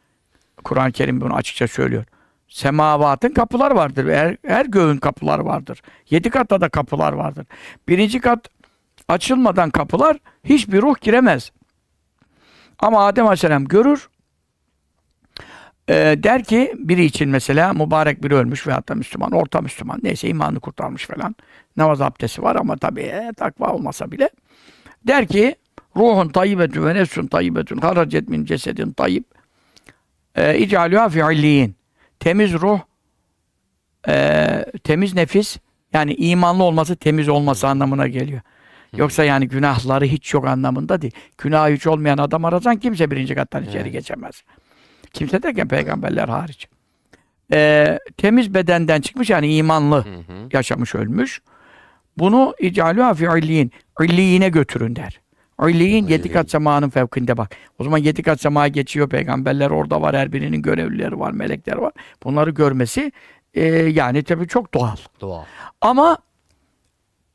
Kur'an-ı Kerim bunu açıkça söylüyor. Semavatın kapıları vardır. Her, her göğün kapıları vardır. Yedi katta da kapılar vardır. Birinci kat açılmadan kapılar hiçbir ruh giremez. Ama Adem Aleyhisselam görür. Ee, der ki biri için mesela mübarek biri ölmüş veyahut da Müslüman, orta Müslüman neyse imanını kurtarmış falan. Namaz abdesti var ama tabii e, takva olmasa bile. Der ki ruhun tayyibetün ve nefsun tayyibetün haracet min cesedin tayyib e, icalüha fiilliyin. Temiz ruh e, temiz nefis yani imanlı olması temiz olması anlamına geliyor. Yoksa yani günahları hiç yok anlamında değil. Günahı hiç olmayan adam arasan kimse birinci kattan içeri Evet. geçemez. Kimse derken peygamberler hariç. E, temiz bedenden çıkmış yani imanlı Hı hı. yaşamış ölmüş. Bunu icalüha fiilliyin. İlliyine götürün der. İlliyin yedi İlliyin. kat semanın fevkinde bak. O zaman yedi kat semaya geçiyor peygamberler orada var. Her birinin görevlileri var, melekler var. Bunları görmesi e, yani tabii çok doğal. Doğal. Ama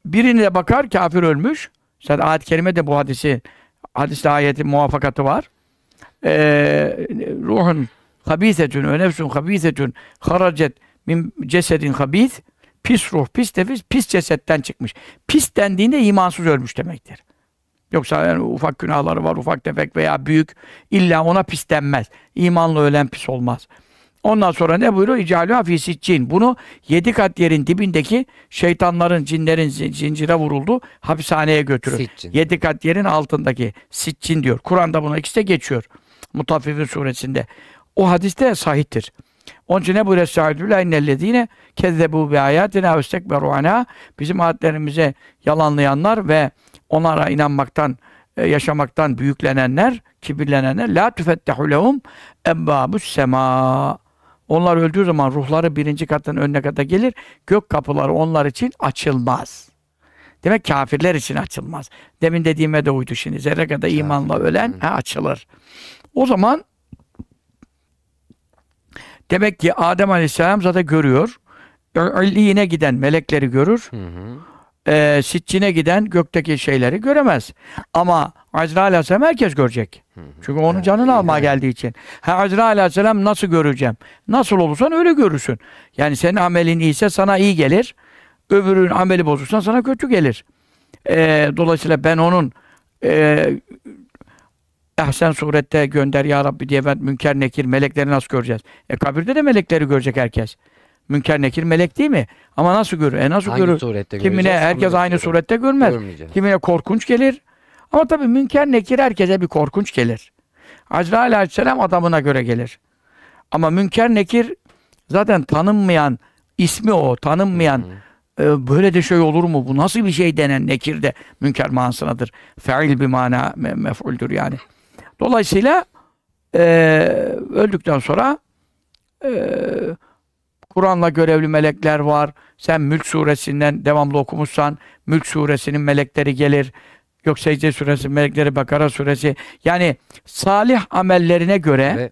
birine de bakar kafir ölmüş. Zaten ayet-i kerime de bu hadisi hadiste ayeti muvaffakatı var. Ee, ruhun habisetün ve nefsun habisetün haracet min cesedin habis pis ruh, pis nefis, pis cesetten çıkmış. Pis dendiğinde imansız ölmüş demektir. Yoksa yani ufak günahları var, ufak tefek veya büyük. illa ona pis denmez. İmanlı ölen pis olmaz. Ondan sonra ne buyuruyor? İcalü hafisi cin. Bunu yedi kat yerin dibindeki şeytanların, cinlerin zin- zincire vuruldu hapishaneye götürür. Siccin. Yedi kat yerin altındaki siccin diyor. Kur'an'da buna ikisi de geçiyor. Mutaffifin suresinde. O hadiste sahiptir. Onun için ne buyuruyor Estağfirullah innellezine kezzebu bi ayatina ve istekberu bizim ayetlerimize yalanlayanlar ve onlara inanmaktan e, yaşamaktan büyüklenenler, kibirlenenler la tüfettehu lehum ebbabus sema. Onlar öldüğü zaman ruhları birinci katın önüne kadar gelir. Gök kapıları onlar için açılmaz. Demek kafirler için açılmaz. Demin dediğime de uydu şimdi. Zerre kadar imanla ölen ha, açılır. O zaman demek ki Adem Aleyhisselam zaten görüyor. İlliğine giden melekleri görür. Hı hı. Ee, Siccine giden gökteki şeyleri göremez. Ama Azrail Aleyhisselam herkes görecek. Çünkü onun canını almaya geldiği için. Ha Azrail Aleyhisselam nasıl göreceğim? Nasıl olursan öyle görürsün. Yani senin amelin iyiyse sana iyi gelir. Öbürünün ameli bozuksa sana kötü gelir. Ee, dolayısıyla ben onun e, ehsen surette gönder ya Rabbi diye ben münker nekir melekleri nasıl göreceğiz? E kabirde de melekleri görecek herkes. Münker nekir melek değil mi? Ama nasıl görür? E nasıl Hangi görür? surette Kimine göreceğiz? herkes aynı bilmiyorum. surette görmez. Kimine korkunç gelir. Ama tabii münker nekir herkese bir korkunç gelir. Azrail aleyhisselam adamına göre gelir. Ama münker nekir zaten tanınmayan ismi o, tanınmayan e, böyle de şey olur mu? Bu nasıl bir şey denen nekir de münker manasınadır. Feil bir mana me- mef'uldür yani. Dolayısıyla e, öldükten sonra e, Kur'an'la görevli melekler var. Sen Mülk suresinden devamlı okumuşsan Mülk suresinin melekleri gelir. Yok Secde suresi, melekleri Bakara suresi. Yani salih amellerine göre Ve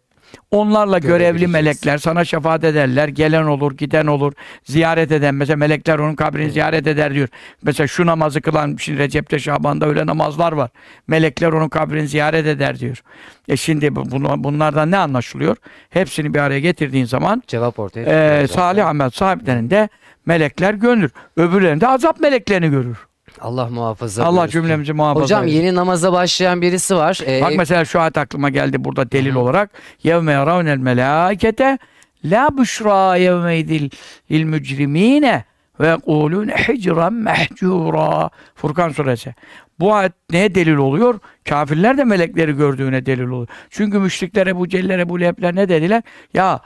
onlarla görevli melekler sana şefaat ederler. Gelen olur, giden olur. Ziyaret eden. Mesela melekler onun kabrini ziyaret eder diyor. Mesela şu namazı kılan, şimdi Recep'te Şaban'da öyle namazlar var. Melekler onun kabrini ziyaret eder diyor. E şimdi bu- bunu- bunlardan ne anlaşılıyor? Hepsini bir araya getirdiğin zaman cevap ortaya e, salih amel sahiplerinde melekler görünür. Öbürlerinde azap meleklerini görür. Allah muhafaza Allah buyursun. cümlemizi muhafaza Hocam eylesin. yeni namaza başlayan birisi var. Ee, Bak mesela şu ayet aklıma geldi burada delil olarak. Yevme yaravnel melâikete la büşrâ yevmeydil lil mücrimîne ve yekulûne hicran mehcûrâ. Furkan suresi. Bu ayet neye delil oluyor? Kafirler de melekleri gördüğüne delil oluyor. Çünkü müşrikler Ebu Cehiller, Ebu Leheb'ler ne dediler? Ya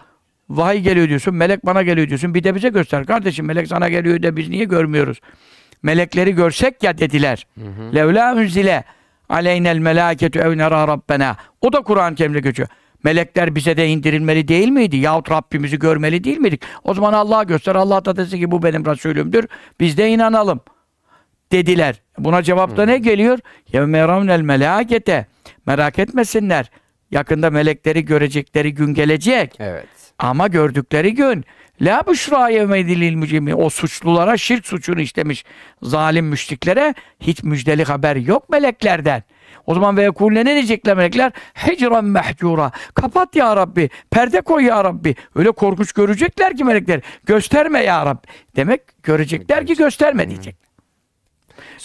vahiy geliyor diyorsun, melek bana geliyor diyorsun. Bir de bize göster. Kardeşim melek sana geliyor da biz niye görmüyoruz? Melekleri görsek ya dediler. Levla unzile aleynel melâketu ev nera rabbena. O da Kur'an-ı Kerim'de geçiyor. Melekler bize de indirilmeli değil miydi? Yahut Rabbimizi görmeli değil miydik? O zaman Allah'a göster. Allah da desin ki bu benim Resulümdür. Biz de inanalım. Dediler. Buna cevapta ne geliyor? Yevme yaravnel melâkete. Merak etmesinler. Yakında melekleri görecekleri gün gelecek. Evet. Ama gördükleri gün La büşra yevmedilil mücimi o suçlulara şirk suçunu işlemiş zalim müşriklere hiç müjdeli haber yok meleklerden. O zaman ve yekulne ne diyecekler melekler? Hicran mehcura. Kapat ya Rabbi. Perde koy ya Rabbi. Öyle korkunç görecekler ki melekler. Gösterme ya Rabbi. Demek görecekler ki gösterme diyecek.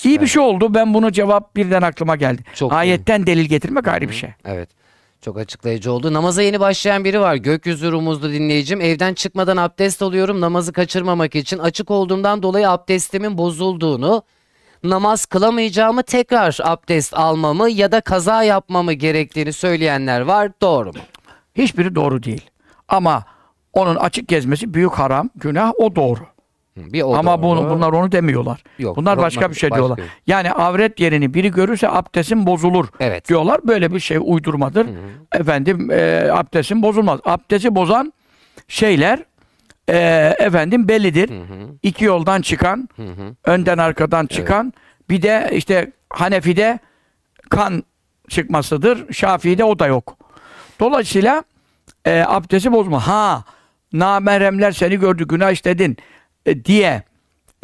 İyi bir şey oldu. Ben bunu cevap birden aklıma geldi. Çok iyi. Ayetten delil getirmek ayrı bir şey. Evet. Çok açıklayıcı oldu. Namaza yeni başlayan biri var. Gökyüzü rumuzlu dinleyicim. Evden çıkmadan abdest alıyorum. Namazı kaçırmamak için. Açık olduğumdan dolayı abdestimin bozulduğunu, namaz kılamayacağımı tekrar abdest almamı ya da kaza yapmamı gerektiğini söyleyenler var. Doğru mu? Hiçbiri doğru değil. Ama onun açık gezmesi büyük haram, günah o doğru. Hı, Bir o Ama bunu bunlar onu demiyorlar. Yok, bunlar başka bir şey başka. diyorlar. Yani avret yerini biri görürse abdestin bozulur Evet. diyorlar. Böyle bir şey uydurmadır. Efendim e, abdestin bozulmaz. Abdesti bozan şeyler e, efendim bellidir. İki yoldan çıkan, Hı hı. önden arkadan çıkan, bir de işte Hanefi'de kan çıkmasıdır. Şafii'de o da yok. Dolayısıyla e, abdesti bozma. Ha, nameremler seni gördü, günah işledin e, diye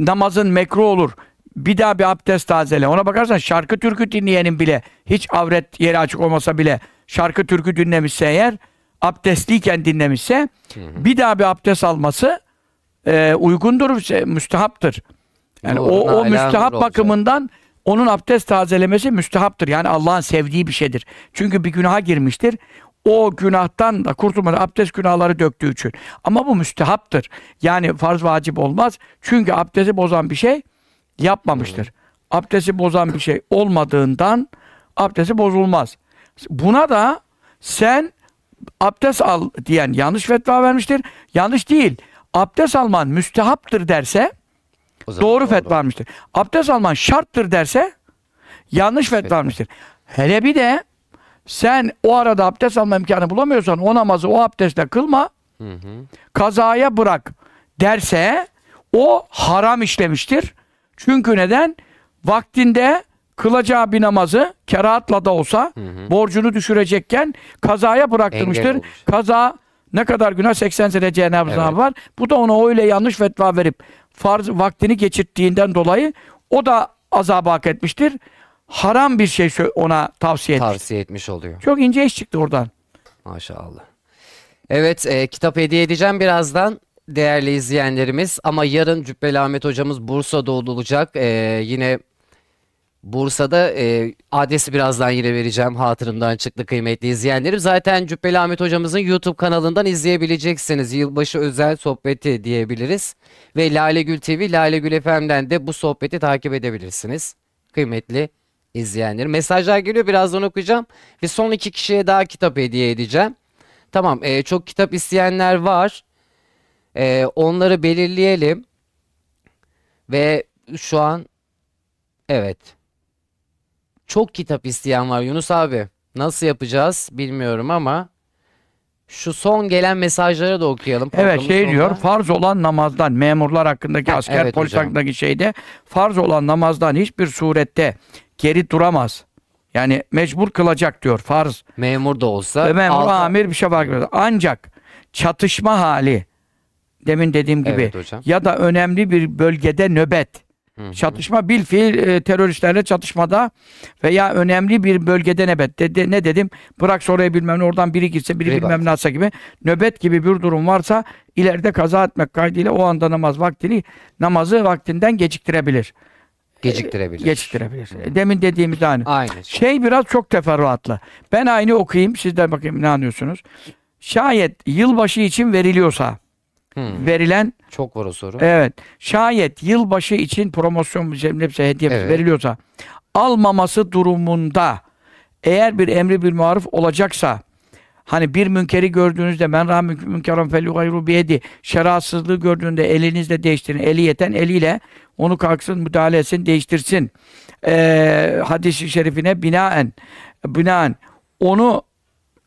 namazın mekruh olur. Bir daha bir abdest tazele. Ona bakarsan şarkı türkü dinleyenin bile hiç avret yeri açık olmasa bile şarkı türkü dinlemişse eğer abdestliyken dinlemişse bir daha bir abdest alması e, uygundur, müstehaptır. Yani Doğru, o, o müstehap olacak. bakımından onun abdest tazelemesi müstehaptır. Yani Allah'ın sevdiği bir şeydir. Çünkü bir günaha girmiştir. O günahtan da kurtulmadı. Abdest günahları döktüğü için. Ama bu müstehaptır. Yani farz vacip olmaz. Çünkü abdesti bozan bir şey yapmamıştır. Abdesti bozan bir şey olmadığından abdesti bozulmaz. Buna da sen abdest al diyen yanlış fetva vermiştir. Yanlış değil. Abdest alman müstehaptır derse zaman doğru fetva vermiştir. Abdest alman şarttır derse yanlış fetva. vermiştir. Hele bir de sen o arada abdest alma imkanı bulamıyorsan o namazı o abdestle kılma Hı hı. kazaya bırak derse o haram işlemiştir. Çünkü neden? Vaktinde kılacağı bir namazı kerahatla da olsa borcunu düşürecekken kazaya bıraktırmıştır. Kaza ne kadar günah? 80 sene cehennem Evet. var. Bu da ona öyle yanlış fetva verip farz vaktini geçirttiğinden dolayı o da azabı hak etmiştir. Haram bir şey ona tavsiye etmiş. Tavsiye etmiş oluyor. Çok ince iş çıktı oradan. Maşallah. Evet, e, kitap hediye edeceğim birazdan değerli izleyenlerimiz. Ama yarın Cübbeli Ahmet hocamız Bursa'da olacak. E, yine Bursa'da e, adresi birazdan yine vereceğim. Hatırımdan çıktı kıymetli izleyenlerim. Zaten Cübbeli Ahmet hocamızın YouTube kanalından izleyebileceksiniz. Yılbaşı özel sohbeti diyebiliriz. Ve Lale Gül TV, Lale Gül FM'den de bu sohbeti takip edebilirsiniz. Kıymetli izleyenlerim. Mesajlar geliyor birazdan okuyacağım. Ve son iki kişiye daha kitap hediye edeceğim. Tamam, e, çok kitap isteyenler var. E, onları belirleyelim. Ve şu an evet. Çok kitap isteyen var Yunus abi. Nasıl yapacağız bilmiyorum ama şu son gelen mesajları da okuyalım. Evet şey diyor sonunda. farz olan namazdan memurlar hakkındaki Ha, asker evet polis hocam. hakkındaki şeyde farz olan namazdan hiçbir surette geri duramaz. Yani mecbur kılacak diyor farz. Memur da olsa Ve memur altı- amir bir şey fark etmez. Ancak çatışma hali demin dediğim gibi Evet hocam. ya da önemli bir bölgede nöbet Hı hı. Çatışma bil fiil e, teröristlerle çatışmada veya önemli bir bölgede nöbet. De, de- ne dedim? Bırak sorayı bilmem ne oradan biri gitse biri Ribat. bilmem ne atsa gibi. Nöbet gibi bir durum varsa ileride kaza etmek kaydıyla o anda namaz vaktini namazı vaktinden geciktirebilir. Geciktirebilir. Geciktirebilir. E, Demin dediğimiz aynı. Aynen. Şey biraz çok teferruatlı. Ben aynı okuyayım. Siz de bakayım ne anlıyorsunuz. Şayet yılbaşı için veriliyorsa Hı. verilen Çok var o soru. Evet. Şayet yılbaşı için promosyon hepsi hediye Evet. veriliyorsa almaması durumunda eğer bir emri bir maruf olacaksa hani bir münkeri gördüğünüzde men mün- münkeran fel yugayru biyedi şeratsızlığı gördüğünde elinizle değiştirin. Eli yeten eliyle onu kalksın müdahale etsin değiştirsin. Ee, hadis-i şerifine binaen binaen onu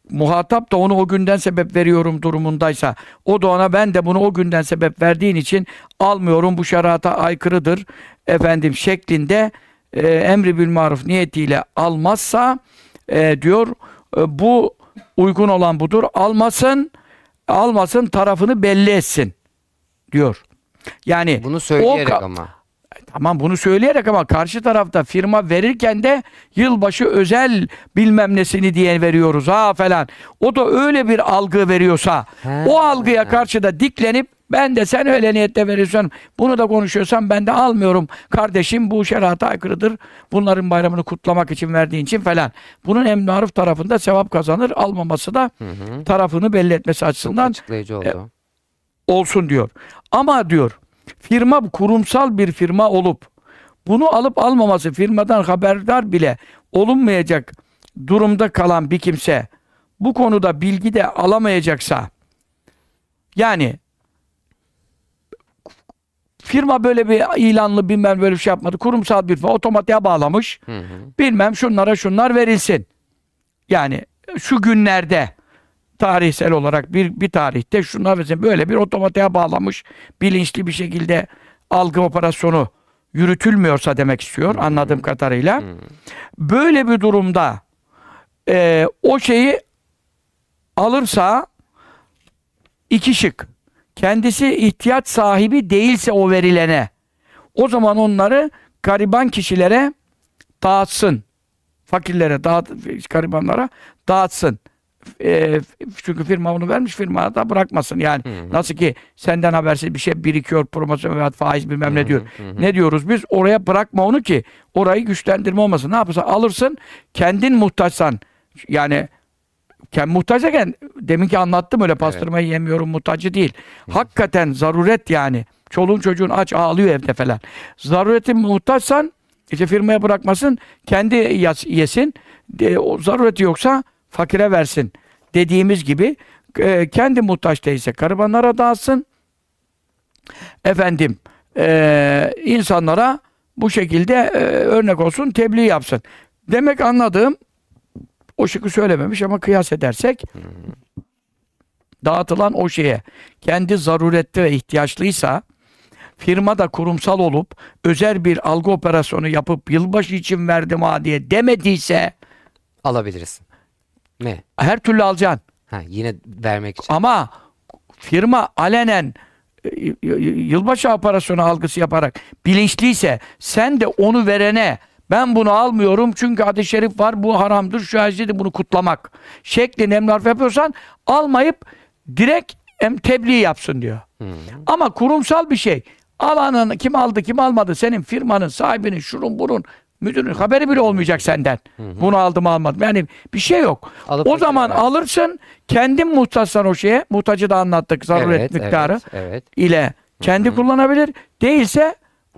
muhatap da onu o günden sebep veriyorum durumundaysa o da ona ben de bunu o günden sebep verdiğin için almıyorum bu şerata aykırıdır efendim şeklinde e, emri bil maruf niyetiyle almazsa e, diyor e, bu uygun olan budur almasın almasın tarafını belli etsin diyor. Yani Bunu söyleyerek o ama. Tamam bunu söyleyerek ama karşı tarafta firma verirken de yılbaşı özel bilmem nesini diye veriyoruz ha falan. O da öyle bir algı veriyorsa He. o algıya karşı da diklenip ben de sen öyle niyette veriyorsan bunu da konuşuyorsan ben de almıyorum. Kardeşim bu şerata aykırıdır. Bunların bayramını kutlamak için verdiğin için falan. Bunun en maruf tarafında sevap kazanır. Almaması da Hı hı. tarafını belli etmesi Çok açısından açıklayıcı oldu. olsun diyor. Ama diyor firma kurumsal bir firma olup bunu alıp almaması firmadan haberdar bile olunmayacak durumda kalan bir kimse bu konuda bilgi de alamayacaksa yani firma böyle bir ilanlı bilmem böyle bir şey yapmadı. Kurumsal bir firma otomatiğe bağlamış. Hı hı. Bilmem şunlara şunlar verilsin. Yani şu günlerde tarihsel olarak bir bir tarihte şunlar verilsin. Böyle bir otomatiğe bağlamış bilinçli bir şekilde algı operasyonu yürütülmüyorsa demek istiyor anladığım kadarıyla. Böyle bir durumda e, o şeyi alırsa iki şık. Kendisi ihtiyaç sahibi değilse o verilene o zaman onları gariban kişilere dağıtsın. Fakirlere, dağıt, garibanlara dağıtsın. E, çünkü firma onu vermiş, firma da bırakmasın. Yani nasıl ki senden habersiz bir şey birikiyor, promosyon veya faiz bilmem ne diyor. Ne diyoruz biz? Oraya bırakma onu ki orayı güçlendirme olmasın. Ne yapırsa alırsın, kendin muhtaçsan yani Ken muhtacken deminki anlattım öyle pastırmayı yemiyorum muhtacı değil. Hakikaten zaruret yani. Çoluğun çocuğun aç ağlıyor evde falan. Zaruretin muhtaçsan işte firmaya bırakmasın kendi yas- yesin. De, o zarureti yoksa fakire versin dediğimiz gibi e, kendi muhtaç değilse garibanlara dağıtsın. Efendim e, insanlara bu şekilde e, örnek olsun, tebliğ yapsın. Demek anladığım o şıkkı söylememiş ama kıyas edersek dağıtılan o şeye kendi zaruretli ve ihtiyaçlıysa firma da kurumsal olup özel bir algı operasyonu yapıp yılbaşı için verdim ha diye demediyse Alabilirsin. Ne? her türlü alacaksın. Ha, yine vermek için. Ama firma alenen e, yılbaşı operasyonu algısı yaparak bilinçliyse sen de onu verene ben bunu almıyorum çünkü hadis-i şerif var bu haramdır şu hadisi bunu kutlamak şeklinde emrarf yapıyorsan almayıp direkt em tebliğ yapsın diyor. Ama kurumsal bir şey alanın kim aldı kim almadı senin firmanın sahibinin şunun bunun müdürün haberi bile olmayacak senden. Bunu aldım almadım. Yani bir şey yok. Alıp o zaman götüremez. alırsın kendin muhtaçsan o şeye muhtacı da anlattık zaruret Evet, miktarı Evet, evet. ile kendi kullanabilir. Değilse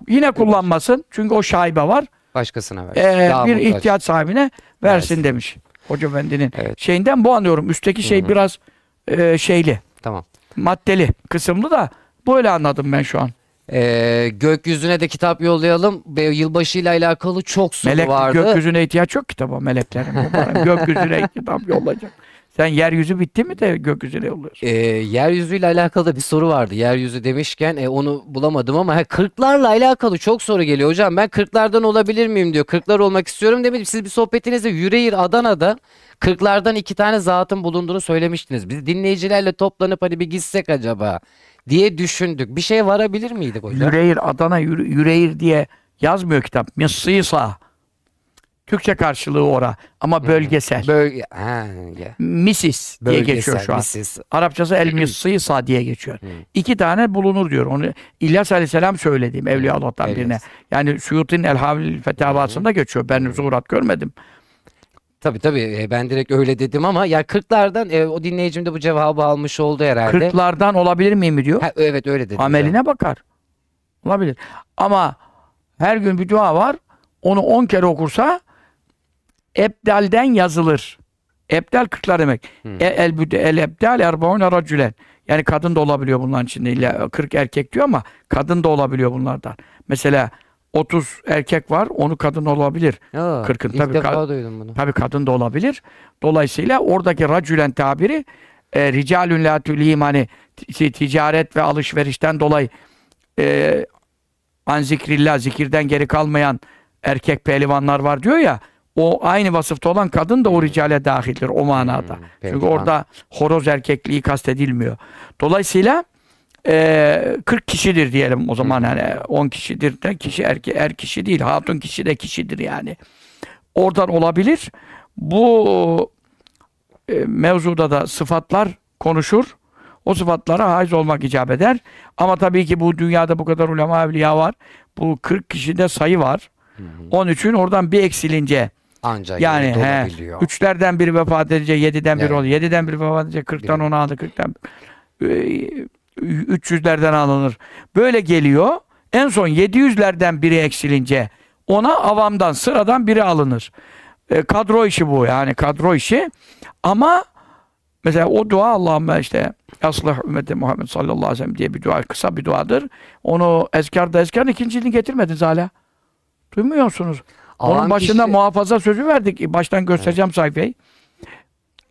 yine kullanmasın. Çünkü o şaibe var. Başkasına ver. Ee, Daha bir muhtaç. ihtiyaç sahibine versin, Versin. demiş. Hoca Efendi'nin Evet. şeyinden bu anlıyorum. Üstteki şey biraz e, şeyli, Tamam. maddeli kısımlı da böyle anladım ben şu an. Ee, gökyüzüne de kitap yollayalım. Ve yılbaşıyla alakalı çok soru Melek vardı. gökyüzüne ihtiyaç yok kitaba meleklerin. mübarek. gökyüzüne kitap yollayacak. Sen yeryüzü bitti mi de gökyüzüne yolluyorsun. Ee, yeryüzüyle alakalı da bir soru vardı. Yeryüzü demişken e, onu bulamadım ama ha, kırklarla alakalı çok soru geliyor. Hocam ben kırklardan olabilir miyim diyor. Kırklar olmak istiyorum demedim. Siz bir sohbetinizde Yüreğir Adana'da kırklardan iki tane zatın bulunduğunu söylemiştiniz. Biz dinleyicilerle toplanıp hani bir gitsek acaba diye düşündük. Bir şey varabilir miydik hocam? Yüreğir, Adana Yüre- Yüreğir diye yazmıyor kitap. Mısıysa. Türkçe karşılığı ora ama bölgesel. Bölge, ha, ya. Misis diye Bölgesel, geçiyor şu an. misis. Arapçası el missıysa diye geçiyor. İki tane bulunur diyor. Onu İlyas Aleyhisselam söylediğim Evliya Allah'tan Evet. birine. Yani Suyuti'nin El Havil Fetavasında geçiyor. Ben zuhurat görmedim. Tabii tabii e, ben direkt öyle dedim ama ya kırklardan e, o dinleyicim de bu cevabı almış oldu herhalde. Kırklardan olabilir miyim mi diyor. Ha, evet öyle dedi. Ameline bakar. Olabilir. Ama her gün bir dua var. Onu on kere okursa ebdalden yazılır. Ebdal kırklar demek. E, el, büde- el ebdal erbaun racülen. Yani kadın da olabiliyor bunların içinde. İlla 40 erkek diyor ama kadın da olabiliyor bunlardan. Mesela 30 erkek var, onu kadın olabilir. Aa, Kırkın ilk tabii defa ka- duydum bunu. Tabii kadın da olabilir. Dolayısıyla oradaki racülen tabiri e, ricalün la tülihim hani ti- ticaret ve alışverişten dolayı e, an zikrillah zikirden geri kalmayan erkek pehlivanlar var diyor ya o aynı vasıfta olan kadın da o ricale dahildir o manada. Çünkü pehlivan. orada horoz erkekliği kastedilmiyor. Dolayısıyla e, 40 kişidir diyelim o zaman yani 10 kişidir de kişi erke, er kişi değil hatun kişi de kişidir yani. Oradan olabilir. Bu e, mevzuda da sıfatlar konuşur. O sıfatlara haiz olmak icap eder. Ama tabii ki bu dünyada bu kadar ulema evliya var. Bu 40 kişide sayı var. Onun için oradan bir eksilince Anca yani he, üçlerden biri vefat edince yediden biri Evet. oluyor. Yediden biri vefat edince kırktan Biri. onu aldı. Kırktan e, 300'lerden alınır. Böyle geliyor. En son 700'lerden biri eksilince ona avamdan sıradan biri alınır. E, kadro işi bu yani kadro işi. Ama mesela o dua Allahümme işte Aslah ümmeti Muhammed sallallahu aleyhi ve sellem diye bir dua kısa bir duadır. Onu ezkarda ezkarın ikinciliğini getirmediniz hala. Duymuyor musunuz? Onun Alan başında kişi- muhafaza sözü verdik. Baştan göstereceğim sayfayı.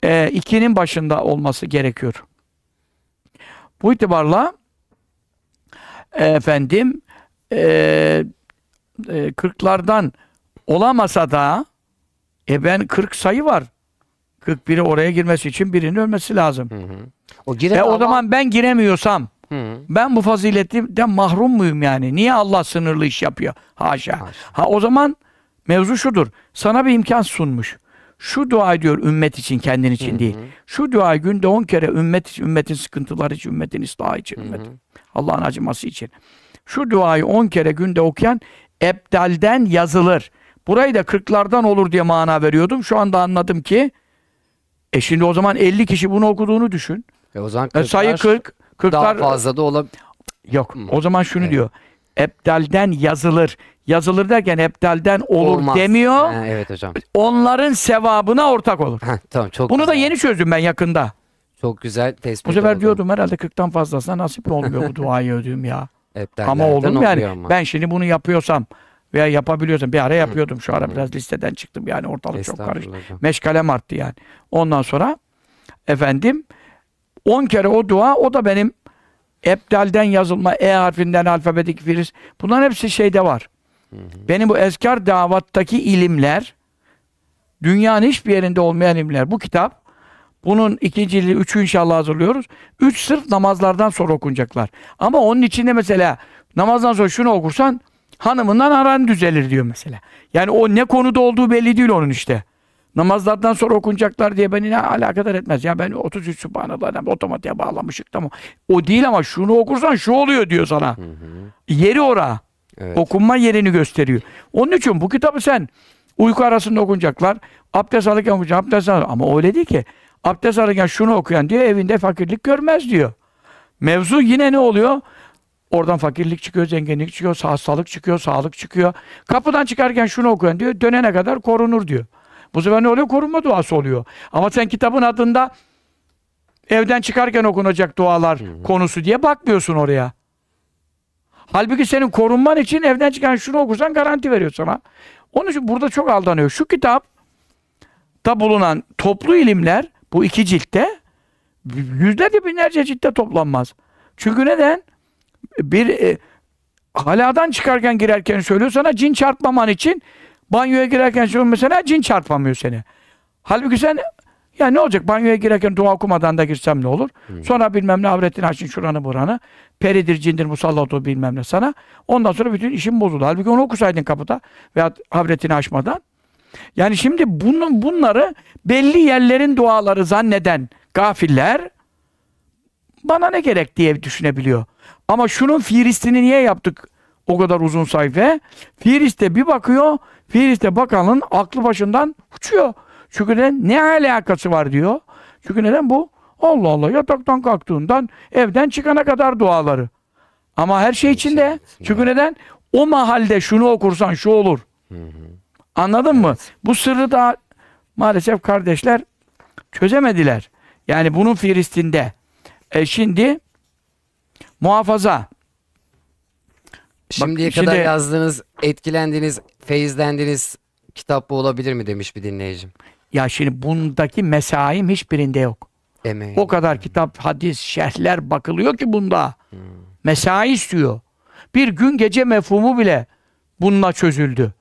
Ee, ikinin başında olması gerekiyor. Bu itibarla efendim e, e, kırklardan olamasa da e ben 40 sayı var. 41'i oraya girmesi için birinin ölmesi lazım. Hı hı. O E o zaman ben giremiyorsam Hı hı. ben bu faziletten mahrum muyum yani? Niye Allah sınırlı iş yapıyor? Haşa. Haşa. Ha o zaman mevzu şudur. Sana bir imkan sunmuş. Şu dua ediyor ümmet için, kendin için değil. Şu dua günde on kere ümmet için, ümmetin sıkıntıları için, ümmetin ıslahı için, ümmetin Allah'ın acıması için. Şu duayı on kere günde okuyan ebdalden yazılır. Burayı da kırklardan olur diye mana veriyordum. Şu anda anladım ki e şimdi o zaman 50 kişi bunu okuduğunu düşün. E o zaman E sayı 40'lar 40. 40'lar daha fazla da olabilir. Yok. Hmm. O zaman şunu Evet. diyor. Ebdalden yazılır. Yazılır derken ebdalden olur Olmaz. demiyor. Ha, evet hocam. Onların sevabına ortak olur. Heh, tamam çok Bunu da güzel. yeni çözdüm ben yakında. Çok güzel tespit Bu sefer oldu. diyordum herhalde 40'tan fazlasına nasip olmuyor bu duayı ödüğüm ya. Hep Ama mu yani? ama. Ben şimdi bunu yapıyorsam veya yapabiliyorsam bir ara yapıyordum. Şu ara biraz listeden çıktım yani ortalık çok karıştı. Meşgalem arttı yani. Ondan sonra efendim 10 kere o dua o da benim Ebdal'den yazılma, E harfinden alfabetik firiz. Bunların hepsi şeyde var. Benim bu ezkar davattaki ilimler dünyanın hiçbir yerinde olmayan ilimler. Bu kitap bunun ikinci ili, üçü inşallah hazırlıyoruz. Üç sırf namazlardan sonra okunacaklar. Ama onun içinde mesela namazdan sonra şunu okursan hanımından aran düzelir diyor mesela. Yani o ne konuda olduğu belli değil onun işte. Namazlardan sonra okunacaklar diye beni ne alakadar etmez. Ya ben 33 Subhanallah'dan otomatiğe bağlamışık tamam. O değil ama şunu okursan şu oluyor diyor sana. Yeri ora. Evet. Okunma yerini gösteriyor. Onun için bu kitabı sen uyku arasında okunacaklar. Abdest alırken okuyacak. Abdest alır. Ama öyle değil ki. Abdest alırken şunu okuyan diyor evinde fakirlik görmez diyor. Mevzu yine ne oluyor? Oradan fakirlik çıkıyor, zenginlik çıkıyor, hastalık çıkıyor, sağlık çıkıyor. Kapıdan çıkarken şunu okuyan diyor, dönene kadar korunur diyor. Bu sefer ne oluyor? Korunma duası oluyor. Ama sen kitabın adında evden çıkarken okunacak dualar konusu diye bakmıyorsun oraya. Halbuki senin korunman için evden çıkan şunu okursan garanti veriyor sana. Onun için burada çok aldanıyor. Şu kitap da bulunan toplu ilimler bu iki ciltte yüzlerce binlerce ciltte toplanmaz. Çünkü neden? Bir e, haladan çıkarken girerken söylüyor sana cin çarpmaman için banyoya girerken söylüyor mesela cin çarpamıyor seni. Halbuki sen ya ne olacak banyoya girerken dua okumadan da girsem ne olur? Sonra bilmem ne avretini açın şuranı buranı. Peridir, cindir, musallat ol bilmem ne sana. Ondan sonra bütün işin bozuldu. Halbuki onu okusaydın kapıda veya avretini açmadan. Yani şimdi bunun, bunları belli yerlerin duaları zanneden gafiller bana ne gerek diye düşünebiliyor. Ama şunun Fihrist'ini niye yaptık o kadar uzun sayfa? Fihrist'e bir bakıyor, Fihrist'e bakanın aklı başından uçuyor. Çünkü neden? Ne alakası var diyor. Çünkü neden bu? Allah Allah yataktan kalktığından evden çıkana kadar duaları. Ama her şey içinde. Çünkü neden? O mahalde şunu okursan şu olur. Anladın mı? Bu sırrı da maalesef kardeşler çözemediler. Yani bunun Filistin'de. E şimdi muhafaza. Şimdiye şimdi- kadar yazdığınız, etkilendiğiniz, feyizlendiğiniz kitap bu olabilir mi demiş bir dinleyicim. Ya şimdi bundaki mesaim hiçbirinde yok. Emeği. O kadar kitap, hadis, şerhler bakılıyor ki bunda. Mesai istiyor. Bir gün gece mefhumu bile bununla çözüldü.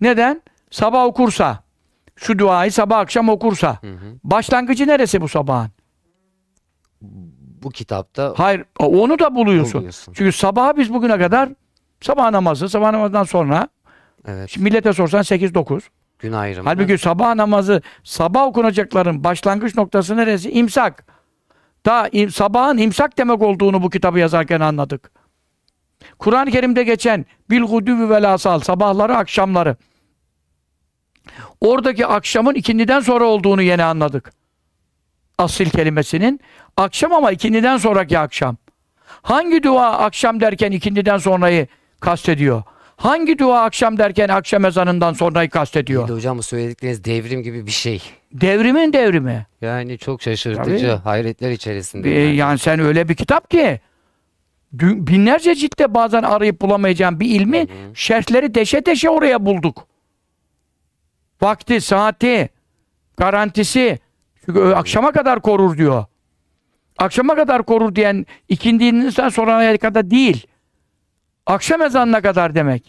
Neden? Sabah okursa, şu duayı sabah akşam okursa. Başlangıcı neresi bu sabahın? Bu kitapta Hayır, onu da buluyorsun. Buluyorsun. Çünkü sabaha biz bugüne kadar sabah namazı, sabah namazından sonra evet, şimdi millete sorsan 8-9. gün ayrımı. Halbuki sabah namazı, sabah okunacakların başlangıç noktası neresi? İmsak. Da im- sabahın imsak demek olduğunu bu kitabı yazarken anladık. Kur'an-ı Kerim'de geçen bil gudüvü vel asal sabahları akşamları. Oradaki akşamın ikindiden sonra olduğunu yeni anladık. Asil kelimesinin akşam ama ikindiden sonraki akşam. Hangi dua akşam derken ikindiden sonrayı kastediyor? Hangi dua akşam derken akşam ezanından sonrayı kastediyor? Bir de hocam bu söyledikleriniz devrim gibi bir şey. Devrimin devrimi. Yani çok şaşırtıcı, hayretler içerisinde. Ee, yani sen öyle bir kitap ki binlerce ciltte bazen arayıp bulamayacağın bir ilmi şerhleri deşe deşe oraya bulduk. Vakti, saati, garantisi. Çünkü ö- akşama kadar korur diyor. Akşama kadar korur diyen ikindiğinden sonra kadar değil. Akşam ezanına kadar demek.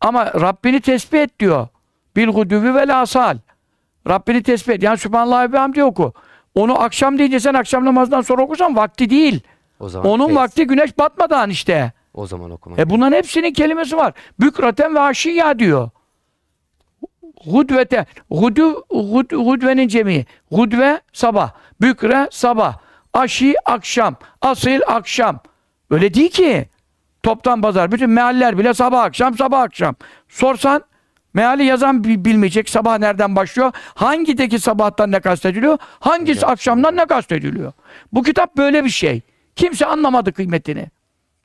Ama Rabbini tesbih et diyor. Bil gudüvü vel asal. Rabbini tesbih et. Yani Sübhanallah ve hamdi oku. Onu akşam deyince sen akşam namazından sonra okursan vakti değil. o zaman Onun feyz- vakti güneş batmadan işte. O zaman okumak. E bunların hepsinin kelimesi var. Bükraten ve aşiyya diyor. Hudvete. Hudu, hud, hudvenin cemi. Hudve sabah. Bükre sabah. Aşi akşam. Asil akşam. Öyle değil ki. Toptan pazar. Bütün mealler bile sabah akşam sabah akşam. Sorsan meali yazan bi- bilmeyecek. Sabah nereden başlıyor? Hangideki sabahtan ne kastediliyor? Hangisi akşamdan ne kastediliyor? Bu kitap böyle bir şey. Kimse anlamadı kıymetini.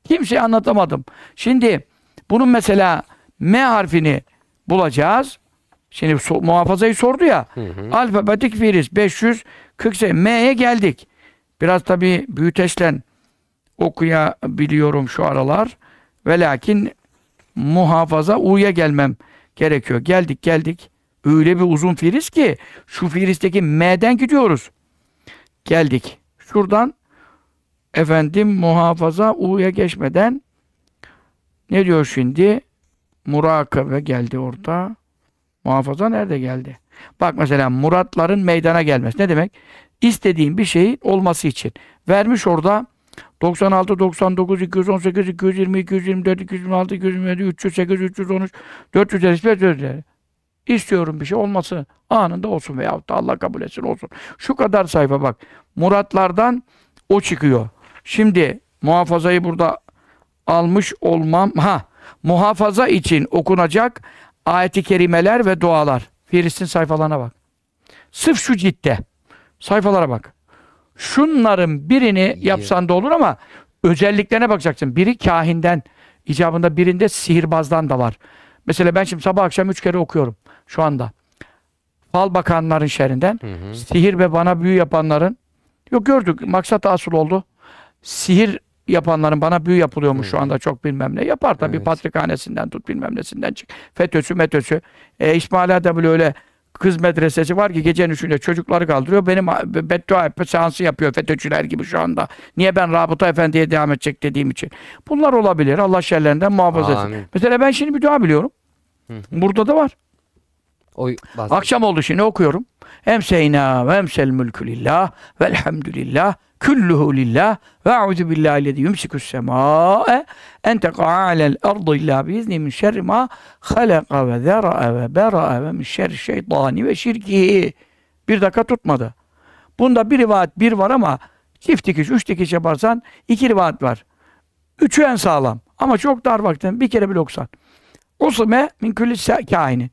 Kimseye anlatamadım. Şimdi bunun mesela M harfini bulacağız. Şimdi so- muhafazayı sordu ya. Alfabetik firis 548 M'ye geldik. Biraz tabii büyüteçle okuyabiliyorum şu aralar. Ve lakin muhafaza U'ya gelmem gerekiyor. Geldik geldik. Öyle bir uzun firis ki şu firisteki M'den gidiyoruz. Geldik. Şuradan efendim muhafaza U'ya geçmeden ne diyor şimdi? Murakabe geldi orada. Muhafaza nerede geldi? Bak mesela muratların meydana gelmesi. Ne demek? İstediğin bir şeyin olması için. Vermiş orada 96, 99, 218, 220, 224, 226, 227, 308, 313, 455, 450. İstiyorum bir şey olması anında olsun veyahut da Allah kabul etsin olsun. Şu kadar sayfa bak. Muratlardan o çıkıyor. Şimdi muhafazayı burada almış olmam. Ha, muhafaza için okunacak ayeti kerimeler ve dualar. Firistin sayfalarına bak. Sırf şu ciltte. Sayfalara bak. Şunların birini yapsan da olur ama özelliklerine bakacaksın. Biri kahinden, icabında birinde sihirbazdan da var. Mesela ben şimdi sabah akşam üç kere okuyorum şu anda. Fal bakanların şerrinden, sihir ve bana büyü yapanların, yok gördük, maksat asıl oldu. Sihir yapanların bana büyü yapılıyormuş şu anda çok bilmem ne. Yapar tabii Evet. patrikhanesinden tut bilmem nesinden çık. FETÖ'sü metösü. E, İsmaila'da bile öyle kız medresesi var ki gecenin üçünde çocukları kaldırıyor. Benim beddua etme seansı yapıyor FETÖ'cüler gibi şu anda. Niye ben Rabıta Efendi'ye devam edecek dediğim için. Bunlar olabilir. Allah şerlerinden muhafaza etsin. Amin. Mesela ben şimdi bir dua biliyorum. Burada da var. O bas- Akşam oldu şimdi okuyorum. Emseyna ve emsel mülkü lillah velhamdülillah kulluhu lillah ve a'udhu billahi lezi yumsikus semâe en teqa'a alel ardı illa biizni min şerri ma halaka ve zera'a ve bera'a ve min şerri şeytani ve şirkihi. Bir dakika tutmadı. Bunda bir rivayet bir var ama çift dikiş, üç dikiş yaparsan iki rivayet var. Üçü en sağlam. Ama çok dar vaktin bir kere bile okusan. Usme min külli kainin.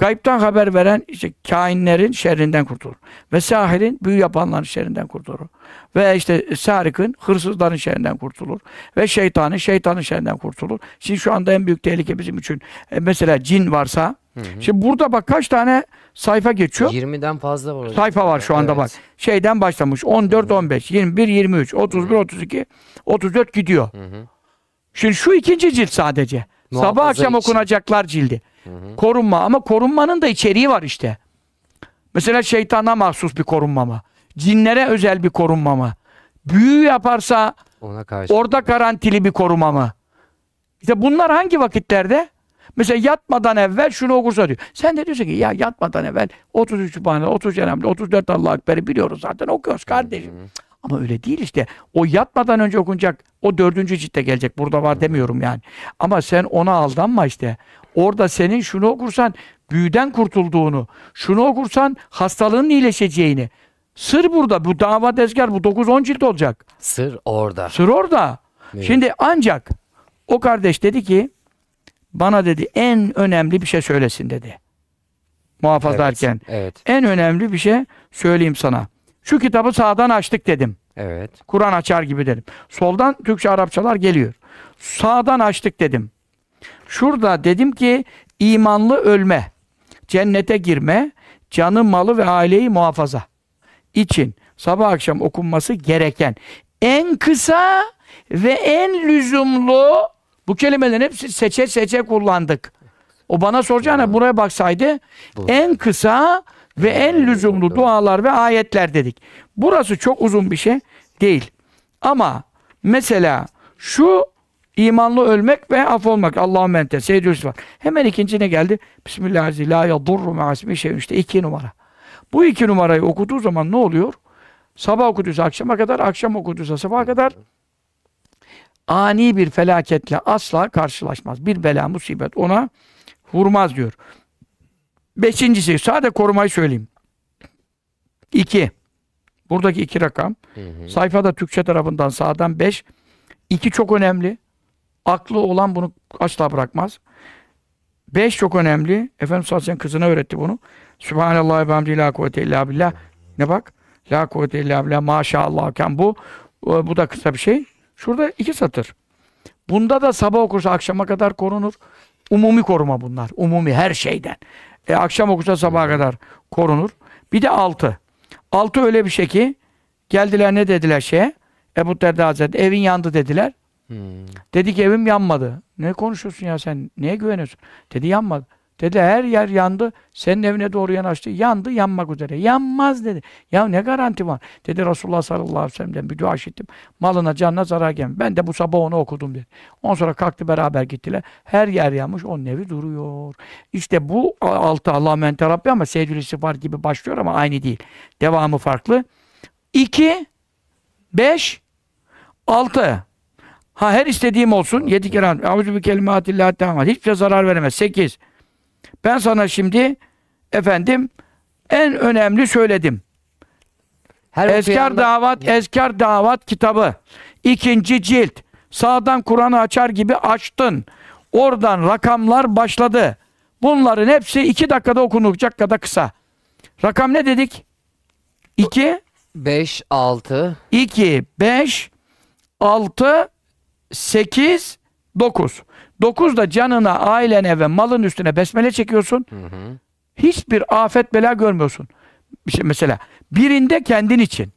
Gaybtan haber veren işte kainlerin şerrinden kurtulur. Ve sahirin büyü yapanların şerrinden kurtulur. Ve işte sarikın hırsızların şerrinden kurtulur. Ve şeytanın şeytanın şerrinden kurtulur. Şimdi şu anda en büyük tehlike bizim için e, mesela cin varsa şimdi burada bak kaç tane sayfa geçiyor. 20'den fazla var. Sayfa var şu anda Evet. bak. Şeyden başlamış. 14, 15, 21, 23, 31, 32, 34 gidiyor. Şimdi şu ikinci cilt sadece. Muhafaza Sabah akşam için. okunacaklar cildi. Korunma ama korunmanın da içeriği var işte. Mesela şeytana mahsus bir korunma mı? Cinlere özel bir korunma mı? Büyü yaparsa Ona karşı. orada garantili bir koruma mı? İşte bunlar hangi vakitlerde? Mesela yatmadan evvel şunu okursa diyor. Sen de diyorsun ki ya yatmadan evvel 33 Sübhanallah, 30 Cenab-ı 34 Allah Ekber'i biliyoruz zaten okuyoruz kardeşim. Ama öyle değil işte. O yatmadan önce okunacak. O dördüncü ciltte gelecek. Burada var demiyorum yani. Ama sen ona aldanma işte. Orada senin şunu okursan büyüden kurtulduğunu, şunu okursan hastalığın iyileşeceğini. Sır burada. Bu dava tezgah bu 9-10 cilt olacak. Sır orada. Sır orada. Evet. Şimdi ancak o kardeş dedi ki bana dedi en önemli bir şey söylesin dedi. Muhafaza Evet. erken. Evet. En önemli bir şey söyleyeyim sana. Şu kitabı sağdan açtık dedim. Evet. Kur'an açar gibi dedim. Soldan Türkçe Arapçalar geliyor. Sağdan açtık dedim. Şurada dedim ki imanlı ölme, cennete girme, canı, malı ve aileyi muhafaza için sabah akşam okunması gereken en kısa ve en lüzumlu bu kelimelerin hepsi seçe seçe kullandık. O bana soracağına buraya baksaydı Bu. en kısa ve en lüzumlu dualar ve ayetler dedik. Burası çok uzun bir şey değil. Ama mesela şu imanlı ölmek ve af olmak. Allah'ın mente. Seyyidü var. Hemen ikinci ne geldi? Bismillahirrahmanirrahim. La yadurru ma'asmi şey işte iki numara. Bu iki numarayı okuduğu zaman ne oluyor? Sabah okuduysa akşama kadar, akşam okuduysa sabaha kadar ani bir felaketle asla karşılaşmaz. Bir bela, musibet ona vurmaz diyor. Beşincisi, sade korumayı söyleyeyim. İki. Buradaki iki rakam. Sayfada Türkçe tarafından sağdan beş. İki çok önemli. Aklı olan bunu asla bırakmaz. Beş çok önemli. Efendimiz sallallahu aleyhi kızına öğretti bunu. Sübhanallah ve hamdi la kuvvete illa billah. Ne bak? La kuvvete illa billah. Maşallah. Bu, bu da kısa bir şey. Şurada iki satır. Bunda da sabah okursa akşama kadar korunur. Umumi koruma bunlar. Umumi her şeyden. E, akşam okursa sabaha kadar korunur. Bir de altı. Altı öyle bir şey ki geldiler ne dediler şeye? Ebu Derda Hazretleri evin yandı dediler. Hmm. Dedi ki evim yanmadı. Ne konuşuyorsun ya sen? Neye güveniyorsun? Dedi yanmadı. Dedi her yer yandı. Senin evine doğru yanaştı. Yandı yanmak üzere. Yanmaz dedi. Ya ne garanti var? Dedi Resulullah sallallahu aleyhi ve sellem'den bir dua işittim. Malına canına zarar gelmez. Ben de bu sabah onu okudum dedi. Ondan sonra kalktı beraber gittiler. Her yer yanmış. Onun evi duruyor. İşte bu altı Allah mente Rabbi ama Seyyidül İstifar gibi başlıyor ama aynı değil. Devamı farklı. İki, beş, altı. Ha her istediğim olsun. Yedi kere. Auzu bi kelimatillâhi tamam. Hiçbir şey zarar veremez. Sekiz. Ben sana şimdi efendim en önemli söyledim. Her Eskar Davat, Eskar Davat kitabı. İkinci cilt. Sağdan Kur'an'ı açar gibi açtın. Oradan rakamlar başladı. Bunların hepsi iki dakikada okunacak kadar kısa. Rakam ne dedik? 2, 5, 6, 2, 5, 6, 8, 9. 9 da canına, ailene ve malın üstüne besmele çekiyorsun. hı hı. Hiçbir afet bela görmüyorsun. Şey mesela birinde kendin için.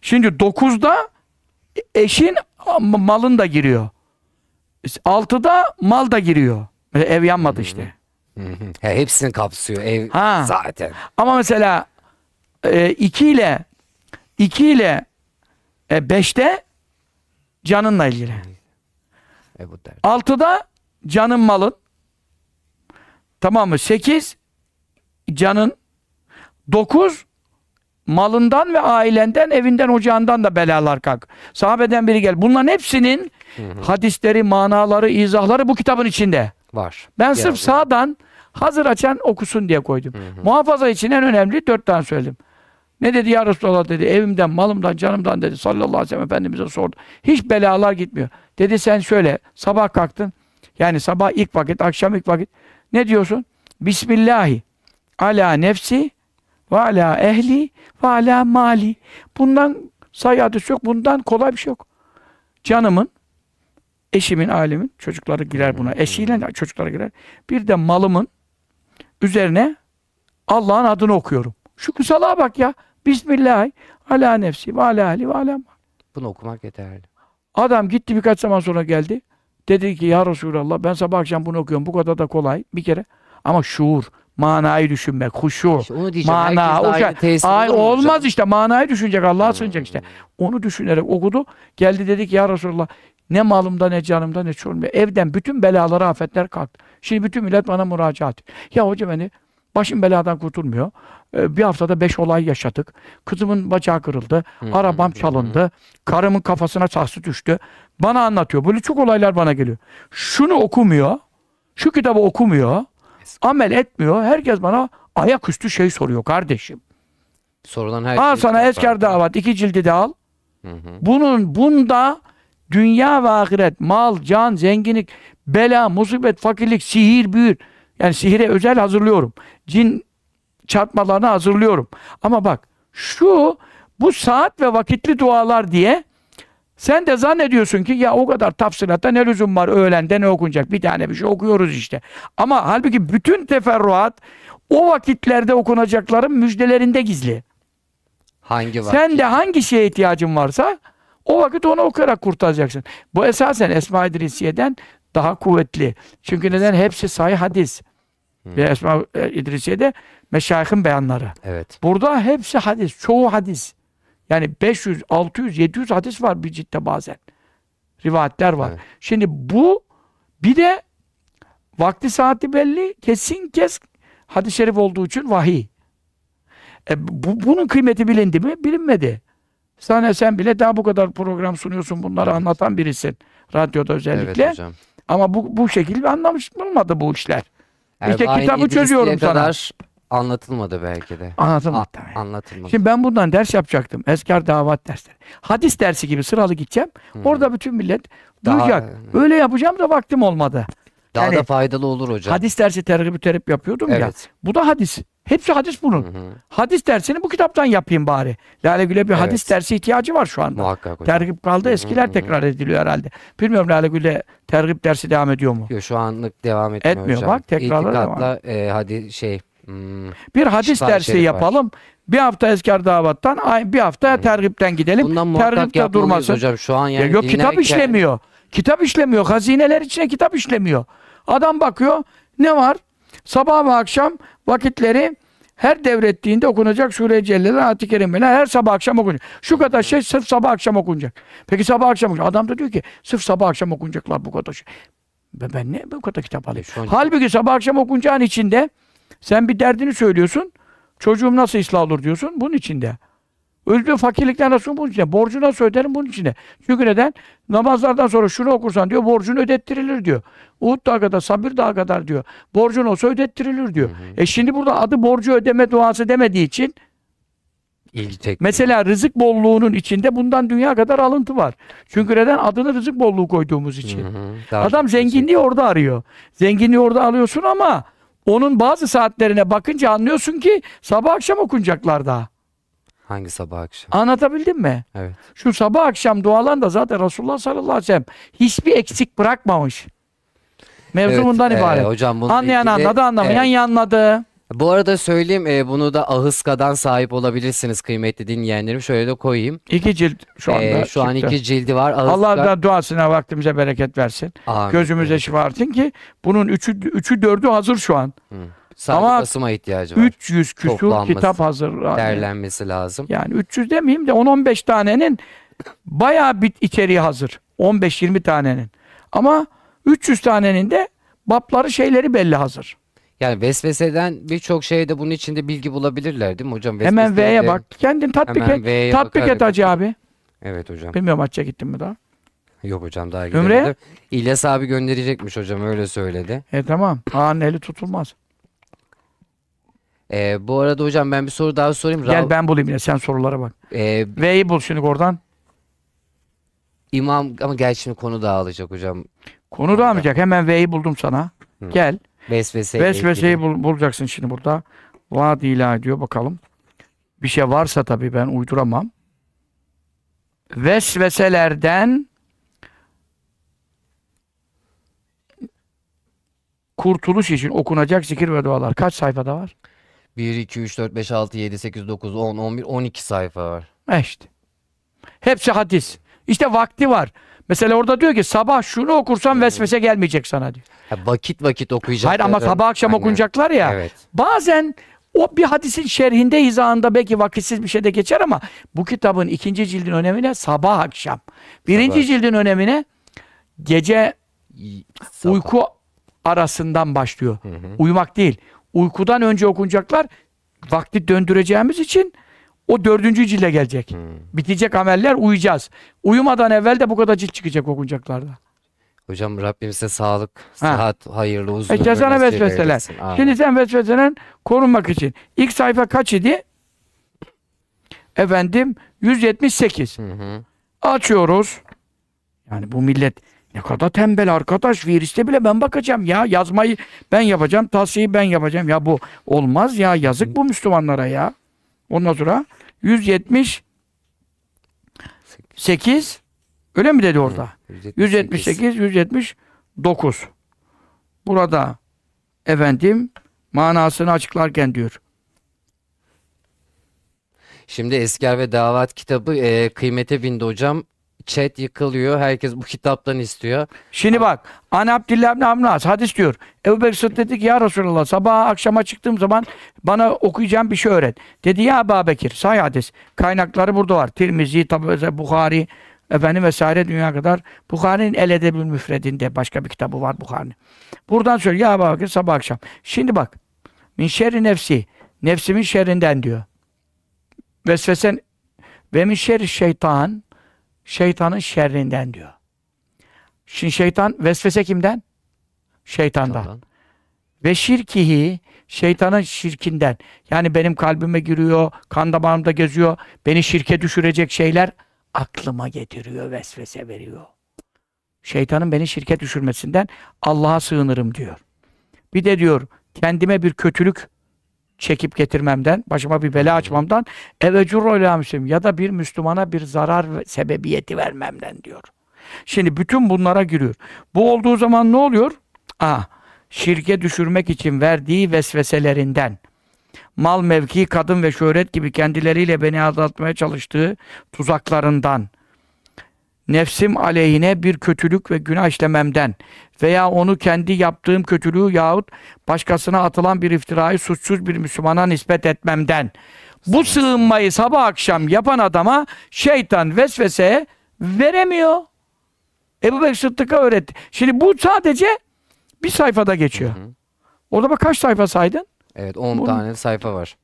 Şimdi 9'da eşin malın da giriyor. 6'da mal da giriyor. Mesela ev yanmadı işte. Hı hı. He, hepsini kapsıyor ev Ha. zaten. Ama mesela 2 ile 2 ile 5'te canınla ilgili. E, bu der. 6'da canın malın. Tamam mı? 8 canın. 9 malından ve ailenden, evinden, ocağından da belalar kalk. Sahabeden biri gel. Bunların hepsinin hadisleri, manaları, izahları bu kitabın içinde. Var. Ben sırf sağdan hazır açan okusun diye koydum. Muhafaza için en önemli dört tane söyledim. Ne dedi ya Resulallah dedi. Evimden, malımdan, canımdan dedi. Sallallahu aleyhi ve sellem Efendimiz'e sordu. Hiç belalar gitmiyor. Dedi sen şöyle sabah kalktın. Yani sabah ilk vakit, akşam ilk vakit. Ne diyorsun? Bismillahi ala nefsi ve ala ehli ve ala mali. Bundan sayı yok. Bundan kolay bir şey yok. Canımın, eşimin, ailemin, çocukları girer buna. Eşiyle çocukları girer. Bir de malımın üzerine Allah'ın adını okuyorum. Şu kısalığa bak ya. Bismillah ala nefsi ve ala ahli ve ala. Bunu okumak yeterli. Adam gitti birkaç zaman sonra geldi. Dedi ki ya Resulallah ben sabah akşam bunu okuyorum. Bu kadar da kolay bir kere. Ama şuur, manayı düşünmek, huşu, İşte onu mana, o Ay, olmaz hocam? işte manayı düşünecek, Allah'a sığınacak işte. Onu düşünerek okudu. Geldi dedi ki ya Resulallah ne malımda ne canımda ne çoluğumda. Evden bütün belaları afetler kalktı. Şimdi bütün millet bana müracaat. Ya hoca beni başım beladan kurtulmuyor. Ee, bir haftada beş olay yaşadık. Kızımın bacağı kırıldı. Arabam çalındı. Karımın kafasına saksı düştü. Bana anlatıyor. Böyle çok olaylar bana geliyor. Şunu okumuyor. Şu kitabı okumuyor. Amel etmiyor. Herkes bana ayaküstü şey soruyor kardeşim. Sorulan her Al şey sana Esker. Davat iki cildi de al. Hı hı. Bunun bunda dünya ve ahiret, mal, can, zenginlik, bela, musibet, fakirlik, sihir, büyür. Yani sihire özel hazırlıyorum. Cin çarpmalarını hazırlıyorum. Ama bak şu bu saat ve vakitli dualar diye sen de zannediyorsun ki ya o kadar tafsilatta ne lüzum var öğlende ne okunacak bir tane bir şey okuyoruz işte. Ama halbuki bütün teferruat o vakitlerde okunacakların müjdelerinde gizli. Hangi var? Sen de hangi şeye ihtiyacın varsa o vakit onu okuyarak kurtaracaksın. Bu esasen Esma-i İdrisiye'den daha kuvvetli. Çünkü neden? Hepsi sahih hadis. Ve Esma İdrisiye'de meşayihin beyanları. Evet. Burada hepsi hadis. Çoğu hadis. Yani 500, 600, 700 hadis var bir ciltte bazen. Rivayetler var. Evet. Şimdi bu bir de vakti saati belli kesin kes hadis-i şerif olduğu için vahiy. E, bu, bunun kıymeti bilindi mi? Bilinmedi. Sana sen bile daha bu kadar program sunuyorsun bunları anlatan birisin. Radyoda özellikle. Evet hocam. Ama bu, bu şekilde anlamışılmadı bu işler. İşte Erbain kitabı çözüyorum sana. kadar anlatılmadı belki de. Anladın mı? A- anlatılmadı. Şimdi ben bundan ders yapacaktım. Eskar davat dersleri. Hadis dersi gibi sıralı gideceğim. Orada bütün millet Daha- duyacak. Öyle yapacağım da vaktim olmadı. Daha yani- da faydalı olur hocam. Hadis dersi tergib terip yapıyordum ya. Evet. Bu da hadis. Hepsi hadis bunun. Hı hı. Hadis dersini bu kitaptan yapayım bari. Lale Gül'e bir Evet. hadis dersi ihtiyacı var şu anda. Muhakkak hocam. Tergip kaldı. Eskiler tekrar ediliyor herhalde. Bilmiyorum Lale Gül'e tergip dersi devam ediyor mu? Yok, şu anlık devam etmiyor, Etmiyor, hocam. bak, tekrarlara İtikatla, e, hadi şey hmm, Bir hadis dersi Şerif var. yapalım. Bir hafta eskar davattan, bir hafta tergipten gidelim. bundan muhakkak Tergipte durmasın. hocam. Şu an Ya yani yok kitap dinlerken- işlemiyor. Kitap işlemiyor. Hazineler içine kitap işlemiyor. Adam bakıyor ne var? Sabah ve akşam vakitleri her devrettiğinde okunacak Sure-i Celle'ler, Ayet-i Kerimeler her sabah akşam okunacak. Şu kadar şey sırf sabah akşam okunacak. Peki sabah akşam okunacak. Adam da diyor ki sırf sabah akşam okunacaklar bu kadar şey. Ben, ben ne bu kadar kitap alayım? E, şu Halbuki sabah akşam okunacağın içinde sen bir derdini söylüyorsun. Çocuğum nasıl ıslah olur diyorsun. Bunun içinde. Özlü fakirlikten nasıl bunun içinde. Borcu nasıl öderim bunun içinde. Çünkü neden? Namazlardan sonra şunu okursan diyor borcun ödettirilir diyor. Uhud dağı kadar, sabir dağı kadar diyor. Borcun olsa ödettirilir diyor. E şimdi burada adı borcu ödeme duası demediği için ilgi çekti. mesela rızık bolluğunun içinde bundan dünya kadar alıntı var. Çünkü neden? Adını rızık bolluğu koyduğumuz için. Hı hı. Daha Adam zenginliği orada arıyor. Zenginliği orada alıyorsun ama onun bazı saatlerine bakınca anlıyorsun ki sabah akşam okunacaklar daha. Hangi sabah akşam? Anlatabildim mi? Evet. Şu sabah akşam dualan da zaten Resulullah sallallahu aleyhi ve sellem hiçbir eksik bırakmamış. Mevzu Evet, bundan e, ibaret. hocam Anlayan ilgili- anladı, anlamayan Evet. yanladı. Bu arada söyleyeyim e, bunu da Ahıska'dan sahip olabilirsiniz kıymetli dinleyenlerim. Şöyle de koyayım. İki cilt şu anda E, şu an çıktı. iki cildi var. Ahıska, Allah da duasına vaktimize bereket versin. Amin. Gözümüze şifa versin ki bunun üçü, üçü dördü hazır şu an. Hı. Ama basıma ihtiyacı var. 300 küsur kitap hazır. Derlenmesi lazım. Yani 300 demeyeyim de 10-15 tanenin bayağı bit içeriği hazır. 15-20 tanenin. Ama 300 tanenin de bapları şeyleri belli hazır. Yani vesveseden birçok şeyde bunun içinde bilgi bulabilirler değil mi hocam? Hemen Vesveseyi V'ye bak. Kendin tatbik Hemen et. Tatbik et Hacı abi. Evet hocam. Bilmiyorum hacca gittin mi daha? Yok hocam daha Ümre? gidemedim. İlyas abi gönderecekmiş hocam öyle söyledi. E tamam. Ağanın eli tutulmaz. E, bu arada hocam ben bir soru daha sorayım. Gel ben bulayım yine sen sorulara bak. e, V'yi bul şimdi oradan. imam ama gel şimdi konu dağılacak hocam. Konu da almayacak. Hemen V'yi buldum sana. Hı. Gel. Vesveseyi ilgili. bul- bulacaksın şimdi burada. Vaat ilah ediyor bakalım. Bir şey varsa tabii ben uyduramam. Vesveselerden kurtuluş için okunacak zikir ve dualar kaç sayfada var? 1, 2, 3, 4, 5, 6, 7, 8, 9, 10, 11, 12 sayfa var. E işte. Hepsi hadis. İşte vakti var. Mesela orada diyor ki sabah şunu okursan vesvese gelmeyecek sana diyor. Ha, vakit vakit okuyacaklar. Hayır ama sabah akşam Aynen. okunacaklar ya. Evet. Bazen o bir hadisin şerhinde hizasında belki vakitsiz bir şey de geçer ama bu kitabın ikinci cildin önemine sabah akşam. Birinci Sabah. cildin önemine gece sabah. uyku arasından başlıyor. Hı hı. Uyumak değil. Uykudan önce okunacaklar. Vakti döndüreceğimiz için o dördüncü cilde gelecek. Hı. Bitecek ameller uyuyacağız. Uyumadan evvel de bu kadar cilt çıkacak okunacaklarda. Hocam Rabbim size sağlık, sıhhat, hayırlı, uzun E ömür cezana nasip vesveseler. Şimdi sen vesveseden korunmak için. ilk sayfa kaç idi? Efendim 178. Hı hı. Açıyoruz. Yani bu millet ne kadar tembel arkadaş. Virüste bile ben bakacağım ya. Yazmayı ben yapacağım. Tavsiyeyi ben yapacağım. Ya bu olmaz ya. Yazık bu Müslümanlara ya. Ondan sonra 178 öyle mi dedi orada? 178, 179. Burada efendim manasını açıklarken diyor. Şimdi Esker ve Davat kitabı e, kıymete bindi hocam. Chat yıkılıyor. Herkes bu kitaptan istiyor. Şimdi bak An Abdillah ibn Amnas hadis diyor. Ebu Bekir Sıddık dedi ki ya Resulallah sabah akşama çıktığım zaman bana okuyacağım bir şey öğret. Dedi ya Ebu Bekir sahih hadis. Kaynakları burada var. Tirmizi, tabi Bukhari efendim vesaire dünya kadar. Bukhari'nin El Edebül Müfredinde başka bir kitabı var Bukhari'nin. Buradan söylüyor ya Ebu Bekir sabah akşam. Şimdi bak min şerri nefsi nefsimin şerrinden diyor. Vesvesen ve min şerri şeytan şeytanın şerrinden diyor. Şimdi şeytan vesvese kimden? Şeytandan. Tamam. Ve şirkihi şeytanın şirkinden. Yani benim kalbime giriyor, kan damarımda geziyor, beni şirke düşürecek şeyler aklıma getiriyor, vesvese veriyor. Şeytanın beni şirke düşürmesinden Allah'a sığınırım diyor. Bir de diyor kendime bir kötülük çekip getirmemden, başıma bir bela açmamdan evecurru Müslim ya da bir Müslümana bir zarar sebebiyeti vermemden diyor. Şimdi bütün bunlara giriyor. Bu olduğu zaman ne oluyor? Aa, şirke düşürmek için verdiği vesveselerinden, mal, mevki, kadın ve şöhret gibi kendileriyle beni aldatmaya çalıştığı tuzaklarından, nefsim aleyhine bir kötülük ve günah işlememden veya onu kendi yaptığım kötülüğü yahut başkasına atılan bir iftirayı suçsuz bir Müslümana nispet etmemden. Bu sığınmayı sabah akşam yapan adama şeytan vesvese veremiyor. Ebu Bekir Sıddık'a öğretti. Şimdi bu sadece bir sayfada geçiyor. Hı hı. Orada bak kaç sayfa saydın? Evet 10 Bunu- tane sayfa var.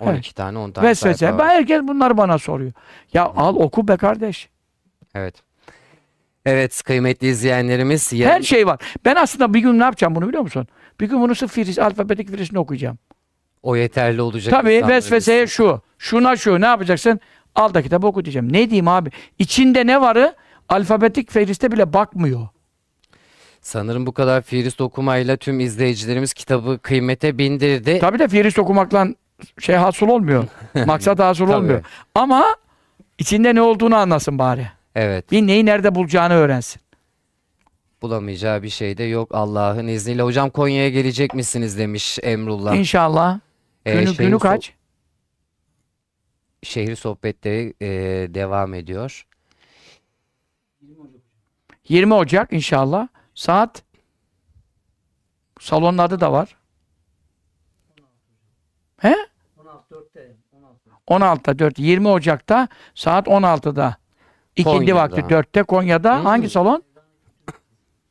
12 Evet. tane 10 tane Vesvese. sayfa Ben var. herkes bunları bana soruyor. Ya al oku be kardeş. Evet. Evet kıymetli izleyenlerimiz yarın- Her şey var. Ben aslında bir gün ne yapacağım bunu biliyor musun? Bir gün bunu sırf firis, alfabetik firisini okuyacağım. o yeterli olacak. Tabii insanlar vesveseye şu, şuna şu ne yapacaksın? Al da kitabı oku diyeceğim. Ne diyeyim abi? İçinde ne varı alfabetik feriste bile bakmıyor. Sanırım bu kadar Firist okumayla tüm izleyicilerimiz kitabı kıymete bindirdi. Tabii de firis okumakla şey hasıl olmuyor. Maksat hasıl Tabii. olmuyor. Ama içinde ne olduğunu anlasın bari. Evet. Bir neyi nerede bulacağını öğrensin. Bulamayacağı bir şey de yok Allah'ın izniyle. Hocam Konya'ya gelecek misiniz demiş Emrullah. İnşallah. Ee, Günü, şehir günü so- kaç? şehir sohbetleri e, devam ediyor. 20 Ocak inşallah. Saat salonun adı da var. He? 16'da 4 20 Ocak'ta saat 16'da. İkindi Konya'da. vakti 4'te Konya'da Hı. hangi salon?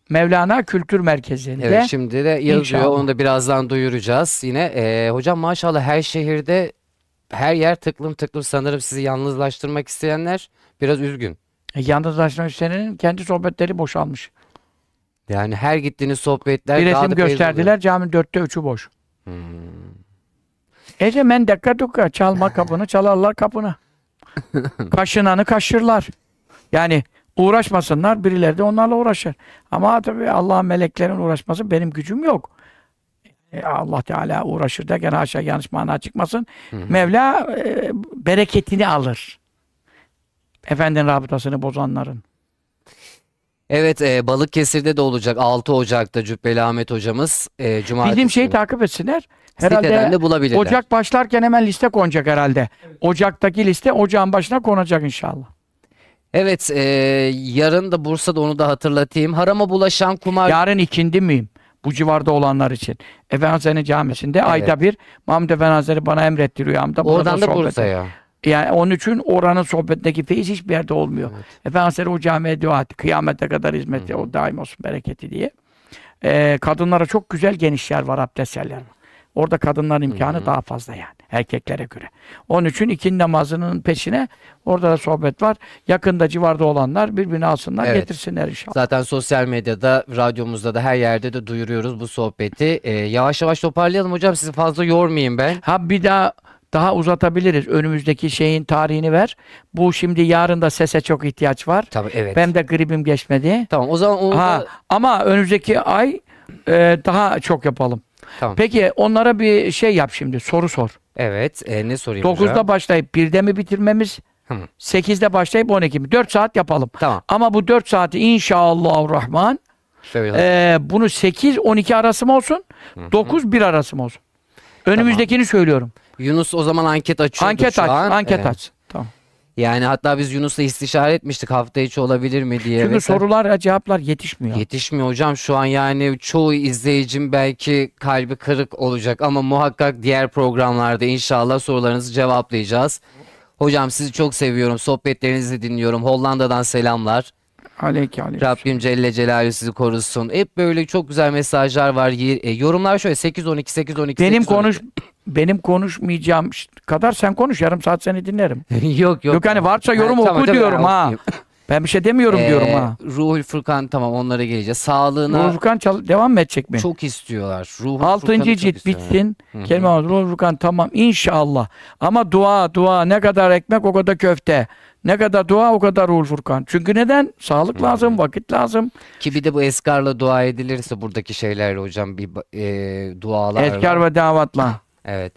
Mevlana Kültür Merkezi'nde. Evet şimdi de yazıyor. İnşallah. Onu da birazdan duyuracağız. Yine e, hocam maşallah her şehirde her yer tıklım tıklım sanırım sizi yalnızlaştırmak isteyenler biraz üzgün. E, Yalnızlaşma Hüseyin'in kendi sohbetleri boşalmış. Yani her gittiğiniz sohbetler Bir resim gösterdiler caminin dörtte üçü boş. Hmm. Ece men dakika dukka çalma kapını çalarlar kapını. Kaşınanı kaşırlar. Yani uğraşmasınlar birileri de onlarla uğraşır. Ama tabii Allah'ın meleklerin uğraşması benim gücüm yok. E, Allah Teala uğraşır derken haşa yanlış mana çıkmasın. Hı hı. Mevla e, bereketini alır. Efendinin rabıtasını bozanların. Evet e, Balıkesir'de de olacak 6 Ocak'ta Cübbeli Ahmet hocamız. E, Cumartesi Bildiğim şeyi takip etsinler. Siteden Herhalde de bulabilirler. Ocak başlarken hemen liste konacak herhalde. Ocak'taki liste ocağın başına konacak inşallah. Evet e, yarın da Bursa'da onu da hatırlatayım. Harama bulaşan kumar Yarın ikindi miyim? Bu civarda olanlar için. Efendi Hazretleri'nin camisinde ayda bir Mahmud Efendi Hazretleri bana emretti rüyamda. oradan da Bursa'ya. Yani onun için oranın sohbetindeki feyiz hiçbir yerde olmuyor. Evet. Efendi Hazretleri o camiye dua etti. Kıyamete kadar hizmeti o daim olsun bereketi diye. Ee, kadınlara çok güzel geniş yer var, abdest yerler var. Orada kadınların imkanı Hı hı. daha fazla yani. Erkeklere göre. Onun için ikindi namazının peşine orada da sohbet var. Yakında civarda olanlar birbirini alsınlar Evet. getirsinler inşallah. Zaten sosyal medyada, radyomuzda da her yerde de duyuruyoruz bu sohbeti. E, yavaş yavaş toparlayalım hocam sizi fazla yormayayım ben. Ha bir daha daha uzatabiliriz. Önümüzdeki şeyin tarihini ver. Bu şimdi yarın da sese çok ihtiyaç var. Tabii evet. Benim de gribim geçmedi. Tamam o zaman onu Ha da... ama önümüzdeki ay e, daha çok yapalım. Tamam. Peki onlara bir şey yap şimdi. Soru sor. Evet e, ne sorayım 9'da hocam? başlayıp 1'de mi bitirmemiz? Hı. 8'de başlayıp 12 mi? 4 saat yapalım. Tamam. Ama bu 4 saati inşallahurrahman Söyle. e, bunu 8-12 arası mı olsun? 9-1 arası mı olsun? Önümüzdekini söylüyorum. Yunus o zaman anket açıyordu Anket şu aç. an. Anket E, aç. Yani hatta biz Yunus'la istişare etmiştik hafta içi olabilir mi diye. Çünkü Mesela- sorular, cevaplar yetişmiyor. Yetişmiyor hocam şu an yani çoğu izleyicim belki kalbi kırık olacak ama muhakkak diğer programlarda inşallah sorularınızı cevaplayacağız. Hocam sizi çok seviyorum. Sohbetlerinizi dinliyorum. Hollanda'dan selamlar. Aleyke aleyke. Rabbim Celle Celaluhu sizi korusun. Hep böyle çok güzel mesajlar var. E, yorumlar şöyle 8 12 8 12 Benim 8, 12. konuş benim konuşmayacağım kadar sen konuş. Yarım saat seni dinlerim. yok yok. Yok hani varsa yorum Ha, tamam, oku diyorum ben ha. Ben bir şey demiyorum Ee, diyorum ha. Ruhul Furkan tamam onlara geleceğiz. Sağlığına Ruhul Furkan çal- devam mı edecek mi? çok istiyorlar. Ruhul Altıncı cilt bitsin. Kelime. Ruhul Furkan tamam inşallah. Ama dua dua ne kadar ekmek o kadar köfte. Ne kadar dua o kadar Ruhul Furkan. Çünkü neden? Sağlık lazım, vakit lazım. Ki bir de bu eskarla dua edilirse buradaki şeylerle hocam bir e, dualarla. Ezkar ve davatla. Evet.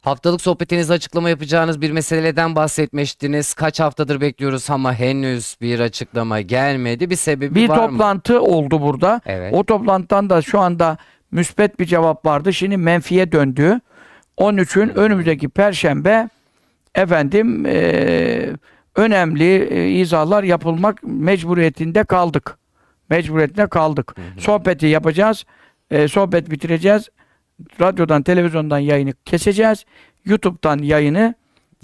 Haftalık sohbetinizde açıklama yapacağınız bir meseleden bahsetmiştiniz. Kaç haftadır bekliyoruz ama henüz bir açıklama gelmedi. Bir sebebi Bir var mı? toplantı oldu burada. Evet. O toplantıdan da şu anda müspet bir cevap vardı. Şimdi menfiye döndü. Onun için önümüzdeki perşembe efendim eee, önemli e, izahlar yapılmak mecburiyetinde kaldık. Mecburiyetinde kaldık. Sohbeti yapacağız. E, sohbet bitireceğiz. Radyodan, televizyondan yayını keseceğiz. YouTube'dan yayını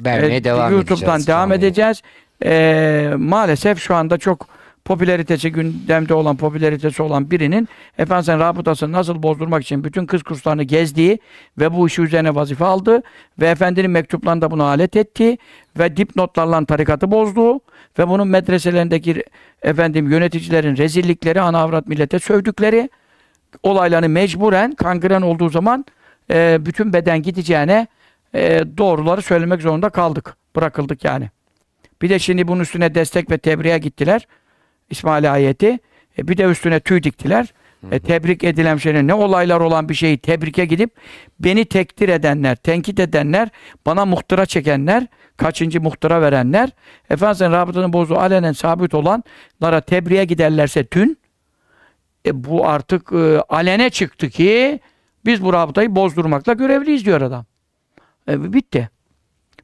Vermeye e, devam YouTube'dan edeceğiz. devam edeceğiz. E, maalesef şu anda çok popülaritesi gündemde olan popülaritesi olan birinin Efendimiz'in rabıtasını nasıl bozdurmak için bütün kız kurslarını gezdiği ve bu işi üzerine vazife aldı ve efendinin mektuplarında bunu alet etti ve dipnotlarla tarikatı bozdu ve bunun medreselerindeki efendim yöneticilerin rezillikleri ana avrat millete sövdükleri olaylarını mecburen kangren olduğu zaman e, bütün beden gideceğine e, doğruları söylemek zorunda kaldık. Bırakıldık yani. Bir de şimdi bunun üstüne destek ve tebriğe gittiler. İsmail ayeti. E, bir de üstüne tüy diktiler. E, tebrik edilen şeyin ne olaylar olan bir şeyi tebrike gidip beni tekdir edenler, tenkit edenler, bana muhtıra çekenler, kaçıncı muhtıra verenler, Efendimiz'in rabıtanın bozduğu alenen sabit olanlara tebriğe giderlerse tün, e, bu artık e, alene çıktı ki biz bu rabıtayı bozdurmakla görevliyiz diyor adam. E, bitti.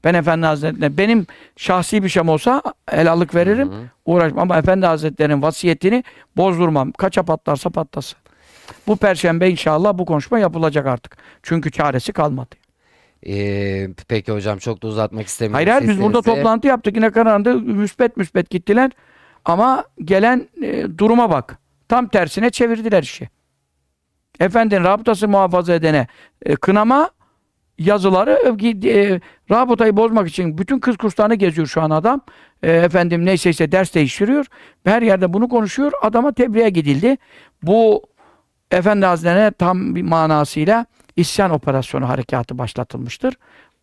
Ben Efendi Hazretlerine benim şahsi bir şeyim olsa helallik veririm. Uğraşmam ama Efendi Hazretleri'nin vasiyetini bozdurmam. Kaça patlarsa patlasın. Bu perşembe inşallah bu konuşma yapılacak artık. Çünkü çaresi kalmadı. Ee, peki hocam çok da uzatmak istemiyorum. Hayır hayır biz burada toplantı yaptık. Yine kararında müspet müspet gittiler. Ama gelen e, duruma bak. Tam tersine çevirdiler işi. Efendinin rabıtası muhafaza edene e, kınama yazıları e, e, rabıtayı bozmak için bütün kız kurslarını geziyor şu an adam. E, efendim neyse işte ders değiştiriyor. Her yerde bunu konuşuyor. Adama tebriğe gidildi. Bu Efendi Hazretlerine tam bir manasıyla isyan operasyonu harekatı başlatılmıştır.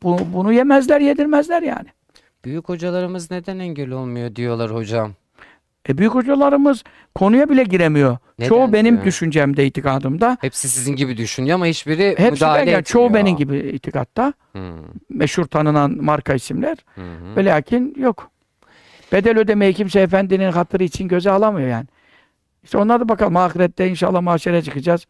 Bu, bunu yemezler yedirmezler yani. Büyük hocalarımız neden engel olmuyor diyorlar hocam. E büyük hocalarımız konuya bile giremiyor. Neden çoğu benim diyor? düşüncemde, itikadımda. Hepsi sizin gibi düşünüyor ama hiçbiri Hepsi müdahale etmiyor. çoğu benim gibi itikatta. Hı, Meşhur tanınan marka isimler. Ve lakin yok. Bedel ödemeyi kimse efendinin hatırı için göze alamıyor yani. İşte onlar da bakalım ahirette inşallah mahşere çıkacağız.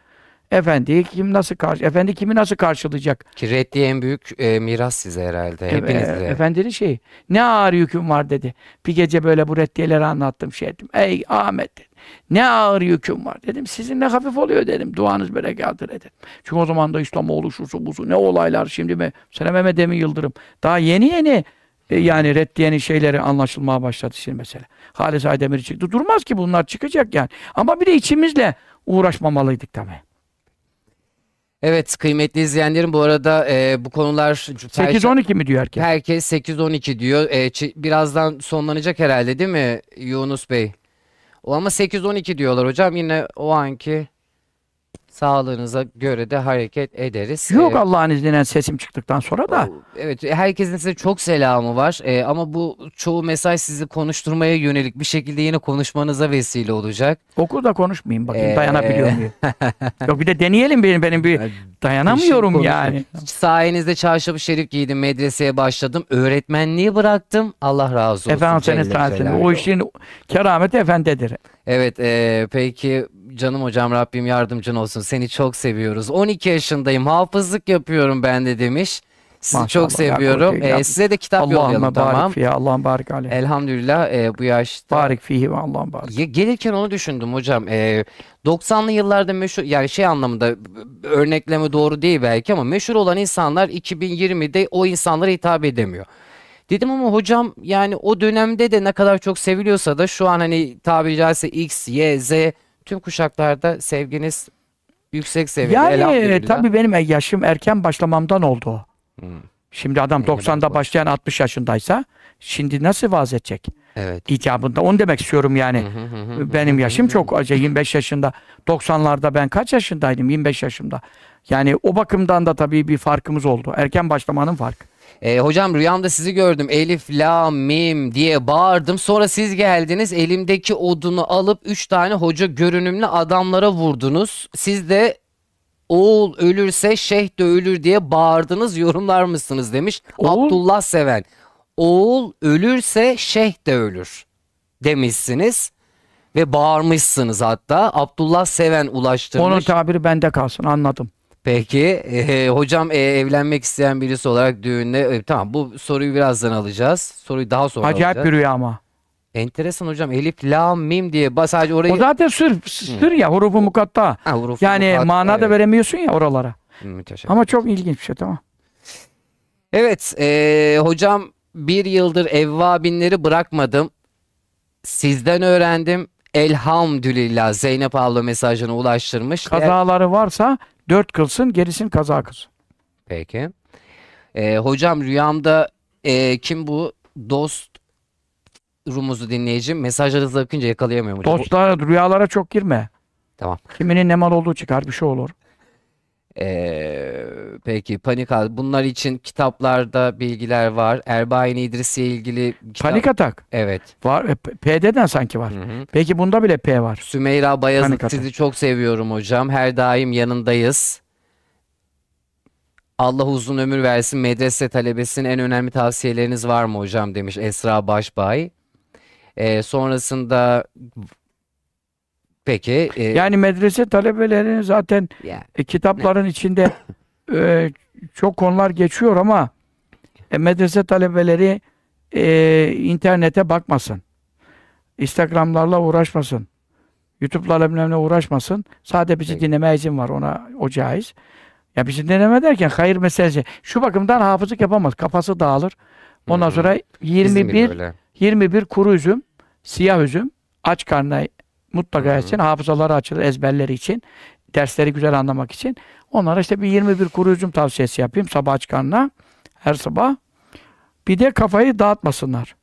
Efendiyi kim nasıl karşı, efendi kimi nasıl karşılayacak? Ki reddiye en büyük e, miras size herhalde. E, Hepinizde. e, efendinin şeyi. Ne ağır yüküm var dedi. Bir gece böyle bu reddiyeleri anlattım şey ettim. Ey Ahmet dedim. Ne ağır yüküm var dedim. Sizin ne hafif oluyor dedim. Duanız berekatır dedim. Çünkü o zaman da İslamoğlu şusu busu ne olaylar şimdi mi? Sana Mehmet Emin Yıldırım. Daha yeni yeni e, yani reddiyenin şeyleri anlaşılmaya başladı şimdi mesela. Halis Aydemir çıktı. Durmaz ki bunlar çıkacak yani. Ama bir de içimizle uğraşmamalıydık tabii. Evet kıymetli izleyenlerim bu arada e, bu konular 8-12 mi diyor herkes? Herkes 8-12 diyor. E, çi- birazdan sonlanacak herhalde değil mi Yunus Bey? O ama 8-12 diyorlar hocam. Yine o anki sağlığınıza göre de hareket ederiz. Yok E, Allah'ın izniyle sesim çıktıktan sonra da. Evet, herkesin size çok selamı var. E, ama bu çoğu mesaj sizi konuşturmaya yönelik bir şekilde yine konuşmanıza vesile olacak. Oku da konuşmayayım bakayım Ee, dayanabiliyor muyum? Yok bir de deneyelim benim benim bir dayanamıyorum İşin yani. konusu. Sayenizde çarşafı şerif giydim, medreseye başladım, öğretmenliği bıraktım. Allah razı olsun. Efendim senin sayesinde. O işin kerameti efendidir. Evet, e, peki canım hocam Rabbim yardımcın olsun. Seni çok seviyoruz. 12 yaşındayım, hafızlık yapıyorum ben de demiş. Sizi Maşallah çok ya, seviyorum. koca E, ya. size de kitap Allahümme yollayalım barik tamam. fiye. Allah'ım barik aleyh. Elhamdülillah e, bu yaşta. Barik fihi ve Allah'ım barik. Ya, gelirken onu düşündüm hocam. E, 90'lı yıllarda meşhur yani şey anlamında b- örnekleme doğru değil belki ama meşhur olan insanlar 2020'de o insanlara hitap edemiyor. Dedim ama hocam yani o dönemde de ne kadar çok seviliyorsa da şu an hani tabiri caizse X, Y, Z tüm kuşaklarda sevginiz yüksek seviyede. Yani elhamdülillah. tabii benim yaşım erken başlamamdan oldu o. Hmm. Şimdi adam Yeni 90'da başlamış. başlayan 60 yaşındaysa şimdi nasıl vaaz edecek? Evet. İcabında onu demek istiyorum yani. Benim yaşım çok acı 25 yaşında. 90'larda ben kaç yaşındaydım? 25 yaşımda. Yani o bakımdan da tabii bir farkımız oldu. Erken başlamanın farkı. E, hocam rüyamda sizi gördüm. Elif, la, mim diye bağırdım. Sonra siz geldiniz. Elimdeki odunu alıp üç tane hoca görünümlü adamlara vurdunuz. Siz de Oğul ölürse şeyh de ölür diye bağırdınız yorumlar mısınız demiş. Oğul- Abdullah Seven. Oğul ölürse şeyh de ölür demişsiniz. Ve bağırmışsınız hatta. Abdullah Seven ulaştırmış. Onun tabiri bende kalsın anladım. Peki e, hocam e, evlenmek isteyen birisi olarak düğünde e, tamam bu soruyu birazdan alacağız. Soruyu daha sonra Acayip alacağız. bir rüya ama. Enteresan hocam. Elif, lam, mim diye bas sadece orayı O zaten sır, sır ya hurufu mukatta. Ha, hurufu Yani mukatta, mana da evet. veremiyorsun ya oralara. Müteşekkir. Ama çok ilginç bir şey tamam. Evet, e, hocam bir yıldır evvabinleri bırakmadım. Sizden öğrendim. Elhamdülillah Zeynep abla mesajını ulaştırmış. Kazaları varsa dört kılsın gerisini kaza kılsın. Peki. E, hocam rüyamda e, kim bu? Dost Rumuz'u dinleyicim. Mesajlarınızı akınca yakalayamıyorum hocam. Dostlara, rüyalara çok girme. Tamam. Kiminin ne mal olduğu çıkar bir şey olur. Ee, peki panik al. Bunlar için kitaplarda bilgiler var. Erbayin İdris'le ilgili kitap. Panik atak. Evet. Var. E, P- P'den sanki var. Hı hı. Peki bunda bile P var. Sümeyra Bayazıt Panik atak. sizi çok seviyorum hocam. Her daim yanındayız. Allah uzun ömür versin. Medrese talebesinin en önemli tavsiyeleriniz var mı hocam demiş Esra Başbay. Ee, sonrasında peki e, Yani medrese talebelerinin zaten yani, e, kitapların içinde e, çok konular geçiyor ama e, medrese talebeleri e, internete bakmasın. Instagram'larla uğraşmasın. YouTube'larla bilmem ne uğraşmasın. Sadece bizi Peki. dinleme izin var. Ona o caiz. Ya bizi dinleme derken hayır meselesi. Şu bakımdan hafızlık yapamaz. Kafası dağılır. Ondan hı. sonra bizim gibi 21 böyle. 21 kuru üzüm, siyah üzüm, aç karnına mutlaka Hı hı. etsin. Hafızaları açılır ezberleri için. Dersleri güzel anlamak için. Onlara işte bir 21 kuru üzüm tavsiyesi yapayım sabah aç karnına. Her sabah. Bir de kafayı dağıtmasınlar.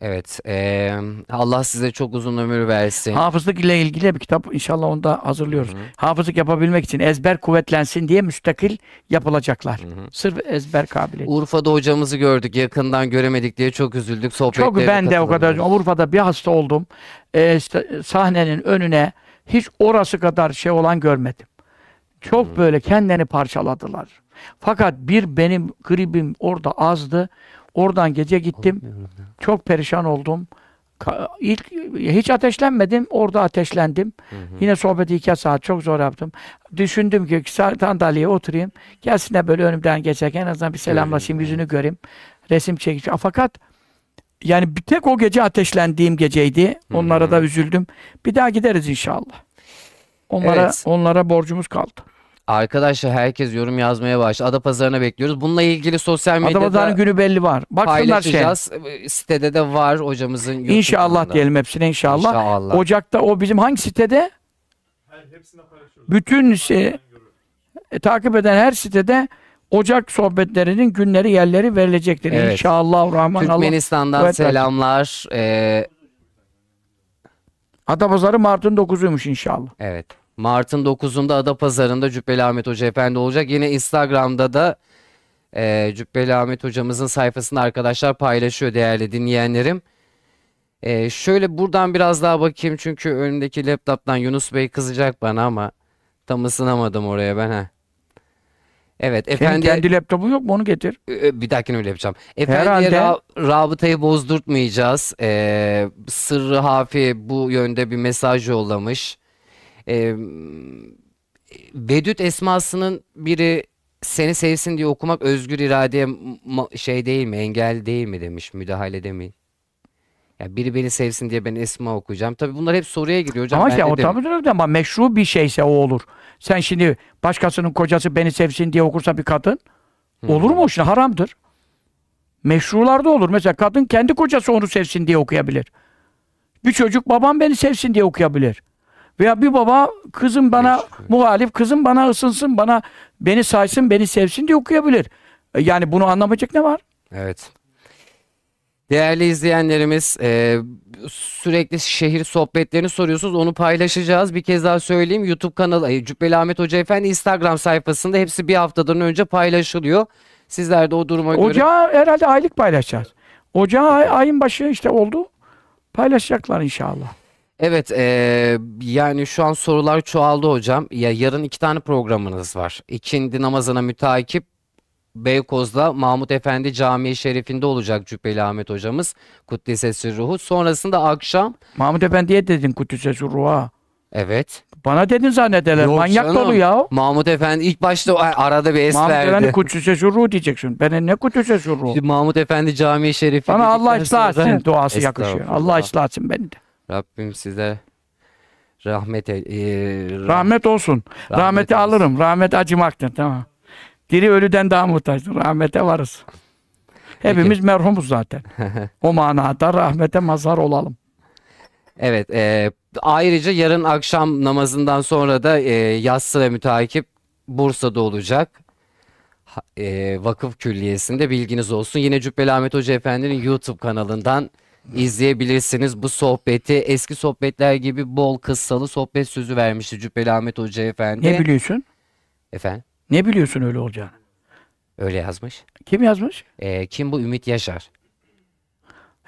Evet. eee, Allah size çok uzun ömür versin. Hafızlık ile ilgili bir kitap inşallah onu da hazırlıyoruz. Hafızlık yapabilmek için ezber kuvvetlensin diye müstakil yapılacaklar. Sırf ezber kabiliyeti. Urfa'da hocamızı gördük. Yakından göremedik diye çok üzüldük. Çok Sohbetlerine ben de o kadar katılamadık. Urfa'da bir hasta oldum. Ee, işte sahnenin önüne hiç orası kadar şey olan görmedim. Çok böyle kendini parçaladılar. Fakat bir benim gribim orada azdı. Oradan gece gittim. Çok perişan oldum. Ka- İlk hiç ateşlenmedim. Orada ateşlendim. Hı hı. Yine sohbeti iki saat çok zor yaptım. Düşündüm ki sandalyeye oturayım. Gelsin de böyle önümden geçerken en azından bir selamlaşayım, yüzünü göreyim. Resim çekeceğim. Fakat yani bir tek o gece ateşlendiğim geceydi. Onlara hı. da üzüldüm. Bir daha gideriz inşallah. Onlara Evet. onlara borcumuz kaldı. Arkadaşlar herkes yorum yazmaya başladı. Adapazarı'na bekliyoruz. Bununla ilgili sosyal medyada Adamların günü belli var. Baksınlar şey. paylaşacağız. Sitede de var hocamızın YouTube İnşallah kanalında. diyelim hepsine inşallah. İnşallah. Ocak'ta o bizim hangi sitede? Her hepsine paylaşıyoruz. Bütün şey, e, takip eden her sitede Ocak sohbetlerinin günleri yerleri verilecektir. Evet. İnşallah Rahman Allah. Türkmenistan'dan Evet, evet. selamlar. Ee, Adapazarı Mart'ın 9'uymuş inşallah. evet. Mart'ın 9'unda Adapazarı'nda Cübbeli Ahmet Hoca Efendi olacak. Yine Instagram'da da e, Cübbeli Ahmet Hocamızın sayfasında arkadaşlar paylaşıyor değerli dinleyenlerim. E, şöyle buradan biraz daha bakayım çünkü önündeki laptop'tan Yunus Bey kızacak bana ama tam ısınamadım oraya ben ha. Evet Senin efendi kendi laptopun yok mu onu getir. Bir dahakine öyle yapacağım. Efendiye Herhalde. ra- rabıtayı bozdurtmayacağız. Ee, Sırrı Hafi bu yönde bir mesaj yollamış. Ee, Vedüt esmasının biri seni sevsin diye okumak özgür iradeye şey değil mi, engel değil mi demiş, müdahale değil Ya biri beni sevsin diye ben esma okuyacağım. Tabii bunlar hep soruya giriyor hocam. ama ben de o tabii de ama meşru bir şeyse o olur. Sen şimdi başkasının kocası beni sevsin diye okursa bir kadın olur mu o şimdi haramdır. Meşrularda olur. Mesela kadın kendi kocası onu sevsin diye okuyabilir. Bir çocuk babam beni sevsin diye okuyabilir. Veya bir baba kızım bana Meşru. muhalif, kızım bana ısınsın, bana beni saysın, beni sevsin diye okuyabilir. E, Yani bunu anlamayacak ne var? Evet. Değerli izleyenlerimiz e, sürekli şehir sohbetlerini soruyorsunuz. Onu paylaşacağız. Bir kez daha söyleyeyim. YouTube kanalı Cübbeli Ahmet Hoca Efendi Instagram sayfasında hepsi bir haftadan önce paylaşılıyor. Sizler de o duruma göre Ocağı herhalde aylık paylaşacağız. Ocağı ay- ayın başı işte oldu. Paylaşacaklar inşallah. Evet, eee, yani şu an sorular çoğaldı hocam. Ya yarın iki tane programınız var. İkindi namazına müteakip Beykoz'da Mahmut Efendi Camii Şerifinde olacak Cübbeli Ahmet hocamız. Kuddisesi ruhu. Sonrasında akşam Mahmut Efendi'ye dedin Kudüs'e ruha. evet. Bana dedin zannederler. Yok Manyak canım. dolu ya. Mahmut Efendi ilk başta o- arada bir es Mahmut verdi. Efendi Kudüs'e ruhu diyeceksin. Ben ne Kudüs'e ruhu? Şimdi Mahmut Efendi Camii Şerifi Bana Allah dedikten ıslah sonra- etsin duası yakışıyor. Estağfurullah. Allah ıslah etsin beni de. Rabbim size rahmet el, eee, rah- Rahmet olsun. rahmet Rahmeti eylesin. alırım. Rahmet acımaktır. Tamam. Diri ölüden daha muhtaçtır. Rahmete varız. Hepimiz merhumuz zaten. o manada rahmete mazhar olalım. Evet, eee, ayrıca yarın akşam namazından sonra da eee yatsı ve müteakip Bursa'da olacak. Ha- eee, vakıf Külliyesi'nde bilginiz olsun. Yine Cübbeli Ahmet Hoca Efendi'nin YouTube kanalından izleyebilirsiniz bu sohbeti. Eski sohbetler gibi bol kıssalı sohbet sözü vermişti Cübbeli Ahmet Hoca Efendi. Ne biliyorsun? Efendim, Ne biliyorsun öyle olacağını? öyle yazmış. Kim yazmış? Eee, kim bu? Ümit Yaşar.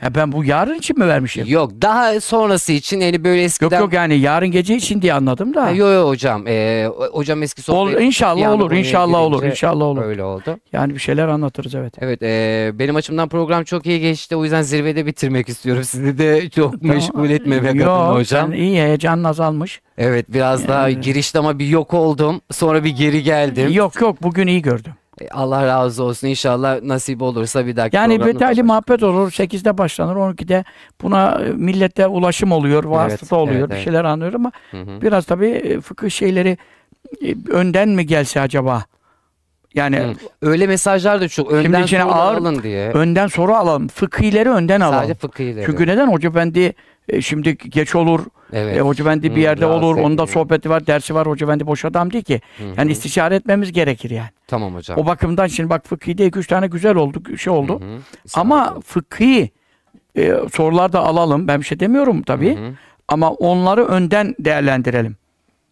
Ha ben bu yarın için mi vermişim? Yok, daha sonrası için yani böyle Yok eskiden... yok yani yarın gece için diye anladım da. Ha, Yo yo hocam. O- hocam eski Ol, sohbet... inşallah bir anda olur, inşallah olur, inşallah olur. Öyle oldu. Yani bir şeyler anlatırız evet. Evet, eee, benim açımdan program çok iyi geçti. O yüzden zirvede bitirmek istiyorum. Sizi de çok meşgul etmemek adına Yok, hocam. sen iyi heyecanın azalmış. Evet, biraz daha girişte ama bir yok oldum. Sonra bir geri geldim. Yok yok bugün iyi gördüm. E, Allah razı olsun. İnşallah nasip olursa bir dahaki Yani başlar. muhabbet olur. 8'de başlanır. 12'de buna e, millete ulaşım oluyor. Vasıta oluyor. evet, bir evet. şeyler anlıyor ama Hı hı. biraz tabii e, fıkıh şeyleri önden mi gelse acaba? Yani Hı. Öyle mesajlar da çok. Önden içine sorular ağır- alın diye. önden soru alalım. Fıkhileri önden Sadece alalım. fıkhileri. Çünkü neden? Hoca Efendi e, şimdi geç olur. Evet. E, Hoca Efendi bir Hı, yerde rahatsız olur. Etmiyor. sohbeti var, dersi var. Hoca Efendi boş adam değil ki. Hı hı. Yani istişare etmemiz gerekir yani. Tamam hocam. O bakımdan şimdi bak fıkhide iki üç tane güzel oldu, şey oldu. Hı hı. Ama olun. fıkhi e, sorular da alalım. Ben bir şey demiyorum tabii. Hı hı. Ama onları önden değerlendirelim.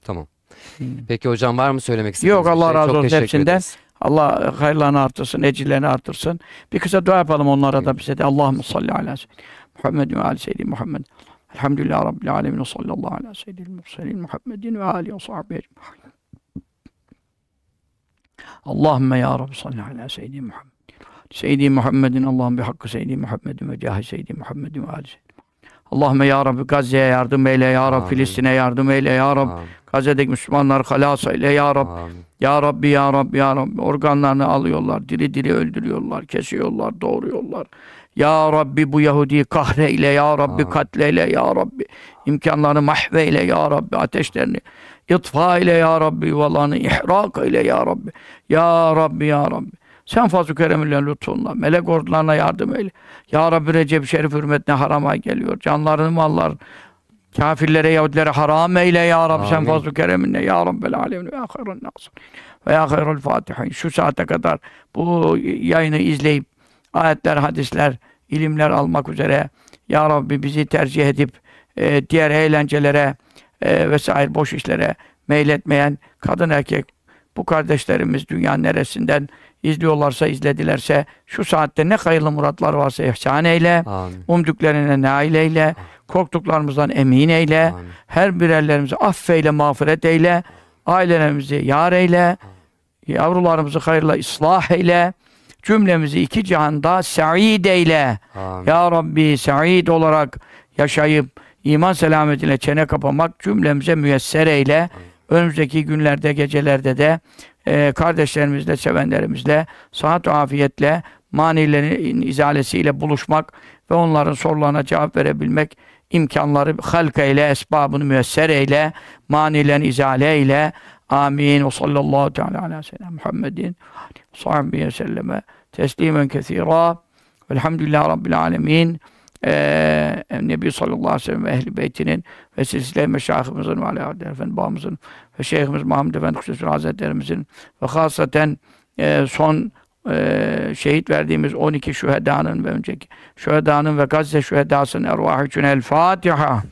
Tamam. Peki hocam var mı söylemek istediğiniz Yok bir Allah şey? razı olsun hepsinden. ederiz. Allah hayırlarını artırsın, ecirlerini artırsın. Bir kısa dua yapalım onlara da bize de. Allahümme salli ala Muhammed ve ali seyyidina Muhammed. Elhamdülillah Rabbil alemin ve sallallahu ala seyyidil murselin Muhammedin ve alihi ve sahbihi ecmaîn. Allahümme ya Rabbi salli ala seyyidina Muhammed. Seyyidi Muhammedin Allah'ın bir hakkı Seyyidi Muhammedin ve cahi Seyyidi Muhammedin ve ali Allahümme ya Rabbi Gazze'ye yardım eyle ya Rabbi. Filistin'e yardım eyle ya Rabbi. Gazze'deki Müslümanlar halas eyle ya Rabbi Amin. ya Rabbi ya Rabbi ya Rabbi organlarını alıyorlar, diri diri öldürüyorlar, kesiyorlar, doğuruyorlar. Ya Rabbi bu Yahudi'yi kahreyle ya Rabbi Amin. katleyle ya Rabbi imkanlarını mahveyle ya Rabbi ateşlerini itfa ile ya Rabbi yuvalarını ihrak ile ya Rabbi. Ya Rabbi ya Rabbi. Sen fazl-ı keremülle lütfunla melek ordularına yardım eyle. Ya Rabbi Recep Şerif hürmetine harama geliyor. Canlarını mallar kafirlere Yahudilere haram eyle ya Rabbi sen Amin. fazl-ı kereminle ya Rabbel alemin ve ya nasır ve ya hayrul fatihin şu saate kadar bu yayını izleyip ayetler, hadisler, ilimler almak üzere ya Rabbi bizi tercih edip e, diğer eğlencelere e, vesaire boş işlere meyletmeyen kadın erkek bu kardeşlerimiz dünyanın neresinden izliyorlarsa izledilerse şu saatte ne hayırlı muratlar varsa ihsan eyle Amin. umduklarına nail eyle korktuklarımızdan emin eyle Amin. her birerlerimizi affeyle, mağfiret eyle. Ailelerimizi yar eyle. Yavrularımızı hayırla ıslah eyle. Cümlemizi iki cihanda sa'id eyle. Amin. Ya Rabbi sa'id olarak yaşayıp iman selametiyle çene kapamak cümlemize müyesser eyle. Önümüzdeki günlerde, gecelerde de e, kardeşlerimizle, sevenlerimizle sıhhat ve afiyetle manilerin izalesiyle buluşmak ve onların sorularına cevap verebilmek imkanları halk eyle, esbabını müyesser eyle, manilerini izale eyle. Amin. Ve sallallahu teala ala seyyidina Muhammedin sahbihi ve selleme teslimen kesira. Velhamdülillahi Rabbil alemin. Ee, Nebi sallallahu aleyhi ve sellem ve ehl-i beytinin ve silsile meşayihimizin ve aleyhi efendi babamızın ve şeyhimiz Muhammed Efendi Kususun Hazretlerimizin ve hasaten e, son e, şehit verdiğimiz 12 şühedanın ve önceki şühedanın ve Gazze şühedasının ervahı için El Fatiha.